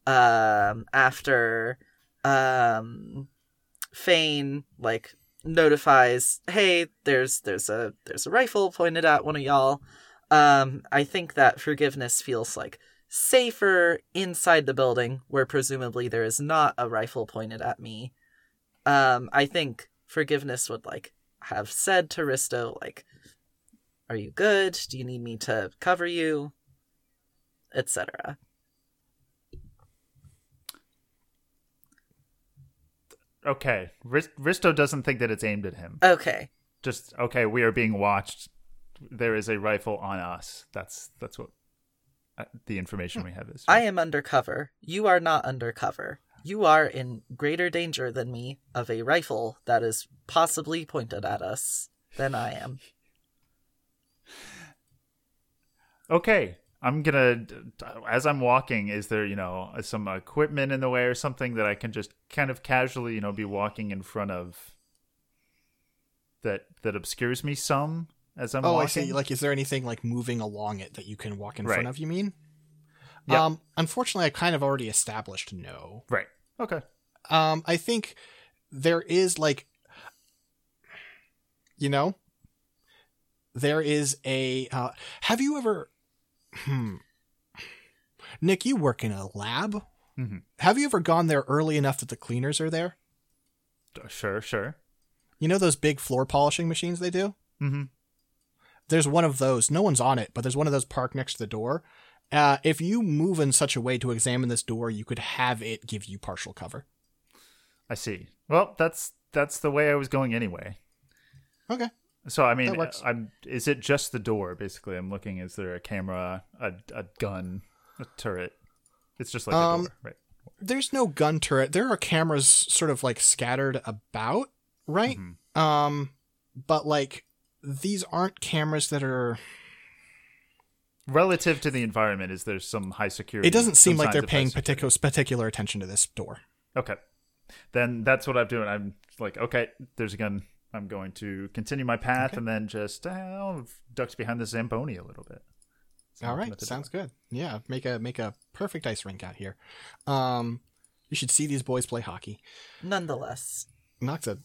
[SPEAKER 3] um, after, um, Fane like notifies, hey, there's there's a there's a rifle pointed at one of y'all. Um, I think that forgiveness feels like safer inside the building, where presumably there is not a rifle pointed at me. Um, I think forgiveness would like have said to Risto, like, "Are you good? Do you need me to cover you?" Etc.
[SPEAKER 4] Okay. Ris- Risto doesn't think that it's aimed at him.
[SPEAKER 3] Okay.
[SPEAKER 4] Just okay. We are being watched. There is a rifle on us. That's that's what uh, the information we have is.
[SPEAKER 3] I am undercover. You are not undercover. You are in greater danger than me of a rifle that is possibly pointed at us than I am.
[SPEAKER 4] okay. I'm gonna as I'm walking. Is there you know some equipment in the way or something that I can just kind of casually you know be walking in front of that that obscures me some as I'm
[SPEAKER 1] oh,
[SPEAKER 4] walking?
[SPEAKER 1] I see. Like, is there anything like moving along it that you can walk in
[SPEAKER 4] Right.
[SPEAKER 1] front of? You mean?
[SPEAKER 4] Yep.
[SPEAKER 1] Um, unfortunately, I kind of already established no.
[SPEAKER 4] right. Okay.
[SPEAKER 1] Um, I think there is like, you know, there is a. Uh, have you ever? Hmm. Nick, you work in a lab.
[SPEAKER 4] Mhm.
[SPEAKER 1] Have you ever gone there early enough that the cleaners are there?
[SPEAKER 4] Sure. Sure.
[SPEAKER 1] You know those big floor polishing machines they do?
[SPEAKER 4] Mm-hmm.
[SPEAKER 1] There's one of those. No one's on it, but there's one of those parked next to the door. Uh, if you move in such a way to examine this door, you could have it give you partial cover.
[SPEAKER 4] I see. Well, that's that's the way I was going anyway.
[SPEAKER 1] Okay.
[SPEAKER 4] So I mean. I'm. Is it just the door? Basically, I'm looking. Is there a camera, a a gun, a turret? It's just like
[SPEAKER 1] Um,
[SPEAKER 4] a door, right?
[SPEAKER 1] There's no gun turret. There are cameras sort of like scattered about, right?
[SPEAKER 4] Mhm.
[SPEAKER 1] Um, but like these aren't cameras that are.
[SPEAKER 4] Relative to the environment, is there some high security?
[SPEAKER 1] It doesn't seem like they're
[SPEAKER 4] signs of high
[SPEAKER 1] paying particular particular attention to this door.
[SPEAKER 4] Okay, then that's what I'm doing. I'm like, okay, there's a gun. I'm going to continue my path
[SPEAKER 1] Okay.
[SPEAKER 4] and then just uh, ducks behind the zamboni a little bit. So
[SPEAKER 1] All
[SPEAKER 4] open
[SPEAKER 1] right,
[SPEAKER 4] up the
[SPEAKER 1] sounds
[SPEAKER 4] door.
[SPEAKER 1] good. Yeah, make a make a perfect ice rink out here. Um, you should see these boys play hockey.
[SPEAKER 3] Nonetheless.
[SPEAKER 1] Knox a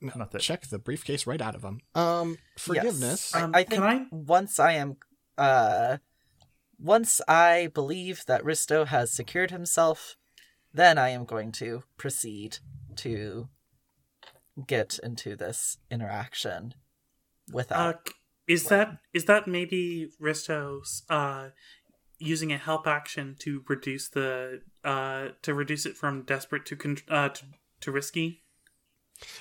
[SPEAKER 4] Not that.
[SPEAKER 1] Check the briefcase right out of him. Um, forgiveness.
[SPEAKER 3] Yes.
[SPEAKER 2] Um,
[SPEAKER 3] I, I think
[SPEAKER 2] can I-
[SPEAKER 3] once I am, uh, once I believe that Risto has secured himself, then I am going to proceed to get into this interaction without.
[SPEAKER 2] Uh, is that is that maybe Risto's uh, using a help action to reduce the uh, to reduce it from desperate to con- uh, to, to risky?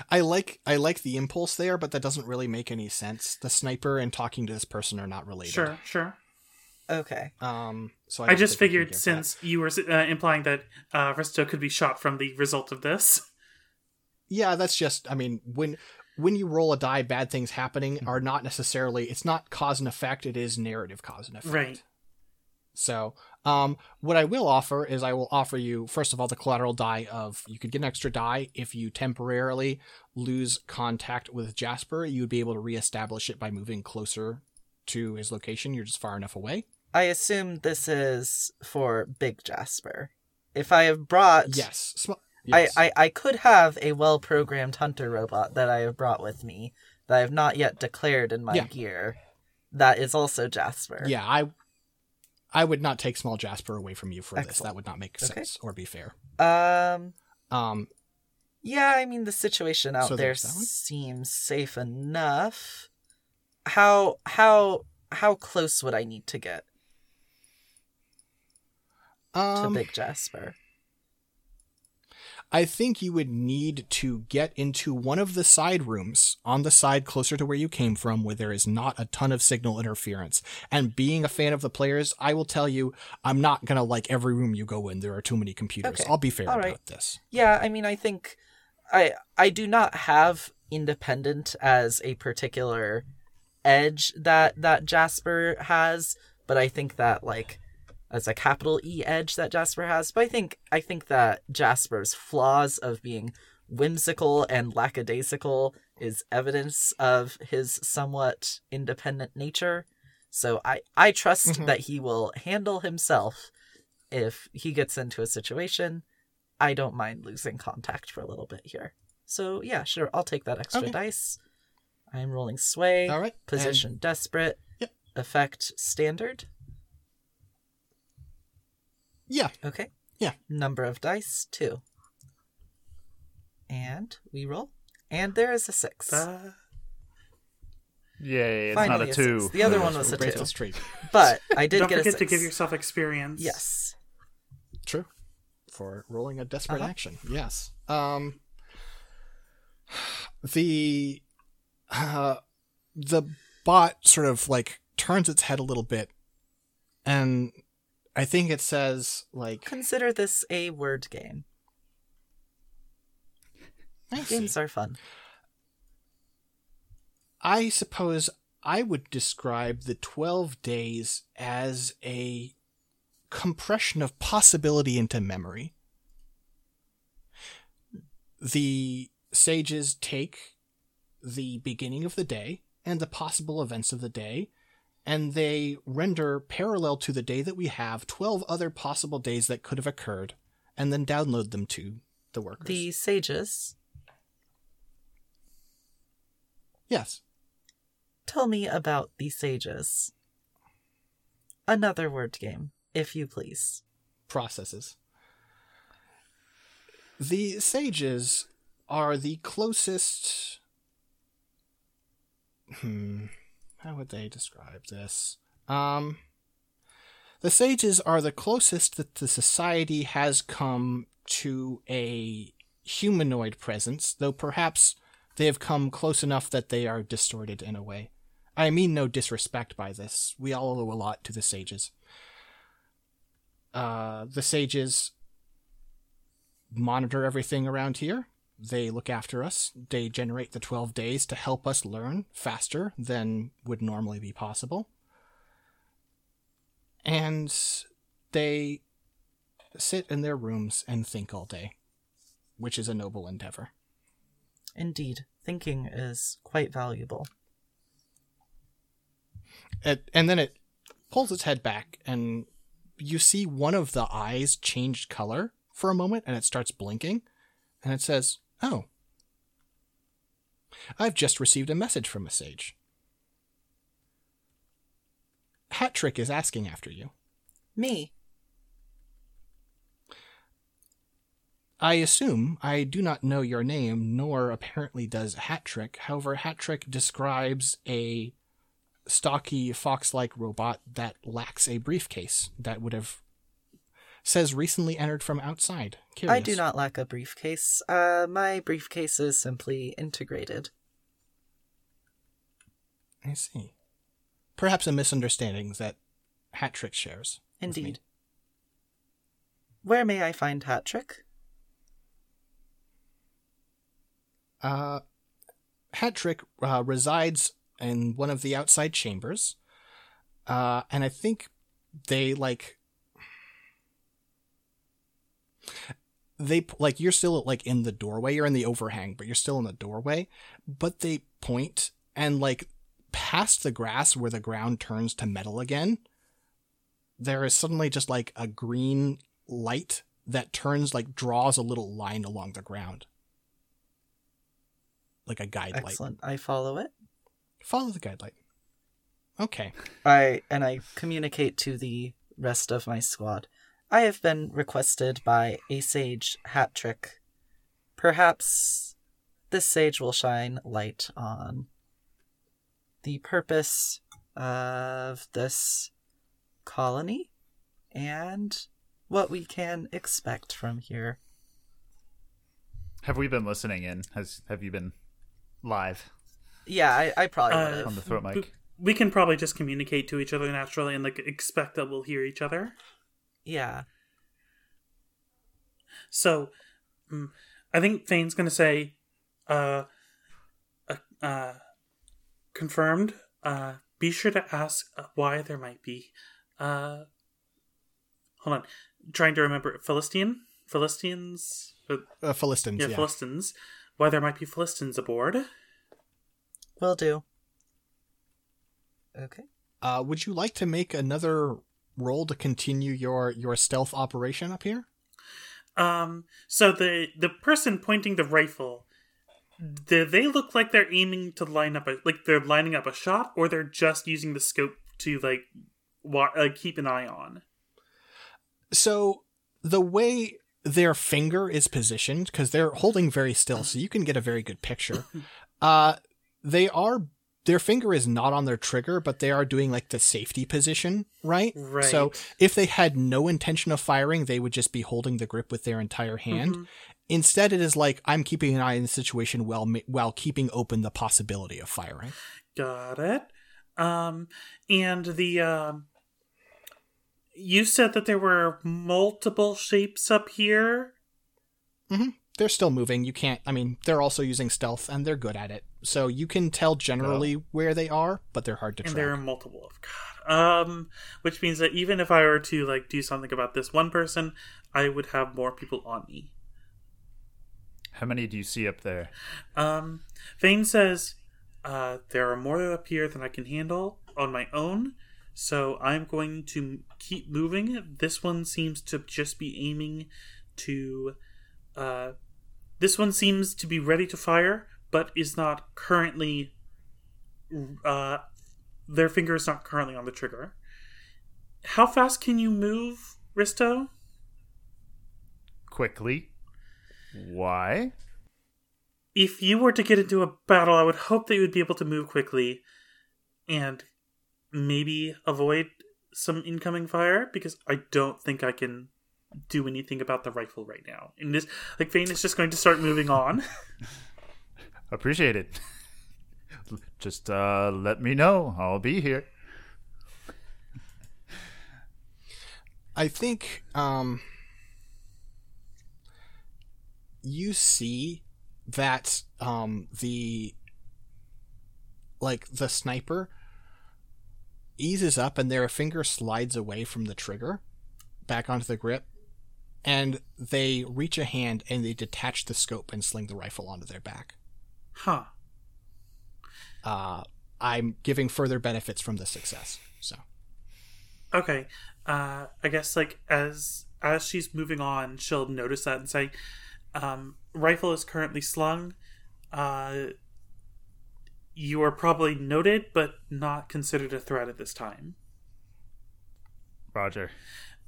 [SPEAKER 1] I like I like the impulse there, but that doesn't really make any sense. The sniper and talking to this person are not related.
[SPEAKER 2] Sure, sure.
[SPEAKER 3] okay.
[SPEAKER 1] Um. So I,
[SPEAKER 2] I, just
[SPEAKER 1] think we can
[SPEAKER 2] figured
[SPEAKER 1] give
[SPEAKER 2] since you were uh, implying that uh, Risto could be shot from the result of this.
[SPEAKER 1] That. Yeah, that's just. I mean, when when you roll a die, bad things happening are not necessarily. It's not cause and effect. It is narrative cause and effect.
[SPEAKER 2] Right.
[SPEAKER 1] So, um, what I will offer is I will offer you first of all the collateral die of you could get an extra die if you temporarily lose contact with Jasper. You would be able to reestablish it by moving closer to his location. You're just far enough away.
[SPEAKER 3] I assume this is for Big Jasper. If I have brought,
[SPEAKER 1] Yes. Sm-
[SPEAKER 3] I,
[SPEAKER 1] yes.
[SPEAKER 3] I, I could have a well programmed hunter robot that I have brought with me that I have not yet declared in my
[SPEAKER 1] Yeah.
[SPEAKER 3] gear. That is also Jasper.
[SPEAKER 1] Yeah, I I would not take small Jasper away from you for this. That would not make
[SPEAKER 3] Okay.
[SPEAKER 1] sense or be fair.
[SPEAKER 3] Um.
[SPEAKER 1] Um,
[SPEAKER 3] Yeah, I mean the situation out
[SPEAKER 1] So
[SPEAKER 3] there
[SPEAKER 1] there's that one.
[SPEAKER 3] seems safe enough. How how how close would I need to get to
[SPEAKER 1] um
[SPEAKER 3] Big Jasper?
[SPEAKER 1] I think you would need to get into one of the side rooms on the side closer to where you came from, where there is not a ton of signal interference. And being a fan of the players, I will tell you, I'm not gonna like every room you go in. There are too many computers.
[SPEAKER 3] Okay.
[SPEAKER 1] I'll be fair
[SPEAKER 3] All
[SPEAKER 1] about
[SPEAKER 3] right.
[SPEAKER 1] this.
[SPEAKER 3] Yeah, I mean I think I I do not have independent as a particular edge that that Jasper has, but I think that like as a capital E edge that Jasper has. But I think I think that Jasper's flaws of being whimsical and lackadaisical is evidence of his somewhat independent nature. So I I trust
[SPEAKER 1] Mhm.
[SPEAKER 3] that he will handle himself if he gets into a situation. I don't mind losing contact for a little bit here. So yeah, sure, I'll take that extra
[SPEAKER 1] Okay.
[SPEAKER 3] dice. I'm rolling sway.
[SPEAKER 1] All right.
[SPEAKER 3] Position desperate.
[SPEAKER 1] Yep.
[SPEAKER 3] Effect standard.
[SPEAKER 1] Yeah.
[SPEAKER 3] Okay.
[SPEAKER 1] Yeah.
[SPEAKER 3] Number of dice two. And we roll. And there is a six.
[SPEAKER 2] Uh,
[SPEAKER 4] Yay, it's
[SPEAKER 3] Finally
[SPEAKER 4] not a two.
[SPEAKER 3] six. The other one was a
[SPEAKER 1] Raise
[SPEAKER 3] two.
[SPEAKER 1] this.
[SPEAKER 3] But I did
[SPEAKER 2] don't
[SPEAKER 3] get a
[SPEAKER 2] forget to give yourself experience.
[SPEAKER 3] Yes.
[SPEAKER 1] True. For rolling a desperate
[SPEAKER 3] Uh-huh.
[SPEAKER 1] action. Yes. Um the uh the bot sort of like turns its head a little bit and I think it says like
[SPEAKER 3] Consider this a word game. Games are fun.
[SPEAKER 1] I suppose I would describe the 12 days as a compression of possibility into memory. The sages take the beginning of the day and the possible events of the day, and they render parallel to the day that we have 12 other possible days that could have occurred, and then download them to the workers.
[SPEAKER 3] The sages,
[SPEAKER 1] yes.
[SPEAKER 3] tell me about the sages. Another word game, if you please.
[SPEAKER 1] processes. The sages are the closest. Hmm. How would they describe this? Um. The sages are the closest that the society has come to a humanoid presence, though perhaps they have come close enough that they are distorted in a way. I mean no disrespect by this. We all owe a lot to the sages uh, the sages monitor everything around here. They look after us. They generate the 12 days to help us learn faster than would normally be possible. And they sit in their rooms and think all day, which is a noble endeavor.
[SPEAKER 3] Indeed, thinking is quite valuable.
[SPEAKER 1] It, and then it pulls its head back, and you see one of the eyes changed color for a moment, and it starts blinking, and it says, "Oh, I've just received a message from a sage. Hat Trick is asking after you.
[SPEAKER 3] Me.
[SPEAKER 1] I assume I do not know your name, nor apparently does Hat Trick. However, Hat Trick describes a stocky fox-like robot that lacks a briefcase that would have says recently entered from outside. Curious.
[SPEAKER 3] I do not lack a briefcase. Uh, my briefcase is simply integrated.
[SPEAKER 1] I see. Perhaps a misunderstanding that Hat Trick shares.
[SPEAKER 3] Indeed. Where may I find Hat Trick?
[SPEAKER 1] Uh, Hat Trick uh, resides in one of the outside chambers, uh, and I think they like they like you're still like in the doorway. You're in the overhang, but you're still in the doorway. But they point and like past the grass where the ground turns to metal again. There is suddenly just like a green light that turns like draws a little line along the ground like a guide light.
[SPEAKER 3] Excellent. I follow it.
[SPEAKER 1] Follow the guide light. Okay.
[SPEAKER 3] I and I communicate to the rest of my squad. I have been requested by a sage hat trick. Perhaps this sage will shine light on the purpose of this colony and what we can expect from here.
[SPEAKER 4] Have we been listening in? Has have you been live
[SPEAKER 3] Yeah, I, I probably
[SPEAKER 2] Uh,
[SPEAKER 3] would have.
[SPEAKER 4] on the throat mic?
[SPEAKER 2] We can probably just communicate to each other naturally and like expect that we'll hear each other.
[SPEAKER 3] Yeah.
[SPEAKER 2] So, mm, I think Fane's gonna say, uh, uh, uh confirmed. Uh, be sure to ask uh, why there might be. Uh, hold on, trying to remember Philistine, Philistines, uh,
[SPEAKER 1] Uh, Philistines,
[SPEAKER 2] yeah,
[SPEAKER 1] yeah.
[SPEAKER 2] Philistines. Why there might be Philistines aboard?
[SPEAKER 3] Will do. Okay.
[SPEAKER 1] uh, would you like to make another roll to continue your, your stealth operation up here?
[SPEAKER 2] Um, so the the person pointing the rifle, do they look like they're aiming to line up a like they're lining up a shot, or they're just using the scope to like wa- uh, keep an eye on?
[SPEAKER 1] So the way their finger is positioned, because they're holding very still, so you can get a very good picture. Uh, they are their finger is not on their trigger, but they are doing like the safety position, right?
[SPEAKER 2] Right.
[SPEAKER 1] So if they had no intention of firing, they would just be holding the grip with their entire hand.
[SPEAKER 2] Mhm.
[SPEAKER 1] Instead, it is like I'm keeping an eye on the situation while while keeping open the possibility of firing.
[SPEAKER 2] Got it. Um, and the um, you said that there were multiple shapes up here.
[SPEAKER 1] They're still moving. You can't. I mean, they're also using stealth, and they're good at it. So you can tell generally where they are, but they're hard to track.
[SPEAKER 2] and
[SPEAKER 1] track.
[SPEAKER 2] there are multiple of God. Um, which means that even if I were to like do something about this one person, I would have more people on me.
[SPEAKER 4] How many do you see up there?
[SPEAKER 2] Um, Fane says, uh, there are more up here than I can handle on my own, so I'm going to keep moving. This one seems to just be aiming to, uh, this one seems to be ready to fire, but is not currently, uh, their finger is not currently on the trigger. How fast can you move, Risto?
[SPEAKER 4] Quickly. Why?
[SPEAKER 2] if you were to get into a battle, I would hope that you would be able to move quickly and maybe avoid some incoming fire because I don't think I can do anything about the rifle right now. And this, like, Fane is just going to start moving on.
[SPEAKER 4] Appreciate it. Just uh, let me know. I'll be here.
[SPEAKER 1] I think um, you see that um, the like the sniper eases up and their finger slides away from the trigger back onto the grip and they reach a hand and they detach the scope and sling the rifle onto their back
[SPEAKER 2] huh.
[SPEAKER 1] uh, i'm giving further benefits from the success so
[SPEAKER 2] Okay. Uh, I guess like as as she's moving on, she'll notice that and say, um, "Rifle is currently slung. Uh, you are probably noted, but not considered a threat at this time.
[SPEAKER 4] Roger.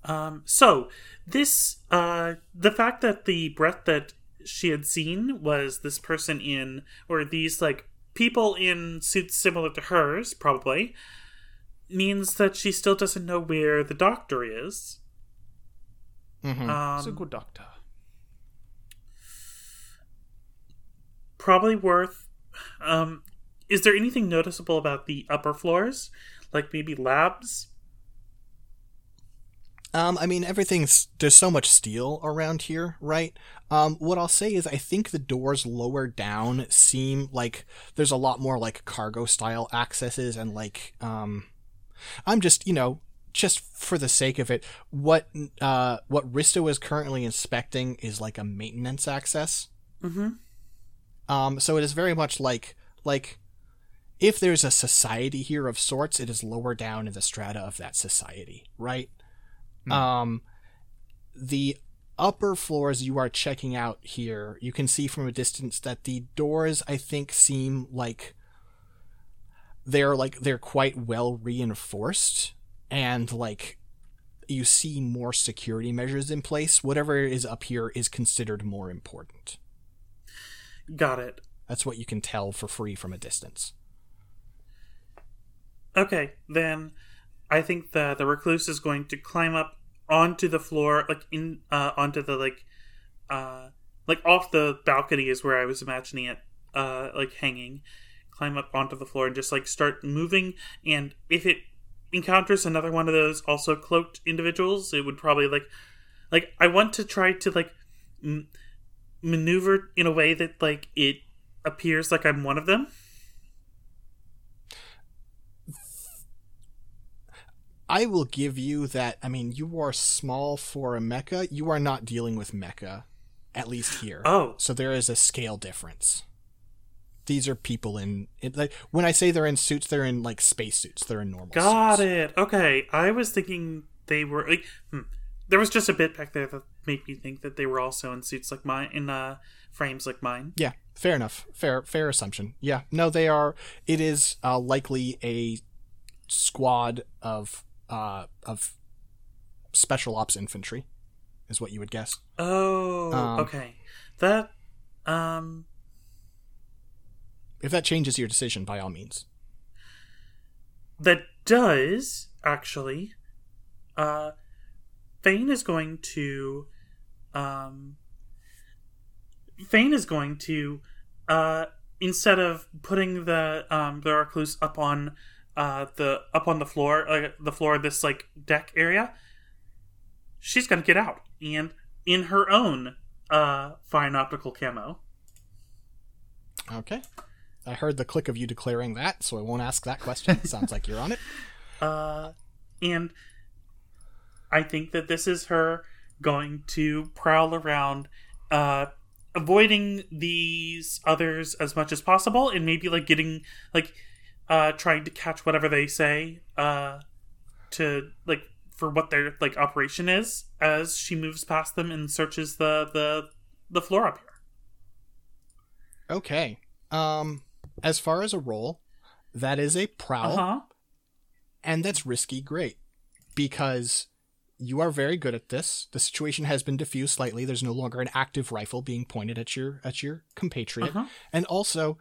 [SPEAKER 2] Um, so this, uh, the fact that the breath that she had seen was this person in, or these like people in suits similar to hers, probably, means that she still doesn't know where the doctor is.
[SPEAKER 1] Mhm.
[SPEAKER 4] He's a
[SPEAKER 2] Um,
[SPEAKER 4] good doctor.
[SPEAKER 2] probably worth. Um, is there anything noticeable about the upper floors, like maybe labs?
[SPEAKER 1] Um, I mean, everything's there's so much steel around here, right? Um, what I'll say is, I think the doors lower down seem like there's a lot more like cargo style accesses and like um, I'm just you know just for the sake of it, what uh what Risto is currently inspecting is like a maintenance access.
[SPEAKER 2] Mm-hmm.
[SPEAKER 1] Um, so it is very much like like if there's a society here of sorts, it is lower down in the strata of that society, right? Um, the upper floors you are checking out here, you can see from a distance that the doors, I think, seem like they're like they're quite well reinforced, and like you see more security measures in place. Whatever is up here is considered more important.
[SPEAKER 2] Got it.
[SPEAKER 1] That's what you can tell for free from a distance.
[SPEAKER 2] Okay, then I think the the recluse is going to climb up onto the floor, like in uh onto the like uh like off the balcony is where I was imagining it uh like hanging. Climb up onto the floor and just like start moving and if it encounters another one of those also cloaked individuals, it would probably like like I want to try to like m- maneuver in a way that like it appears like I'm one of them.
[SPEAKER 1] I will give you that. I mean, you are small for a mecha. You are not dealing with mecha, at least here.
[SPEAKER 2] Oh.
[SPEAKER 1] so there is a scale difference. These are people in, in like when I say they're in suits, they're in like spacesuits. They're in normal.
[SPEAKER 2] Got
[SPEAKER 1] suits.
[SPEAKER 2] it. Okay, I was thinking they were like. Hmm. There was just a bit back there that made me think that they were also in suits like mine, in uh, frames like mine.
[SPEAKER 1] Yeah, fair enough. Fair, fair assumption. Yeah, no, they are. It is uh, likely a squad of uh of special ops infantry, is what you would guess.
[SPEAKER 2] Oh,
[SPEAKER 1] Um,
[SPEAKER 2] okay. That, um,
[SPEAKER 1] If that changes your decision, by all means.
[SPEAKER 2] that does actually. Uh, Fane is going to, um, Fane is going to, uh, instead of putting the um the recluse up on, uh, the up on the floor, uh, the floor of this like deck area, she's gonna get out and in her own uh fine optical camo.
[SPEAKER 1] Okay. I heard the click of you declaring that, so I won't ask that question. Sounds like you're on it.
[SPEAKER 2] Uh, and I think that this is her going to prowl around, uh, avoiding these others as much as possible, and maybe like getting like, uh, trying to catch whatever they say, uh, to like for what their like operation is as she moves past them and searches the the the floor up here.
[SPEAKER 1] Okay. Um, as far as a roll, that is a prowl,
[SPEAKER 2] Uh huh.
[SPEAKER 1] and that's risky great because you are very good at this. The situation has been diffused slightly. There's no longer an active rifle being pointed at your at your compatriot,
[SPEAKER 2] Uh-huh.
[SPEAKER 1] and also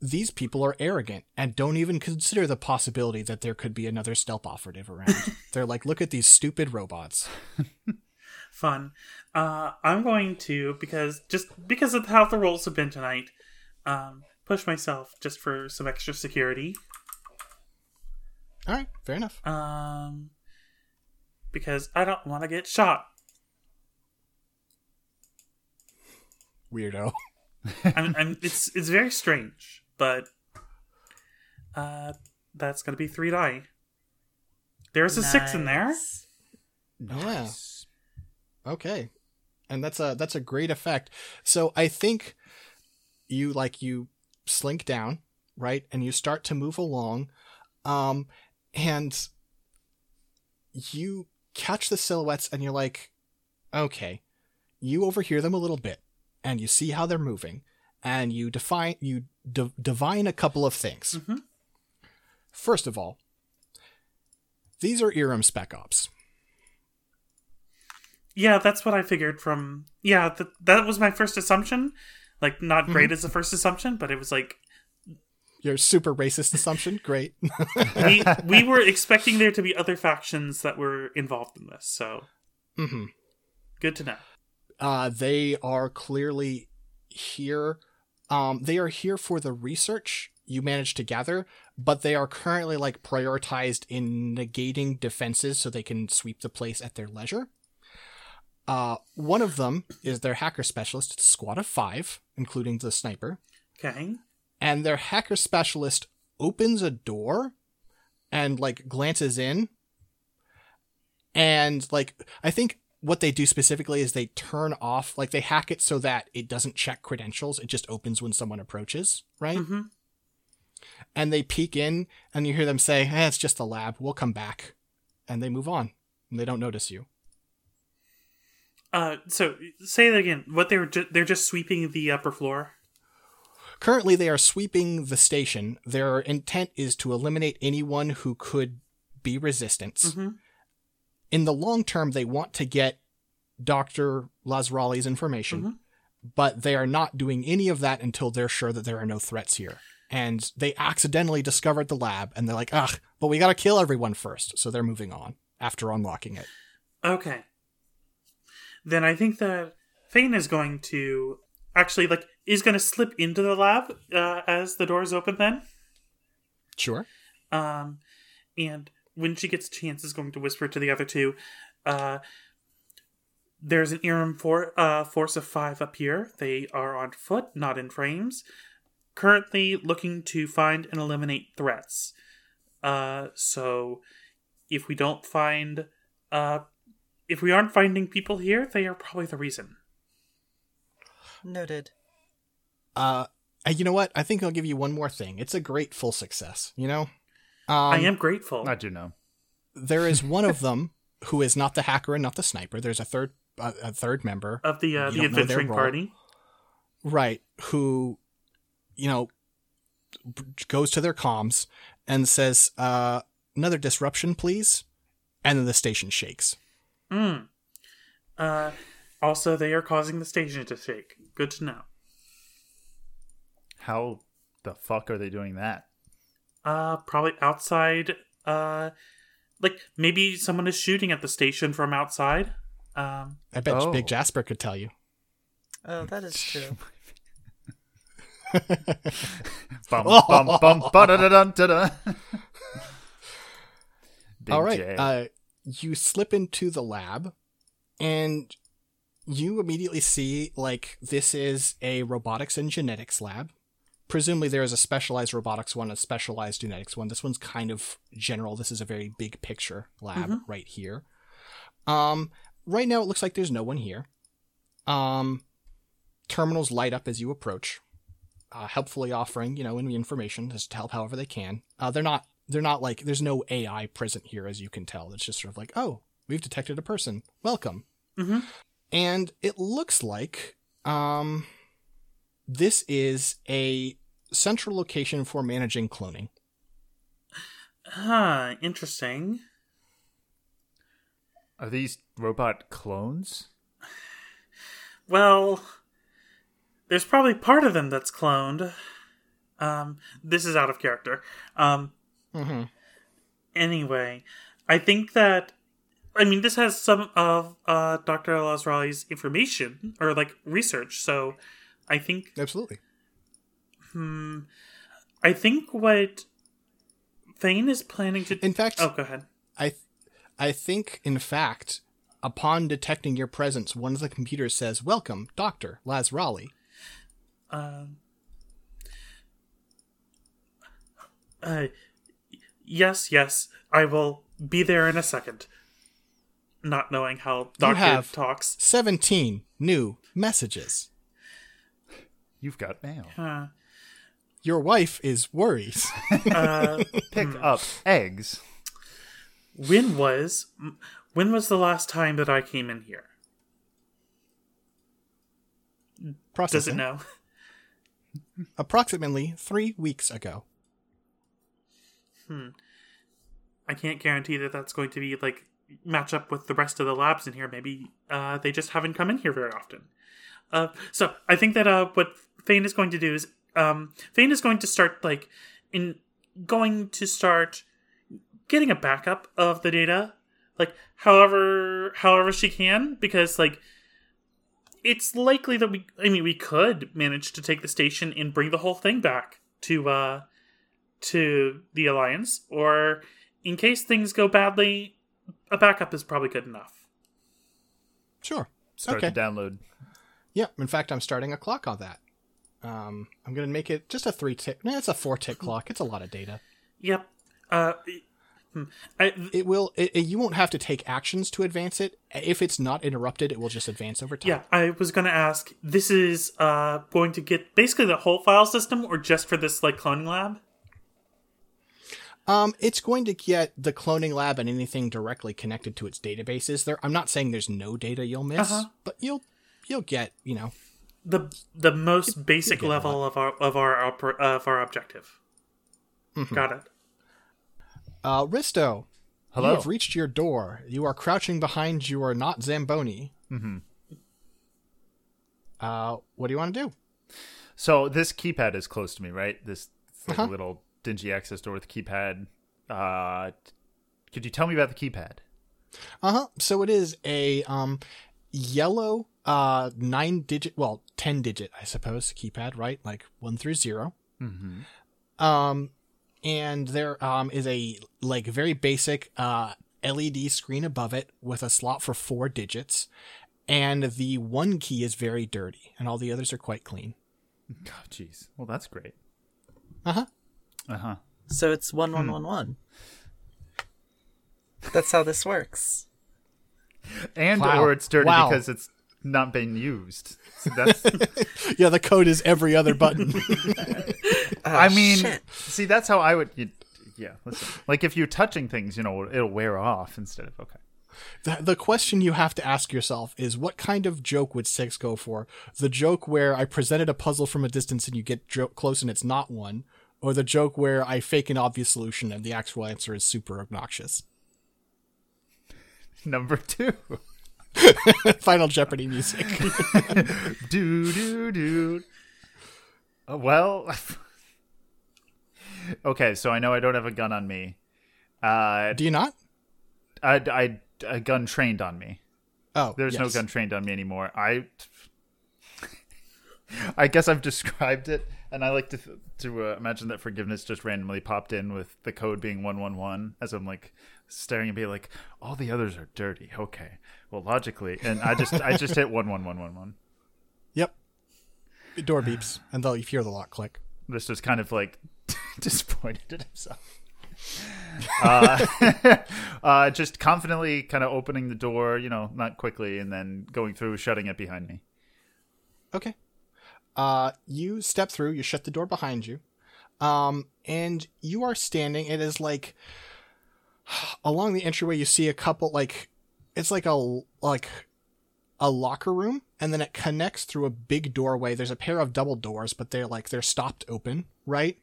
[SPEAKER 1] these people are arrogant and don't even consider the possibility that there could be another stealth operative around. They're like, look at these stupid robots.
[SPEAKER 2] fun. Uh, I'm going to because just because of how the rolls have been tonight, um, push myself just for some extra security.
[SPEAKER 1] All right, fair enough.
[SPEAKER 2] Um, because I don't want to get shot.
[SPEAKER 1] Weirdo.
[SPEAKER 2] I'm, I'm, it's it's very strange, but uh, that's gonna be three die. There's a six in there.
[SPEAKER 3] Nice.
[SPEAKER 1] Yeah. Okay. And that's a that's a great effect. So I think you like you slink down, right? And you start to move along. Um and you catch the silhouettes and you're like, okay. You overhear them a little bit and you see how they're moving. and you define you d- divine a couple of things.
[SPEAKER 2] Mhm.
[SPEAKER 1] First of all, these are Iram spec ops.
[SPEAKER 2] Yeah, that's what I figured from. Yeah, th- that was my first assumption. Like, not
[SPEAKER 1] Mm-hmm.
[SPEAKER 2] great as a first assumption, but it was like
[SPEAKER 1] Your super racist assumption, great.
[SPEAKER 2] we we were expecting there to be other factions that were involved in this. So
[SPEAKER 1] hmm
[SPEAKER 2] good to know.
[SPEAKER 1] uh, they are clearly here. Um, they are here for the research you managed to gather, but they are currently like prioritized in negating defenses so they can sweep the place at their leisure. Uh, one of them is their hacker specialist, it's a squad of five, including the sniper.
[SPEAKER 2] Okay.
[SPEAKER 1] And their hacker specialist opens a door and like glances in. And like, I think what they do specifically is they turn off, like they hack it so that it doesn't check credentials. It just opens when someone approaches, right?
[SPEAKER 2] hmm
[SPEAKER 1] And they peek in and you hear them say, eh, it's just a lab. We'll come back. And they move on and they don't notice you.
[SPEAKER 2] Uh, so say that again. What they were ju- they're just sweeping the upper floor.
[SPEAKER 1] Currently, they are sweeping the station. Their intent is to eliminate anyone who could be resistance.
[SPEAKER 2] Mhm.
[SPEAKER 1] In the long term, they want to get Dr. Lazrali's information,
[SPEAKER 2] Mhm.
[SPEAKER 1] but they are not doing any of that until they're sure that there are no threats here. And they accidentally discovered the lab, and they're like, ugh, but we gotta kill everyone first. So they're moving on after unlocking it.
[SPEAKER 2] Okay. Then I think that Fane is going to actually like is going to slip into the lab uh, as the doors open. Then,
[SPEAKER 1] Sure.
[SPEAKER 2] um, and when she gets a chance, is going to whisper to the other two. Uh, there's an Iram for uh, force of five up here. They are on foot, not in frames. Currently looking to find and eliminate threats. Uh, so if we don't find uh, if we aren't finding people here, they are probably the reason.
[SPEAKER 3] Noted.
[SPEAKER 1] Uh, you know what? I think I'll give you one more thing. It's a great full success, you know? Um,
[SPEAKER 2] I am grateful.
[SPEAKER 4] I do know.
[SPEAKER 1] there is one of them who is not the hacker and not the sniper. There's a third a, a third member,
[SPEAKER 2] of the uh, the
[SPEAKER 1] don't know their
[SPEAKER 2] adventuring party.
[SPEAKER 1] right? Who, you know, b- goes to their comms and says, uh, "Another disruption, please," and then the station shakes.
[SPEAKER 2] Mm. Uh, also, they are causing the station to shake. Good to know.
[SPEAKER 4] How the fuck are they doing that?
[SPEAKER 2] Uh, probably outside. Uh, like maybe someone is shooting at the station from outside. Um,
[SPEAKER 1] I bet
[SPEAKER 4] Oh.
[SPEAKER 1] Big Jasper could tell you.
[SPEAKER 3] Oh, that is true.
[SPEAKER 4] Bum bum bum
[SPEAKER 1] All right.
[SPEAKER 4] J.
[SPEAKER 1] Uh, you slip into the lab, and you immediately see like this is a robotics and genetics lab. Presumably, there is a specialized robotics one, a specialized genetics one. This one's kind of general. This is a very big picture lab right here. Um, right now, it looks like there's no one here. Um, terminals light up as you approach, uh, helpfully offering you know any information just to help however they can. Uh, they're not they're not like there's no AI present here as you can tell. It's just sort of like oh we've detected a person. Welcome.
[SPEAKER 2] Mhm.
[SPEAKER 1] And it looks like um this is a central location for managing cloning.
[SPEAKER 2] huh. Interesting.
[SPEAKER 4] Are these robot clones?
[SPEAKER 2] Well, there's probably part of them that's cloned. Um, this is out of character. Um,
[SPEAKER 1] Mm-hmm.
[SPEAKER 2] anyway, I think that I mean this has some of uh, Dr. Lazrali's information or like research, so I think
[SPEAKER 1] Absolutely.
[SPEAKER 2] hmm, I think what Fane is planning to
[SPEAKER 1] In fact,
[SPEAKER 2] Oh, go ahead.
[SPEAKER 1] I th- I think in fact upon detecting your presence, one of the computers says, "Welcome, Doctor Lazrali."
[SPEAKER 2] Um, uh, yes, yes, I will be there in a second. Not knowing how Doctor talks.
[SPEAKER 1] 17 new messages.
[SPEAKER 4] You've got mail.
[SPEAKER 2] Uh,
[SPEAKER 1] Your wife is worried.
[SPEAKER 2] uh,
[SPEAKER 4] Pick up eggs.
[SPEAKER 2] when was when was the last time that I came in here? Does
[SPEAKER 1] Processing.
[SPEAKER 2] it know?
[SPEAKER 1] approximately three weeks ago. Hmm.
[SPEAKER 2] I can't guarantee that that's going to be like match up with the rest of the labs in here. Maybe uh, they just haven't come in here very often. Uh, so I think that uh, what Fane is going to do is um, Fane is going to start like in going to start getting a backup of the data, like however however she can, because like it's likely that we I mean we could manage to take the station and bring the whole thing back to uh to the alliance or in case things go badly a backup is probably good enough.
[SPEAKER 1] Sure.
[SPEAKER 4] Start
[SPEAKER 1] okay.
[SPEAKER 4] the download.
[SPEAKER 1] Yeah. In fact, I'm starting a clock on that. Um, I'm going to make it just a three tick. No, it's a four tick clock. It's a lot of data.
[SPEAKER 2] Yep. Uh hmm. I,
[SPEAKER 1] It will. It, it- you won't have to take actions to advance it. If it's not interrupted, it will just advance over time.
[SPEAKER 2] yeah, I was going to ask this is uh going to get basically the whole file system or just for this like cloning lab?
[SPEAKER 1] Um, it's going to get the cloning lab and anything directly connected to its databases. There, I'm not saying there's no data you'll miss,
[SPEAKER 2] Uh-huh.
[SPEAKER 1] but you'll you'll get you know.
[SPEAKER 2] The the most basic
[SPEAKER 1] get
[SPEAKER 2] level of our of our oper- of our objective.
[SPEAKER 1] Mm-hmm.
[SPEAKER 2] Got it.
[SPEAKER 1] Uh, Risto,
[SPEAKER 4] Hello.
[SPEAKER 1] you have reached your door. You are crouching behind your not Zamboni. Mm-hmm. Uh, what do you want to do?
[SPEAKER 4] So this keypad is close to me, right? This like,
[SPEAKER 1] Uh-huh.
[SPEAKER 4] little dingy access door with keypad. Uh, could you tell me about the keypad?
[SPEAKER 1] Uh huh. So it is a um yellow uh nine digit, well ten digit, I suppose, keypad, right? Like one through 0 Mm-hmm. Um, and there um is a like very basic uh LED screen above it with a slot for four digits, and the one key is very dirty, and all the others are quite clean.
[SPEAKER 4] Oh, jeez. Well, that's great.
[SPEAKER 1] Uh huh.
[SPEAKER 4] Uh huh.
[SPEAKER 3] So it's one one one one. That's how this works.
[SPEAKER 4] And
[SPEAKER 1] Wow.
[SPEAKER 4] or it's dirty
[SPEAKER 1] Wow.
[SPEAKER 4] because it's not being used. So that's.
[SPEAKER 1] Yeah, the code is every other button.
[SPEAKER 4] I oh, mean,
[SPEAKER 3] shit.
[SPEAKER 4] see, that's how I would. You, yeah. Listen, like if you're touching things, you know, it'll wear off instead of okay.
[SPEAKER 1] The, the question you have to ask yourself is what kind of joke would Six go for? The joke where I presented a puzzle from a distance and you get jo- close and it's not one, or the joke where I fake an obvious solution and the actual answer is super obnoxious?
[SPEAKER 4] Number two.
[SPEAKER 1] Final Jeopardy music.
[SPEAKER 4] do do do. Uh, well, okay. So I know I don't have a gun on me. Uh,
[SPEAKER 1] Do you not?
[SPEAKER 4] I, I a gun trained on me.
[SPEAKER 1] Oh,
[SPEAKER 4] There's no gun trained on me anymore. I I guess I've described it, and I like to to uh, imagine that forgiveness just randomly popped in with the code being one one one as I'm like staring and be like, all the others are dirty. Okay, well logically, and I just I just hit one one one one one.
[SPEAKER 1] Yep. Door beeps and they'll you hear the lock click.
[SPEAKER 4] This was kind of like disappointed in himself. uh, uh, just confidently kind of opening the door, you know, not quickly, and then going through, shutting it behind me.
[SPEAKER 1] Okay. Uh, you step through, you shut the door behind you, um, and you are standing. It is like along the entryway. You see a couple like it's like a like a locker room, and then it connects through a big doorway. There's a pair of double doors, but they're like they're stopped open, right?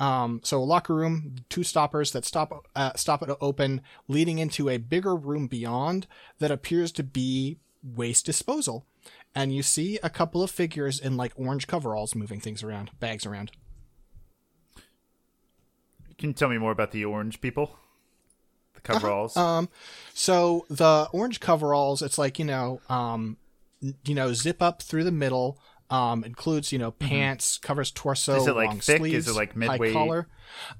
[SPEAKER 1] Um, so a locker room, two stoppers that stop uh, stop it open, leading into a bigger room beyond that appears to be waste disposal. And you see a couple of figures in like orange coveralls moving things around, bags around.
[SPEAKER 4] Can you tell me more about the orange people? The coveralls.
[SPEAKER 1] Um, so the orange coveralls, it's like you know, um, you know, zip up through the middle. Um, includes you know pants, covers torso,
[SPEAKER 4] Mm-hmm. Is it, like,
[SPEAKER 1] long
[SPEAKER 4] thick? Is
[SPEAKER 1] sleeves,
[SPEAKER 4] it, like, mid-weight?
[SPEAKER 1] collar.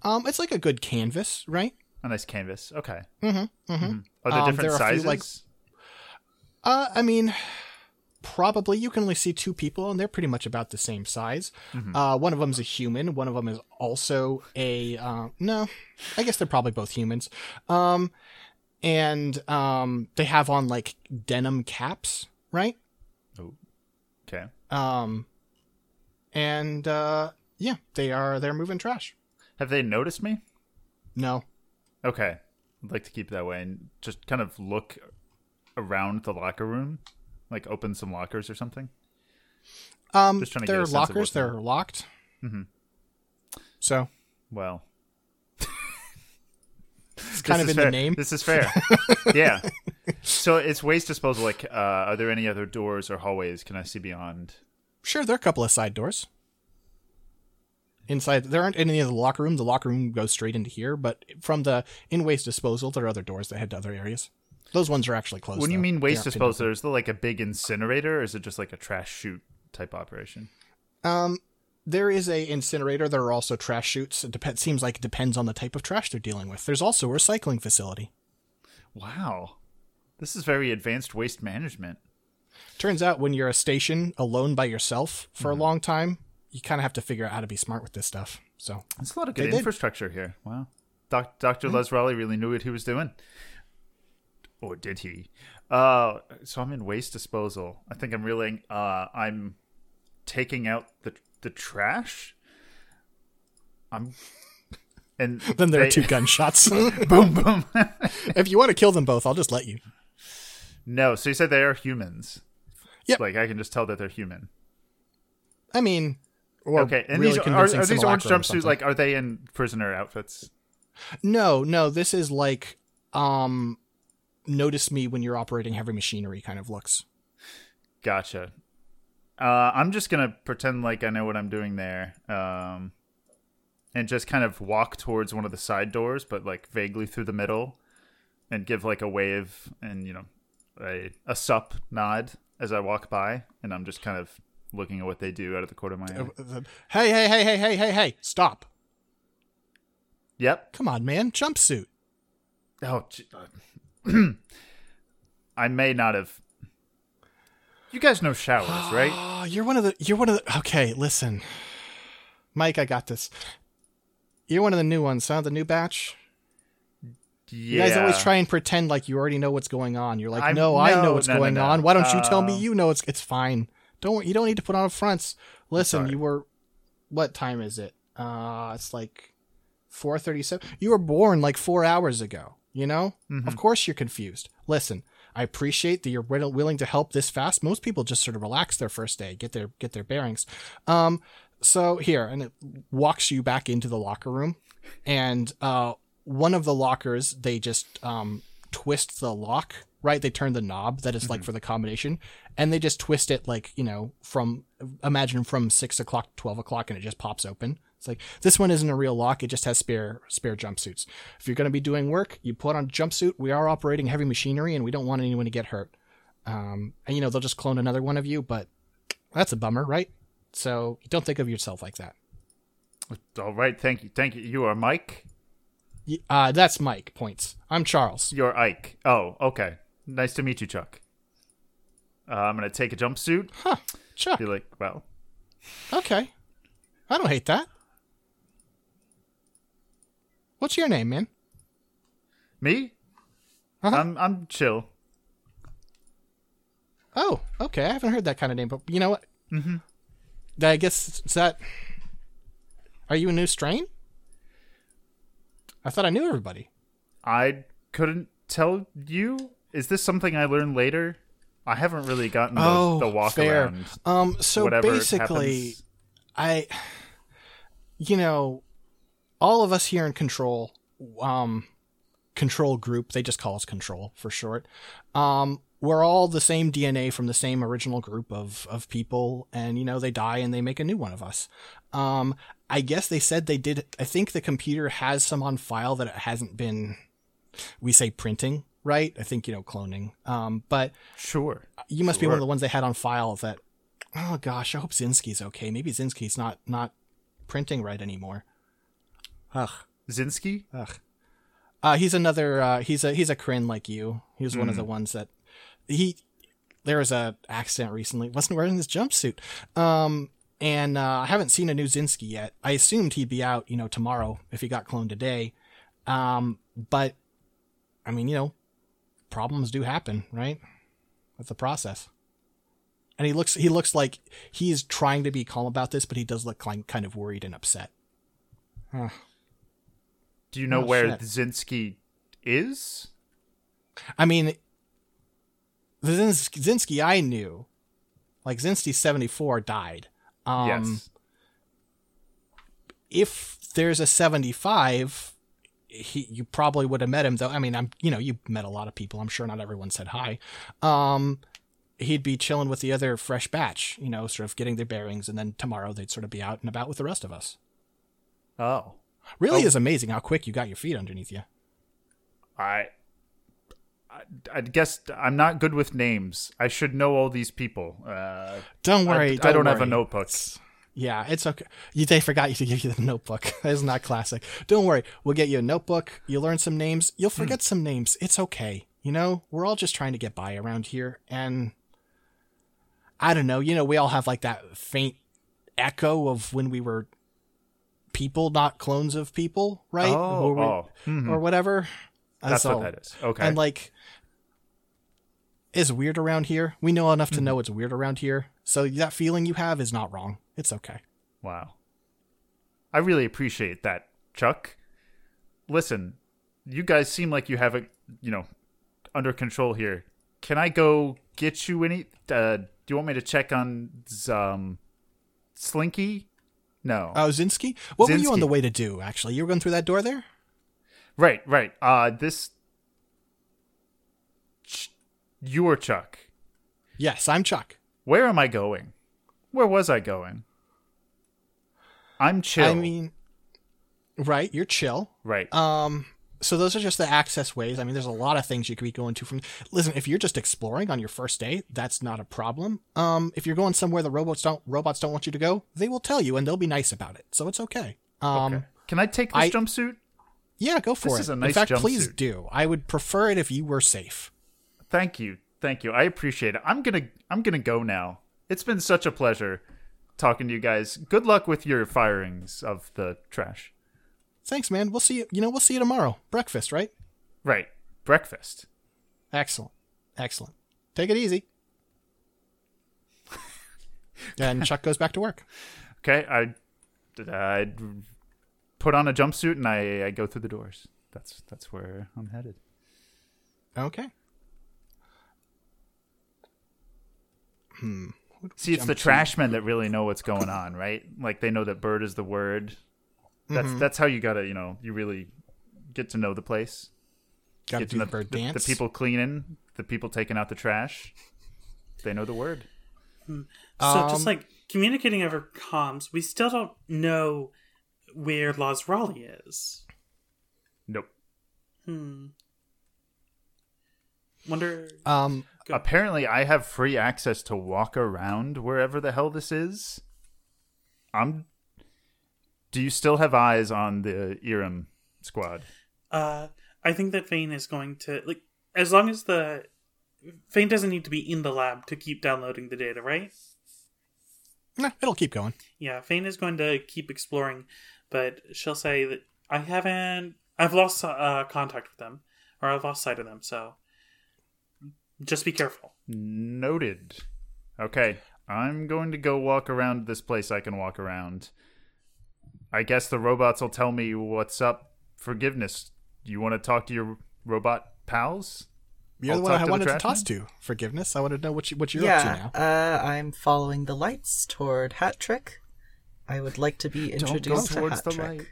[SPEAKER 1] Um, it's like a good canvas, right?
[SPEAKER 4] a nice canvas. Okay.
[SPEAKER 1] Mm-hmm. Mm-hmm.
[SPEAKER 4] Mhm. Are there
[SPEAKER 1] Um,
[SPEAKER 4] different
[SPEAKER 1] there a few,
[SPEAKER 4] sizes?
[SPEAKER 1] like- Uh, I mean, probably you can only see two people, and they're pretty much about the same size. Uh, one of them's a human. One of them is also a uh, no. I guess they're probably both humans. Um, and um, they have on like denim caps, right?
[SPEAKER 4] okay.
[SPEAKER 1] Um, and uh, yeah, they are they're moving trash.
[SPEAKER 4] Have they noticed me?
[SPEAKER 1] No,
[SPEAKER 4] Okay. I'd like to keep it that way and just kind of look around the locker room, like open some lockers or something.
[SPEAKER 1] Um,
[SPEAKER 4] Just trying to get
[SPEAKER 1] they're
[SPEAKER 4] a sense of
[SPEAKER 1] lockers. They're locked. Mm-hmm. So
[SPEAKER 4] Well,
[SPEAKER 1] it's kind
[SPEAKER 4] this
[SPEAKER 1] of in
[SPEAKER 4] fair.
[SPEAKER 1] the name.
[SPEAKER 4] This is fair. yeah. So it's waste disposal. Like, uh, are there any other doors or hallways? Can I see beyond?
[SPEAKER 1] Sure, there are a couple of side doors. Inside, there aren't any of the locker room. The locker room goes straight into here, but from the in waste disposal, there are other doors that head to other areas. Those ones are actually closed.
[SPEAKER 4] When you
[SPEAKER 1] though.
[SPEAKER 4] mean waste disposal, is there like a big incinerator, or is it just like a trash chute type operation?
[SPEAKER 1] Um, there is a incinerator. There are also trash chutes. It depends. Seems like it depends on the type of trash they're dealing with. There's also a recycling facility.
[SPEAKER 4] Wow, this is very advanced waste management.
[SPEAKER 1] Turns out when you're a station alone by yourself for
[SPEAKER 4] Mm-hmm.
[SPEAKER 1] a long time, you kind of have to figure out how to be smart with this stuff. So
[SPEAKER 4] There's a lot of good
[SPEAKER 1] did.
[SPEAKER 4] infrastructure here. Wow, Doc, Dr. Lazrali really knew what he was doing, or did he? Uh, so I'm in waste disposal. I think I'm reeling. Uh, I'm taking out the the trash. I'm, and
[SPEAKER 1] then there are two gunshots.
[SPEAKER 4] boom boom.
[SPEAKER 1] if you want to kill them both, I'll just let you.
[SPEAKER 4] no, so you said they are humans.
[SPEAKER 1] Yep.
[SPEAKER 4] Like I can just tell that they're human.
[SPEAKER 1] I mean, or
[SPEAKER 4] okay, and
[SPEAKER 1] really
[SPEAKER 4] these are, are these orange jumpsuits like are they in prisoner outfits?
[SPEAKER 1] No, no, this is like um notice me when you're operating heavy machinery kind of looks.
[SPEAKER 4] Gotcha. Uh, I'm just gonna pretend like I know what I'm doing there, um, and just kind of walk towards one of the side doors, but like vaguely through the middle, and give like a wave and you know a a sup nod as I walk by, and I'm just kind of looking at what they do out of the corner of my eye.
[SPEAKER 1] Hey, hey, hey, hey, hey, hey, hey, stop.
[SPEAKER 4] Yep.
[SPEAKER 1] Come on, man. Jumpsuit.
[SPEAKER 4] Oh, uh, I may not have. You guys know showers, right?
[SPEAKER 1] You're one of the you're one of the Okay, listen. Mike, I got this. You're one of the new ones, huh? The new batch? You
[SPEAKER 4] Yeah.
[SPEAKER 1] guys always try and pretend like you already know what's going on. You're like,
[SPEAKER 4] I'm-
[SPEAKER 1] no, I know what's
[SPEAKER 4] no, no,
[SPEAKER 1] going
[SPEAKER 4] no.
[SPEAKER 1] on. Why don't you tell me
[SPEAKER 4] Uh,
[SPEAKER 1] you know it's it's fine. Don't you don't need to put on fronts. Listen, you were what time is it? Uh it's like 4:37. You were born like 4 hours ago, you know?
[SPEAKER 4] Mm-hmm.
[SPEAKER 1] Of course you're confused. Listen, I appreciate that you're willing to help this fast. Most people just sort of relax their first day, get their get their bearings. Um so here and it walks you back into the locker room and uh one of the lockers they just um twist the lock right they turn the knob that is like for the combination and they just twist it like you know from imagine from six o'clock to 12 o'clock and it just pops open it's like this one isn't a real lock it just has spare spare jumpsuits if you're going to be doing work you put on a jumpsuit we are operating heavy machinery and we don't want anyone to get hurt um and you know they'll just clone another one of you but that's a bummer right so don't think of yourself like that
[SPEAKER 4] All right, thank you, thank you. You are Mike.
[SPEAKER 1] Uh that's mike points i'm charles
[SPEAKER 4] You're Ike. Oh, okay. Nice to meet you, Chuck. Uh, I'm gonna take a jumpsuit.
[SPEAKER 1] huh chuck
[SPEAKER 4] Be like, well,
[SPEAKER 1] Okay. I don't hate that. What's your name, man?
[SPEAKER 4] me?
[SPEAKER 1] Uh-huh.
[SPEAKER 4] I'm I'm chill.
[SPEAKER 1] Oh, okay. I haven't heard that kind of name, but you know what? Mm-hmm. I guess is that. Are you a new strain? I thought I knew everybody.
[SPEAKER 4] I couldn't tell you. Is this something I learned later? I haven't really gotten the, the walk
[SPEAKER 1] Oh, fair.
[SPEAKER 4] around.
[SPEAKER 1] Um, so basically,
[SPEAKER 4] happens.
[SPEAKER 1] I, you know, all of us here in Control, um, Control Group, they just call us Control for short. Um, we're all the same DNA from the same original group of of people, and you know they die and they make a new one of us. Um, I guess they said they did. I think the computer has some on file that it hasn't been. We say printing, right? I think you know cloning. Um, but
[SPEAKER 4] Sure.
[SPEAKER 1] you must be one of the ones they had on file that oh gosh i hope zinski's okay maybe zinski's not not printing right anymore ugh
[SPEAKER 4] Zinsky?
[SPEAKER 1] ugh uh he's another uh he's a he's a Kryn like you he was one of the ones that he there was a accident recently wasn't wearing his jumpsuit um and uh, I haven't seen a new Zinski yet. I assumed he'd be out, you know, tomorrow if he got cloned today. Um, but I mean, you know, problems do happen, right? With the process. And he looks he looks like he's trying to be calm about this, but he does look like kind of worried and upset.
[SPEAKER 4] Do you know
[SPEAKER 1] Oh,
[SPEAKER 4] where
[SPEAKER 1] shit.
[SPEAKER 4] Zinsky is?
[SPEAKER 1] I mean, the Zins- Zinski I knew, Like Zinsky 74 died. Um,
[SPEAKER 4] yes.
[SPEAKER 1] if there's a 75 he you probably would have met him though i mean i'm you know you met a lot of people i'm sure not everyone said hi um he'd be chilling with the other fresh batch you know sort of getting their bearings and then tomorrow they'd sort of be out and about with the rest of us
[SPEAKER 4] Oh.
[SPEAKER 1] Really
[SPEAKER 4] Oh.
[SPEAKER 1] is amazing how quick you got your feet underneath you
[SPEAKER 4] I, I I guess I'm not good with names. I should know all these people. Uh,
[SPEAKER 1] don't
[SPEAKER 4] I-
[SPEAKER 1] worry
[SPEAKER 4] I, don't have a
[SPEAKER 1] worry.
[SPEAKER 4] notebook.
[SPEAKER 1] yeah it's okay you they forgot you to give you the notebook it's not classic don't worry we'll get you a notebook you'll learn some names you'll forget some names it's okay you know we're all just trying to get by around here and i don't know you know we all have like that faint echo of when we were people not clones of people right
[SPEAKER 4] Oh,
[SPEAKER 1] Or we-
[SPEAKER 4] oh, mhm.
[SPEAKER 1] or whatever
[SPEAKER 4] That's
[SPEAKER 1] all.
[SPEAKER 4] what that is. Okay.
[SPEAKER 1] and like is weird around here we know enough
[SPEAKER 4] Mm-hmm.
[SPEAKER 1] to know it's weird around here so that feeling you have is not wrong it's okay
[SPEAKER 4] Wow. I really appreciate that, Chuck. Listen, you guys seem like you have it, you know, under control here. Can I go get you any uh do you want me to check on um Slinky? No.
[SPEAKER 1] Oh, Zinsky? What were you on the way to do, actually? You were going through that door there?
[SPEAKER 4] right, right. Uh this Ch- you're Chuck.
[SPEAKER 1] Yes, I'm Chuck.
[SPEAKER 4] Where am I going? Where was I going? I'm chill.
[SPEAKER 1] I mean, right, you're chill.
[SPEAKER 4] right.
[SPEAKER 1] Um, so those are just the access ways. I mean, there's a lot of things you could be going to from. Listen, if you're just exploring on your first day, that's not a problem. Um, if you're going somewhere the robots don't robots don't want you to go, they will tell you and they'll be nice about it. So it's okay. Um,
[SPEAKER 4] okay. Can I take this
[SPEAKER 1] I-
[SPEAKER 4] jumpsuit?
[SPEAKER 1] yeah, go for it.
[SPEAKER 4] This
[SPEAKER 1] it.
[SPEAKER 4] is a nice In
[SPEAKER 1] fact, please do. I would prefer it if you were safe.
[SPEAKER 4] Thank you. Thank you. I appreciate it. I'm to I'm going to go now. It's been such a pleasure talking to you guys. Good luck with your firings of the trash.
[SPEAKER 1] Thanks, man. We'll see you. You know, we'll see you tomorrow. Breakfast, right?
[SPEAKER 4] Right. Breakfast.
[SPEAKER 1] Excellent. Excellent. Take it easy. and Chuck goes back to work.
[SPEAKER 4] Okay. I I put on a jumpsuit and I, I go through the doors. That's that's where I'm headed.
[SPEAKER 1] Okay. Hmm. What do we
[SPEAKER 4] See, it's the
[SPEAKER 1] jump to?
[SPEAKER 4] trash men that really know what's going on, right? Like they know that bird is the word. That's
[SPEAKER 1] Mm-hmm.
[SPEAKER 4] that's how you gotta, you know, you really get to know the place.
[SPEAKER 1] Gotta
[SPEAKER 4] Get
[SPEAKER 1] do
[SPEAKER 4] to
[SPEAKER 1] the
[SPEAKER 4] know
[SPEAKER 1] bird
[SPEAKER 4] the,
[SPEAKER 1] dance.
[SPEAKER 4] the people cleaning, the people taking out the trash. They know the word.
[SPEAKER 2] So
[SPEAKER 1] Um,
[SPEAKER 2] just like communicating over comms, we still don't know where Lazrali is.
[SPEAKER 4] Nope.
[SPEAKER 2] Hmm. Wonder.
[SPEAKER 1] Um.
[SPEAKER 2] Go.
[SPEAKER 4] Apparently, I have free access to walk around wherever the hell this is. I'm. Do you still have eyes on the Iram squad?
[SPEAKER 2] Uh, I think that Fane is going to like as long as the Fane doesn't need to be in the lab to keep downloading the data, right?
[SPEAKER 1] Nah, it'll keep going.
[SPEAKER 2] Yeah, Fane is going to keep exploring, but she'll say that I haven't. I've lost uh, contact with them, or I've lost sight of them. So just be careful.
[SPEAKER 4] Noted. Okay, I'm going to go walk around this place I can walk around. I guess the robots will tell me what's up. Forgiveness. You want to talk to your robot pals?
[SPEAKER 1] You're
[SPEAKER 4] I'll
[SPEAKER 1] the one
[SPEAKER 4] talk
[SPEAKER 1] I
[SPEAKER 4] to
[SPEAKER 1] wanted to
[SPEAKER 4] trash
[SPEAKER 1] toss to. Forgiveness. I want to know what you what you're up to now.
[SPEAKER 3] uh, I'm following the lights toward Hat Trick. I would like to be
[SPEAKER 4] Don't go
[SPEAKER 3] introduced to
[SPEAKER 4] towards
[SPEAKER 3] Hat
[SPEAKER 4] the
[SPEAKER 3] Trick.
[SPEAKER 4] light.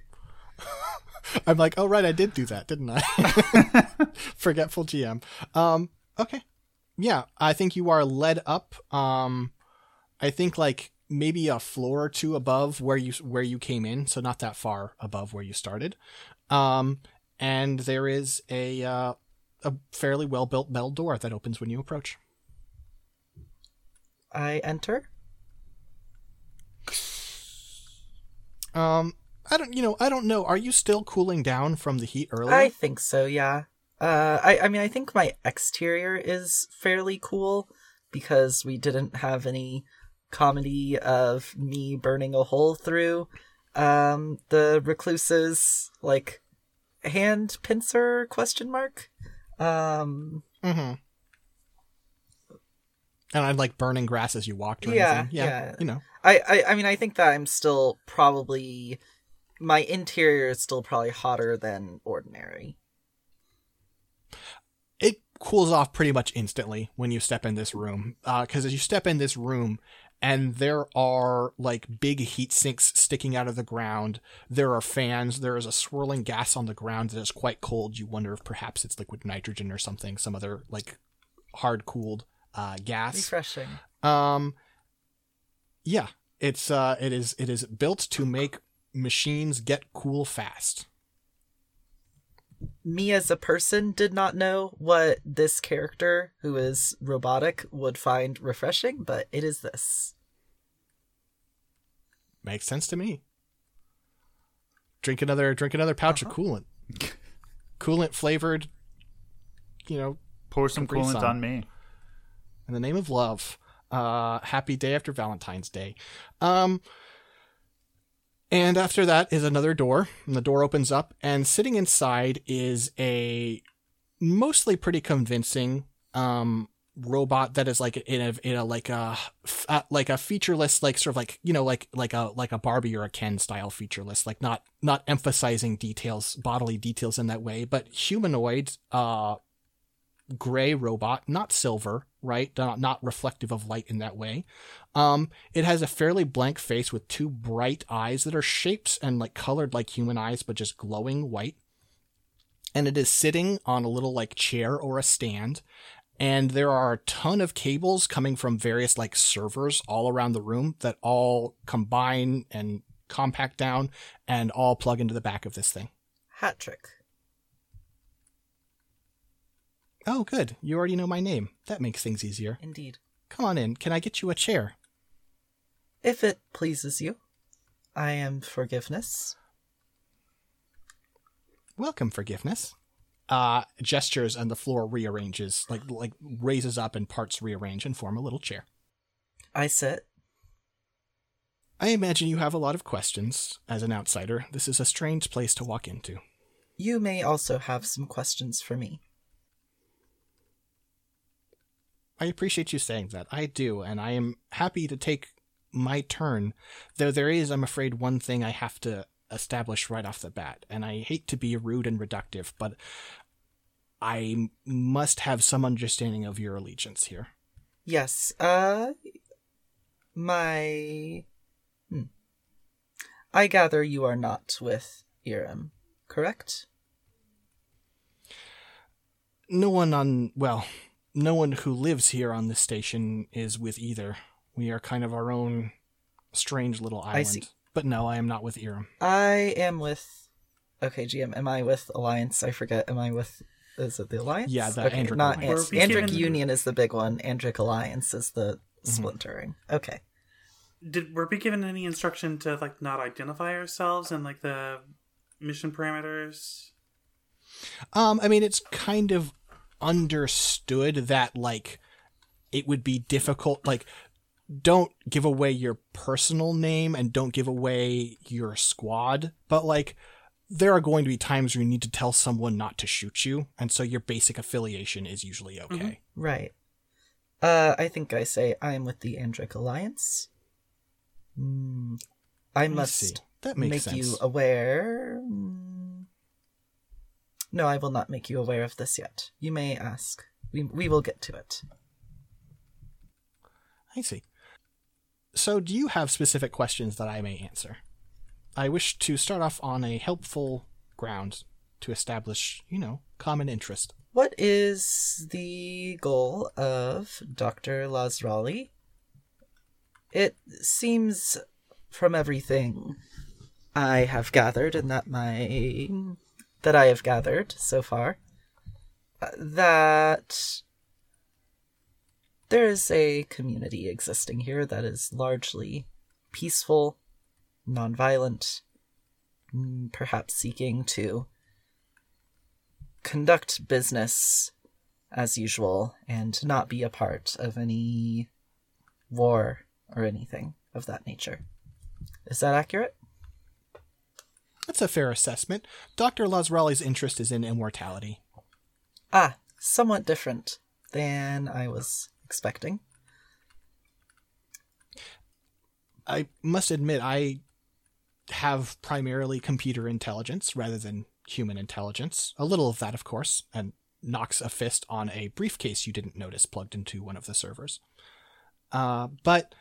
[SPEAKER 1] I'm like, oh right, I did do that, didn't I? Forgetful GM. Um. Okay. Yeah, I think you are led up. Um, I think like maybe a floor or two above where you where you came in, so not that far above where you started. Um, and there is a uh, a fairly well built metal door that opens when you approach.
[SPEAKER 3] I enter.
[SPEAKER 1] Um, I don't, you know, I don't know. Are you still cooling down from the heat earlier?
[SPEAKER 3] I think so, yeah. Uh, I, I mean, I think my exterior is fairly cool because we didn't have any comedy of me burning a hole through um, the recluse's like hand pincer question mark. Um,
[SPEAKER 1] Mm-hmm. And I'd like burning grass as you walked
[SPEAKER 3] Yeah.
[SPEAKER 1] Yeah,
[SPEAKER 3] yeah.
[SPEAKER 1] you know.
[SPEAKER 3] I, I, I mean, I think that I'm still probably my interior is still probably hotter than ordinary.
[SPEAKER 1] It cools off pretty much instantly when you step in this room. Because as you step in this room, and there are like big heat sinks sticking out of the ground. There are fans. There is a swirling gas on the ground that is quite cold. You wonder if perhaps it's liquid nitrogen or something, some other like hard cooled uh, gas.
[SPEAKER 3] Refreshing.
[SPEAKER 1] Um, yeah, it's uh, it is it is built to make machines get cool fast.
[SPEAKER 3] Me as a person did not know what this character, who is robotic, would find refreshing, but it is this.
[SPEAKER 1] Makes sense to me. Drink another drink another pouch of coolant. coolant flavored, you know,
[SPEAKER 4] Pour some
[SPEAKER 1] Capri
[SPEAKER 4] coolant
[SPEAKER 1] Sun.
[SPEAKER 4] on me.
[SPEAKER 1] in the name of love. Uh, happy day after Valentine's Day. Um, and after that is another door, and the door opens up, and sitting inside is a mostly pretty convincing um robot that is like in a in a like a uh, like a featureless like sort of like you know like like a like a Barbie or a Ken style featureless like not not emphasizing details bodily details in that way but humanoid uh gray robot, not silver, right? Not, not reflective of light in that way. Um, it has a fairly blank face with two bright eyes that are shaped and like colored like human eyes, but just glowing white. And it is sitting on a little like chair or a stand. And there are a ton of cables coming from various like servers all around the room that all combine and compact down and all plug into the back of this thing.
[SPEAKER 3] Hat trick.
[SPEAKER 1] Oh, good. You already know my name. That makes things easier.
[SPEAKER 3] Indeed.
[SPEAKER 1] Come on in. Can I get you a chair?
[SPEAKER 3] If it pleases you, I am forgiveness.
[SPEAKER 1] Welcome, forgiveness. Uh, gestures and the floor rearranges, like like raises up and parts rearrange and form a little chair.
[SPEAKER 3] I sit.
[SPEAKER 1] I imagine you have a lot of questions. As an outsider, this is a strange place to walk into.
[SPEAKER 3] You may also have some questions for me.
[SPEAKER 1] I appreciate you saying that. I do, and I am happy to take my turn. Though there is, I'm afraid, one thing I have to establish right off the bat, and I hate to be rude and reductive, but I must have some understanding of your allegiance here.
[SPEAKER 3] Yes, uh. My. Hmm. I gather you are not with Iram, correct?
[SPEAKER 1] No one on, well, no one who lives here on this station is with either. We are kind of our own strange little island.
[SPEAKER 3] I see.
[SPEAKER 1] But no, I am not with Iram.
[SPEAKER 3] I am with. Okay, GM, am I with Alliance? I forget. Am I with. Is it the Alliance?
[SPEAKER 1] Yeah, the
[SPEAKER 3] okay,
[SPEAKER 1] Andric
[SPEAKER 3] not
[SPEAKER 1] Alliance.
[SPEAKER 3] An- Andric Union is the big one. Andric Alliance is the
[SPEAKER 1] Mm-hmm.
[SPEAKER 3] splintering. Okay.
[SPEAKER 2] Did were we given any instruction to like not identify ourselves and like the mission parameters?
[SPEAKER 1] Um, I mean, it's kind of understood that like it would be difficult. Like, don't give away your personal name and don't give away your squad. But like, there are going to be times where you need to tell someone not to shoot you, and so your basic affiliation is usually okay.
[SPEAKER 3] Right. Uh, I think I say I am with the Andric Alliance. Hmm. I must
[SPEAKER 1] see. That makes
[SPEAKER 3] make
[SPEAKER 1] sense.
[SPEAKER 3] you aware. No, I will not make you aware of this yet. You may ask. We we will get to it.
[SPEAKER 1] I see. So, do you have specific questions that I may answer? I wish to start off on a helpful ground to establish, you know, common interest.
[SPEAKER 3] What is the goal of Dr. Lazrali? It seems from everything I have gathered and that my that I have gathered so far uh, that there is a community existing here that is largely peaceful, nonviolent, mm, perhaps seeking to conduct business as usual and not be a part of any war or anything of that nature. Is that accurate?
[SPEAKER 1] That's a fair assessment. Dr. Lazrali's interest is in immortality.
[SPEAKER 3] Ah, somewhat different than I was expecting.
[SPEAKER 1] I must admit, I have primarily computer intelligence rather than human intelligence. A little of that, of course, and knocks a fist on a briefcase you didn't notice plugged into one of the servers. Uh, but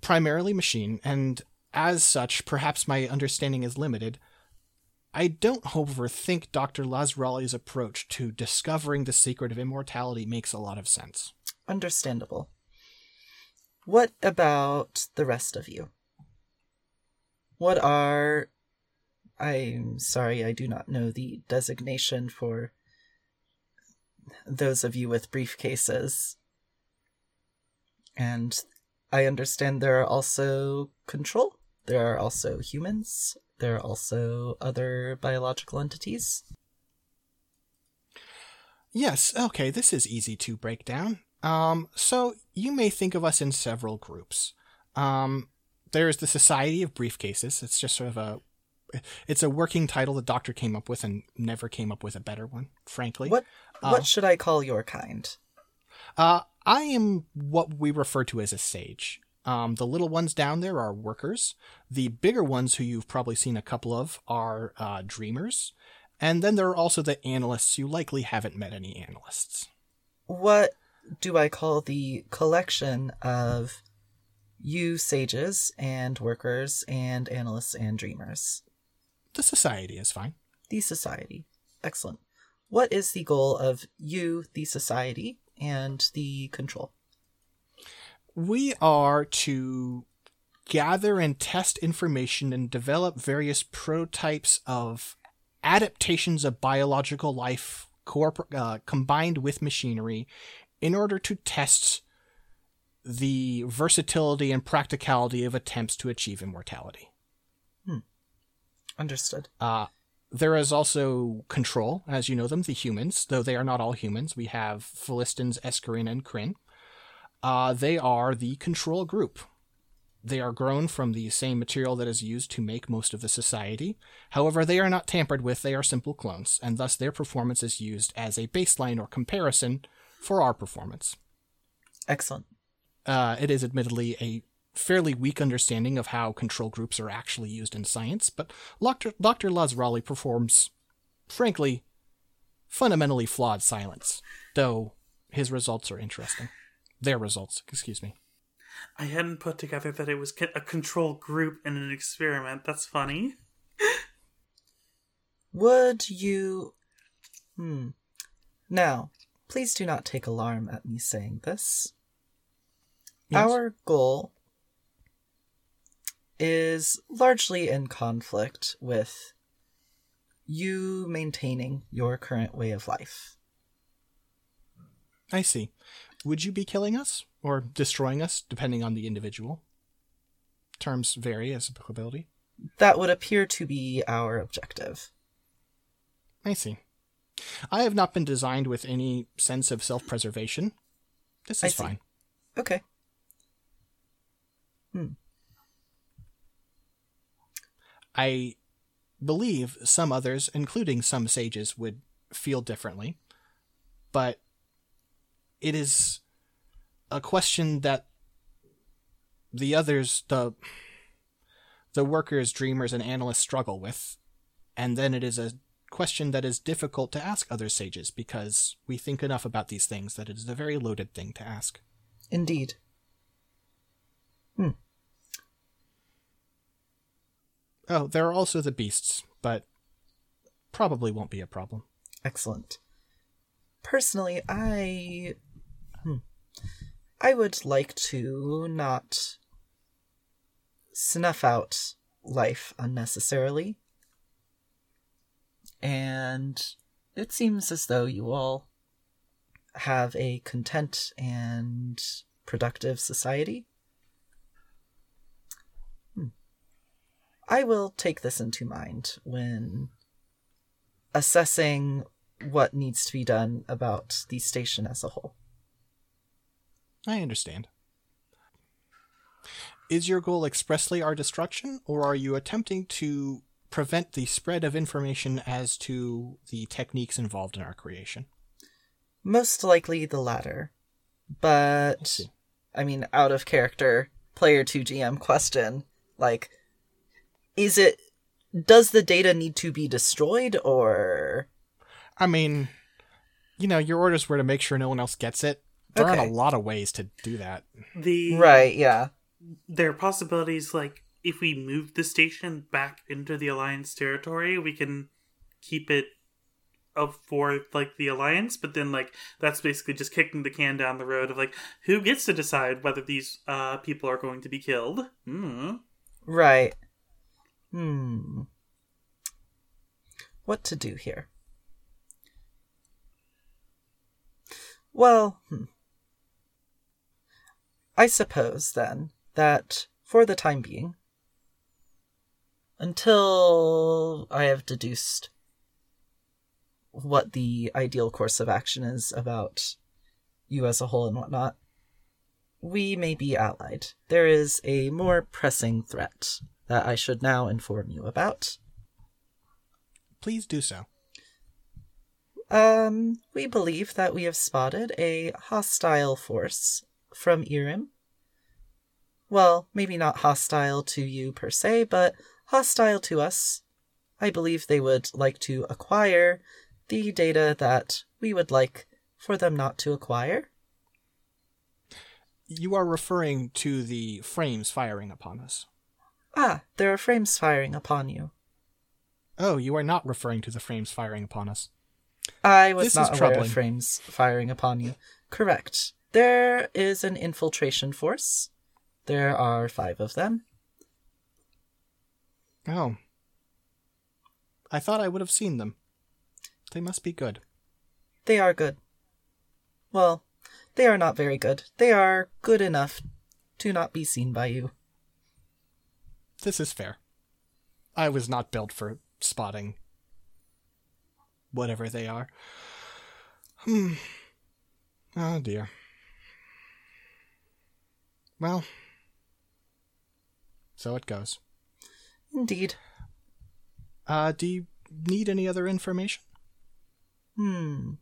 [SPEAKER 1] primarily machine, and as such, perhaps my understanding is limited. I don't, however, think Dr. Lazrali's approach to discovering the secret of immortality makes a lot of sense.
[SPEAKER 3] Understandable. What about the rest of you? What are. I'm sorry, I do not know the designation for those of you with briefcases. And I understand there are also control. There are also humans. There are also other biological entities.
[SPEAKER 1] Yes, okay, this is easy to break down. Um, so you may think of us in several groups. Um, there's the Society of Briefcases. It's just sort of a, it's a working title the doctor came up with and never came up with a better one, frankly.
[SPEAKER 3] What
[SPEAKER 1] Uh,
[SPEAKER 3] what should I call your kind?
[SPEAKER 1] Uh, I am what we refer to as a sage. Um, the little ones down there are workers. The bigger ones, who you've probably seen a couple of, are uh, dreamers. And then there are also the analysts. You likely haven't met any analysts.
[SPEAKER 3] What do I call the collection of you sages and workers and analysts and dreamers?
[SPEAKER 1] The society is fine.
[SPEAKER 3] The society. Excellent. What is the goal of you, the society, and the control?
[SPEAKER 1] We are to gather and test information and develop various prototypes of adaptations of biological life corpor- uh, combined with machinery in order to test the versatility and practicality of attempts to achieve immortality.
[SPEAKER 3] Understood.
[SPEAKER 1] Uh, there is also control, as you know them, the humans, though they are not all humans. We have Philistines, Escarin, and Kryn. Uh, they are the control group. They are grown from the same material that is used to make most of the society. However, they are not tampered with, they are simple clones, and thus their performance is used as a baseline or comparison for our performance.
[SPEAKER 3] Excellent.
[SPEAKER 1] Uh, it is admittedly a fairly weak understanding of how control groups are actually used in science, but Dr. Dr. Lazrali performs, frankly, fundamentally flawed science, though his results are interesting. Their results, excuse me.
[SPEAKER 2] I hadn't put together that it was a control group in an experiment. That's funny.
[SPEAKER 3] Would you. Hmm. Now, please do not take alarm at me saying this.
[SPEAKER 1] Yes.
[SPEAKER 3] Our goal is largely in conflict with you maintaining your current way of life.
[SPEAKER 1] I see. Would you be killing us or destroying us, depending on the individual? Terms vary as applicability.
[SPEAKER 3] That would appear to be our objective.
[SPEAKER 1] I see. I have not been designed with any sense of self-preservation. This is fine.
[SPEAKER 3] Okay. Hmm.
[SPEAKER 1] I believe some others, including some sages, would feel differently, but it is a question that the others, the the workers, dreamers, and analysts struggle with, and then it is a question that is difficult to ask other sages because we think enough about these things that it is a very loaded thing to ask.
[SPEAKER 3] Indeed. Hmm.
[SPEAKER 1] Oh, there are also the beasts, but probably won't be a problem.
[SPEAKER 3] Excellent. Personally, I. I would like to not snuff out life unnecessarily. And it seems as though you all have a content and productive society. Hmm. I will take this into mind when assessing what needs to be done about the station as a whole.
[SPEAKER 1] I understand. Is your goal expressly our destruction, or are you attempting to prevent the spread of information as to the techniques involved in our creation?
[SPEAKER 3] Most likely the latter. But,
[SPEAKER 1] see.
[SPEAKER 3] I mean, out of character, player 2 GM question. Like, is it. Does the data need to be destroyed, or.
[SPEAKER 1] I mean, you know, your orders were to make sure no one else gets it. There
[SPEAKER 3] Okay.
[SPEAKER 1] aren't a lot of ways to do that.
[SPEAKER 2] The
[SPEAKER 3] Right, yeah.
[SPEAKER 2] there are possibilities like if we move the station back into the alliance territory we can keep it up for like the alliance but then like that's basically just kicking the can down the road of like who gets to decide whether these uh people are going to be killed hmm
[SPEAKER 3] Right. Hmm. What to do here? Well, hmm. I suppose then that for the time being, until I have deduced what the ideal course of action is about you as a whole and whatnot, we may be allied. There is a more pressing threat that I should now inform you about.
[SPEAKER 1] Please do so.
[SPEAKER 3] Um, we believe that we have spotted a hostile force from Iram. Well, maybe not hostile to you per se, but hostile to us. I believe they would like to acquire the data that we would like for them not to acquire.
[SPEAKER 1] You are referring to the frames firing upon us.
[SPEAKER 3] Ah, there are frames firing upon you.
[SPEAKER 1] Oh, you are not referring to the frames firing upon us.
[SPEAKER 3] I was
[SPEAKER 1] This
[SPEAKER 3] not
[SPEAKER 1] is
[SPEAKER 3] aware
[SPEAKER 1] troubling.
[SPEAKER 3] of frames firing upon you. Correct. There is an infiltration force. There are five of them.
[SPEAKER 1] Oh. I thought I would have seen them. They must be good.
[SPEAKER 3] They are good. Well, they are not very good. They are good enough to not be seen by you.
[SPEAKER 1] This is fair. I was not built for spotting whatever they are. Hmm. Oh dear. Well, so it goes.
[SPEAKER 3] Indeed.
[SPEAKER 1] Uh, do you need any other information?
[SPEAKER 3] Hmm.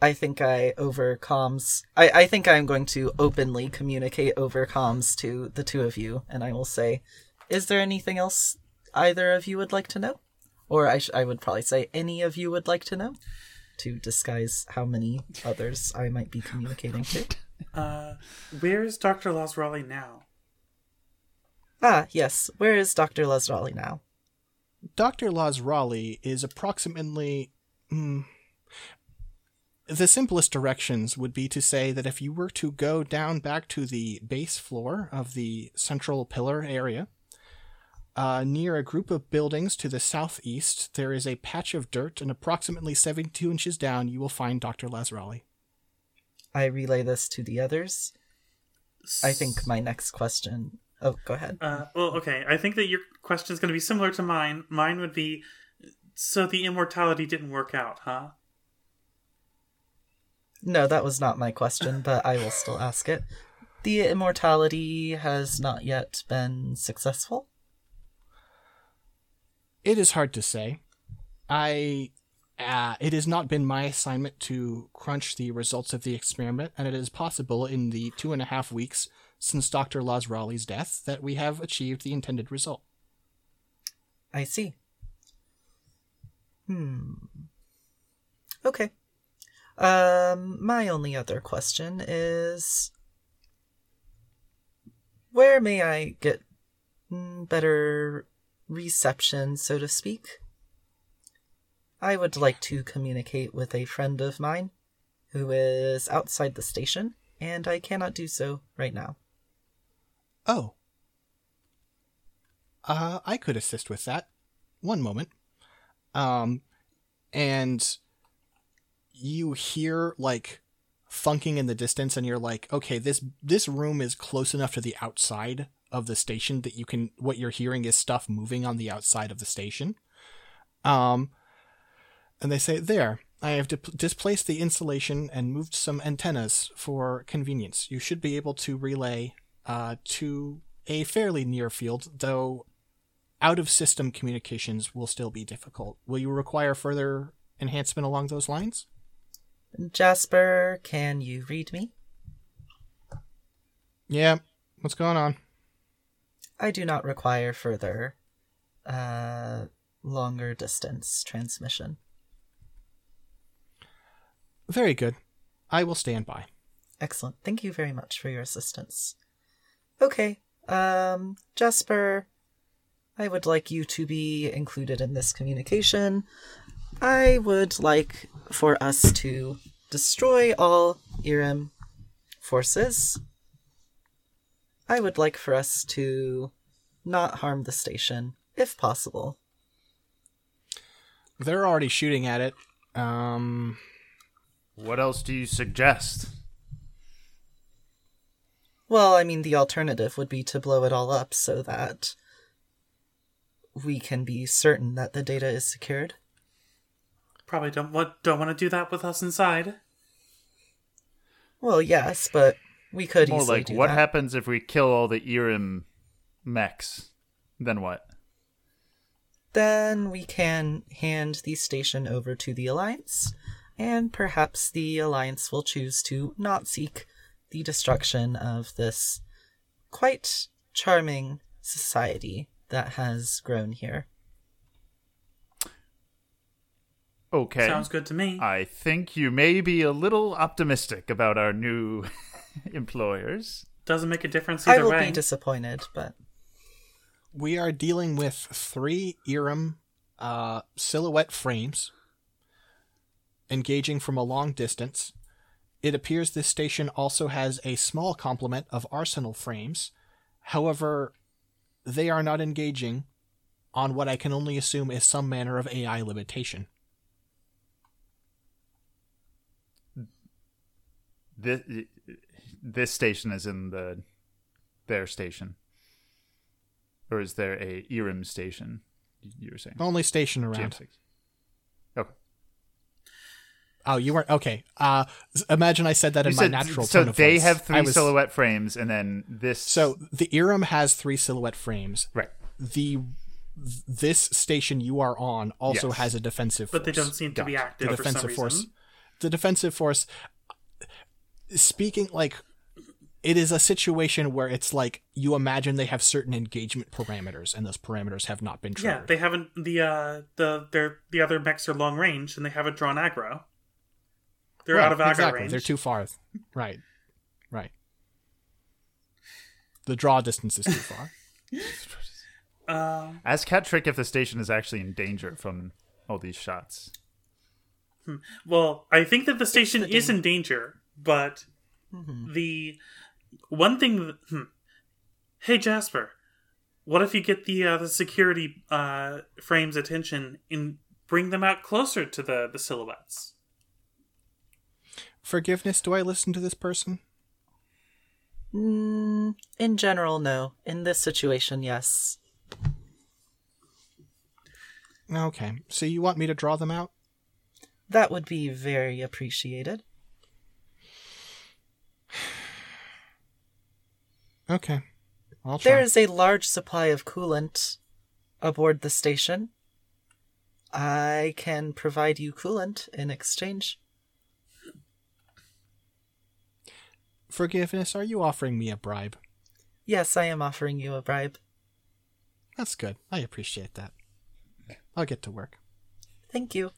[SPEAKER 3] I think I over comms. I, I think I'm going to openly communicate over comms to the two of you, and I will say, "Is there anything else either of you would like to know?" Or I sh- I would probably say, "Any of you would like to know?" To disguise how many others I might be communicating to.
[SPEAKER 2] uh where's dr Lazrali now
[SPEAKER 3] Ah, yes. Where is Doctor Lazrali now?
[SPEAKER 1] Dr. Lazrali is approximately. Hmm, the simplest directions would be to say that if you were to go down back to the base floor of the central pillar area, uh, near a group of buildings to the southeast, there is a patch of dirt, and approximately 72 inches down, you will find Dr. Lazrali.
[SPEAKER 3] I relay this to the others. I think my next question. Oh, go ahead.
[SPEAKER 2] Uh, well, okay. I think that your question is going to be similar to mine. Mine would be, so the immortality didn't work out, huh?
[SPEAKER 3] No, that was not my question, but I will still ask it. The immortality has not yet been successful.
[SPEAKER 1] It is hard to say. I. Uh, it has not been my assignment to crunch the results of the experiment, and it is possible in the two and a half weeks since Dr. Lazrali's death that we have achieved the intended result.
[SPEAKER 3] I see. Hmm. Okay. Um, my only other question is where may I get mm, better reception, so to speak? I would like to communicate with a friend of mine who is outside the station, and I cannot do so right now.
[SPEAKER 1] Oh. Uh, I could assist with that. One moment. Um, and you hear like funking in the distance, and you're like, okay, this this room is close enough to the outside of the station that you can. What you're hearing is stuff moving on the outside of the station. Um, and they say, there. I have dip- displaced the insulation and moved some antennas for convenience. You should be able to relay uh, to a fairly near field, though out of system communications will still be difficult. Will you require further enhancement along those lines?
[SPEAKER 3] Jasper, can you read me?
[SPEAKER 1] Yeah. What's going on?
[SPEAKER 3] I do not require further uh longer distance transmission.
[SPEAKER 1] Very good. I will stand by.
[SPEAKER 3] Excellent. Thank you very much for your assistance. Okay. Um, Jasper, I would like you to be included in this communication. I would like for us to destroy all Iram forces. I would like for us to not harm the station, if possible.
[SPEAKER 1] They're already shooting at it. Um,
[SPEAKER 4] What else do you suggest?
[SPEAKER 3] Well, I mean, the alternative would be to blow it all up so that we can be certain that the data is secured.
[SPEAKER 2] Probably don't want don't want to do that with us inside.
[SPEAKER 3] Well, yes, but we could
[SPEAKER 4] More
[SPEAKER 3] easily
[SPEAKER 4] like,
[SPEAKER 3] do
[SPEAKER 4] what
[SPEAKER 3] that.
[SPEAKER 4] happens if we kill all the Iram mechs? Then what?
[SPEAKER 3] Then we can hand the station over to the Alliance, and perhaps the Alliance will choose to not seek the destruction of this quite charming society that has grown here.
[SPEAKER 4] Okay.
[SPEAKER 2] Sounds good to me.
[SPEAKER 4] I think you may be a little optimistic about our new employers.
[SPEAKER 2] Doesn't make a difference either way.
[SPEAKER 3] I
[SPEAKER 2] either
[SPEAKER 3] will
[SPEAKER 2] way.
[SPEAKER 3] be disappointed, but
[SPEAKER 1] we are dealing with three Iram uh, silhouette frames engaging from a long distance. It appears this station also has a small complement of arsenal frames. However, they are not engaging on what I can only assume is some manner of AI limitation.
[SPEAKER 4] This this station is in the their station, or is there a Iram station? You were saying
[SPEAKER 1] Only station around.
[SPEAKER 4] GM6. Okay.
[SPEAKER 1] Oh, you weren't okay. Uh, imagine I said that in
[SPEAKER 4] You
[SPEAKER 1] my natural
[SPEAKER 4] so
[SPEAKER 1] tone of
[SPEAKER 4] they
[SPEAKER 1] voice.
[SPEAKER 4] have three
[SPEAKER 1] was-
[SPEAKER 4] silhouette frames, and then this.
[SPEAKER 1] So the Iram has three silhouette frames.
[SPEAKER 4] right.
[SPEAKER 1] The this station you are on also
[SPEAKER 4] Yes.
[SPEAKER 1] has a defensive
[SPEAKER 2] but they don't seem to be active
[SPEAKER 1] the
[SPEAKER 2] for some
[SPEAKER 1] defensive force.
[SPEAKER 2] reason.
[SPEAKER 1] The defensive force. Speaking like, it is a situation where it's like you imagine they have certain engagement parameters, and those parameters have not been triggered.
[SPEAKER 2] Yeah, they haven't the uh the their the other mechs are long range and they haven't drawn aggro. They're
[SPEAKER 1] Right,
[SPEAKER 2] out of aggro
[SPEAKER 1] exactly.
[SPEAKER 2] range.
[SPEAKER 1] They're too far. Right. Right. The draw distance is too far.
[SPEAKER 2] Um,
[SPEAKER 4] Ask Cat Trick if the station is actually in danger from all these shots.
[SPEAKER 2] well, I think that the station
[SPEAKER 3] the
[SPEAKER 2] is in danger, but
[SPEAKER 3] Mm-hmm.
[SPEAKER 2] the one thing. That, hmm. Hey Jasper, what if you get the uh, the security uh, frames attention and bring them out closer to the the silhouettes?
[SPEAKER 1] Forgiveness, do I listen to this person?
[SPEAKER 3] mm, in general, no. In this situation, yes.
[SPEAKER 1] Okay. So you want me to draw them out?
[SPEAKER 3] That would be very appreciated.
[SPEAKER 1] Okay. I'll try.
[SPEAKER 3] There is a large supply of coolant aboard the station. I can provide you coolant in exchange.
[SPEAKER 1] Forgiveness, are you offering me a bribe?
[SPEAKER 3] Yes, I am offering you a bribe.
[SPEAKER 1] That's good. I appreciate that. I'll get to work.
[SPEAKER 3] Thank you.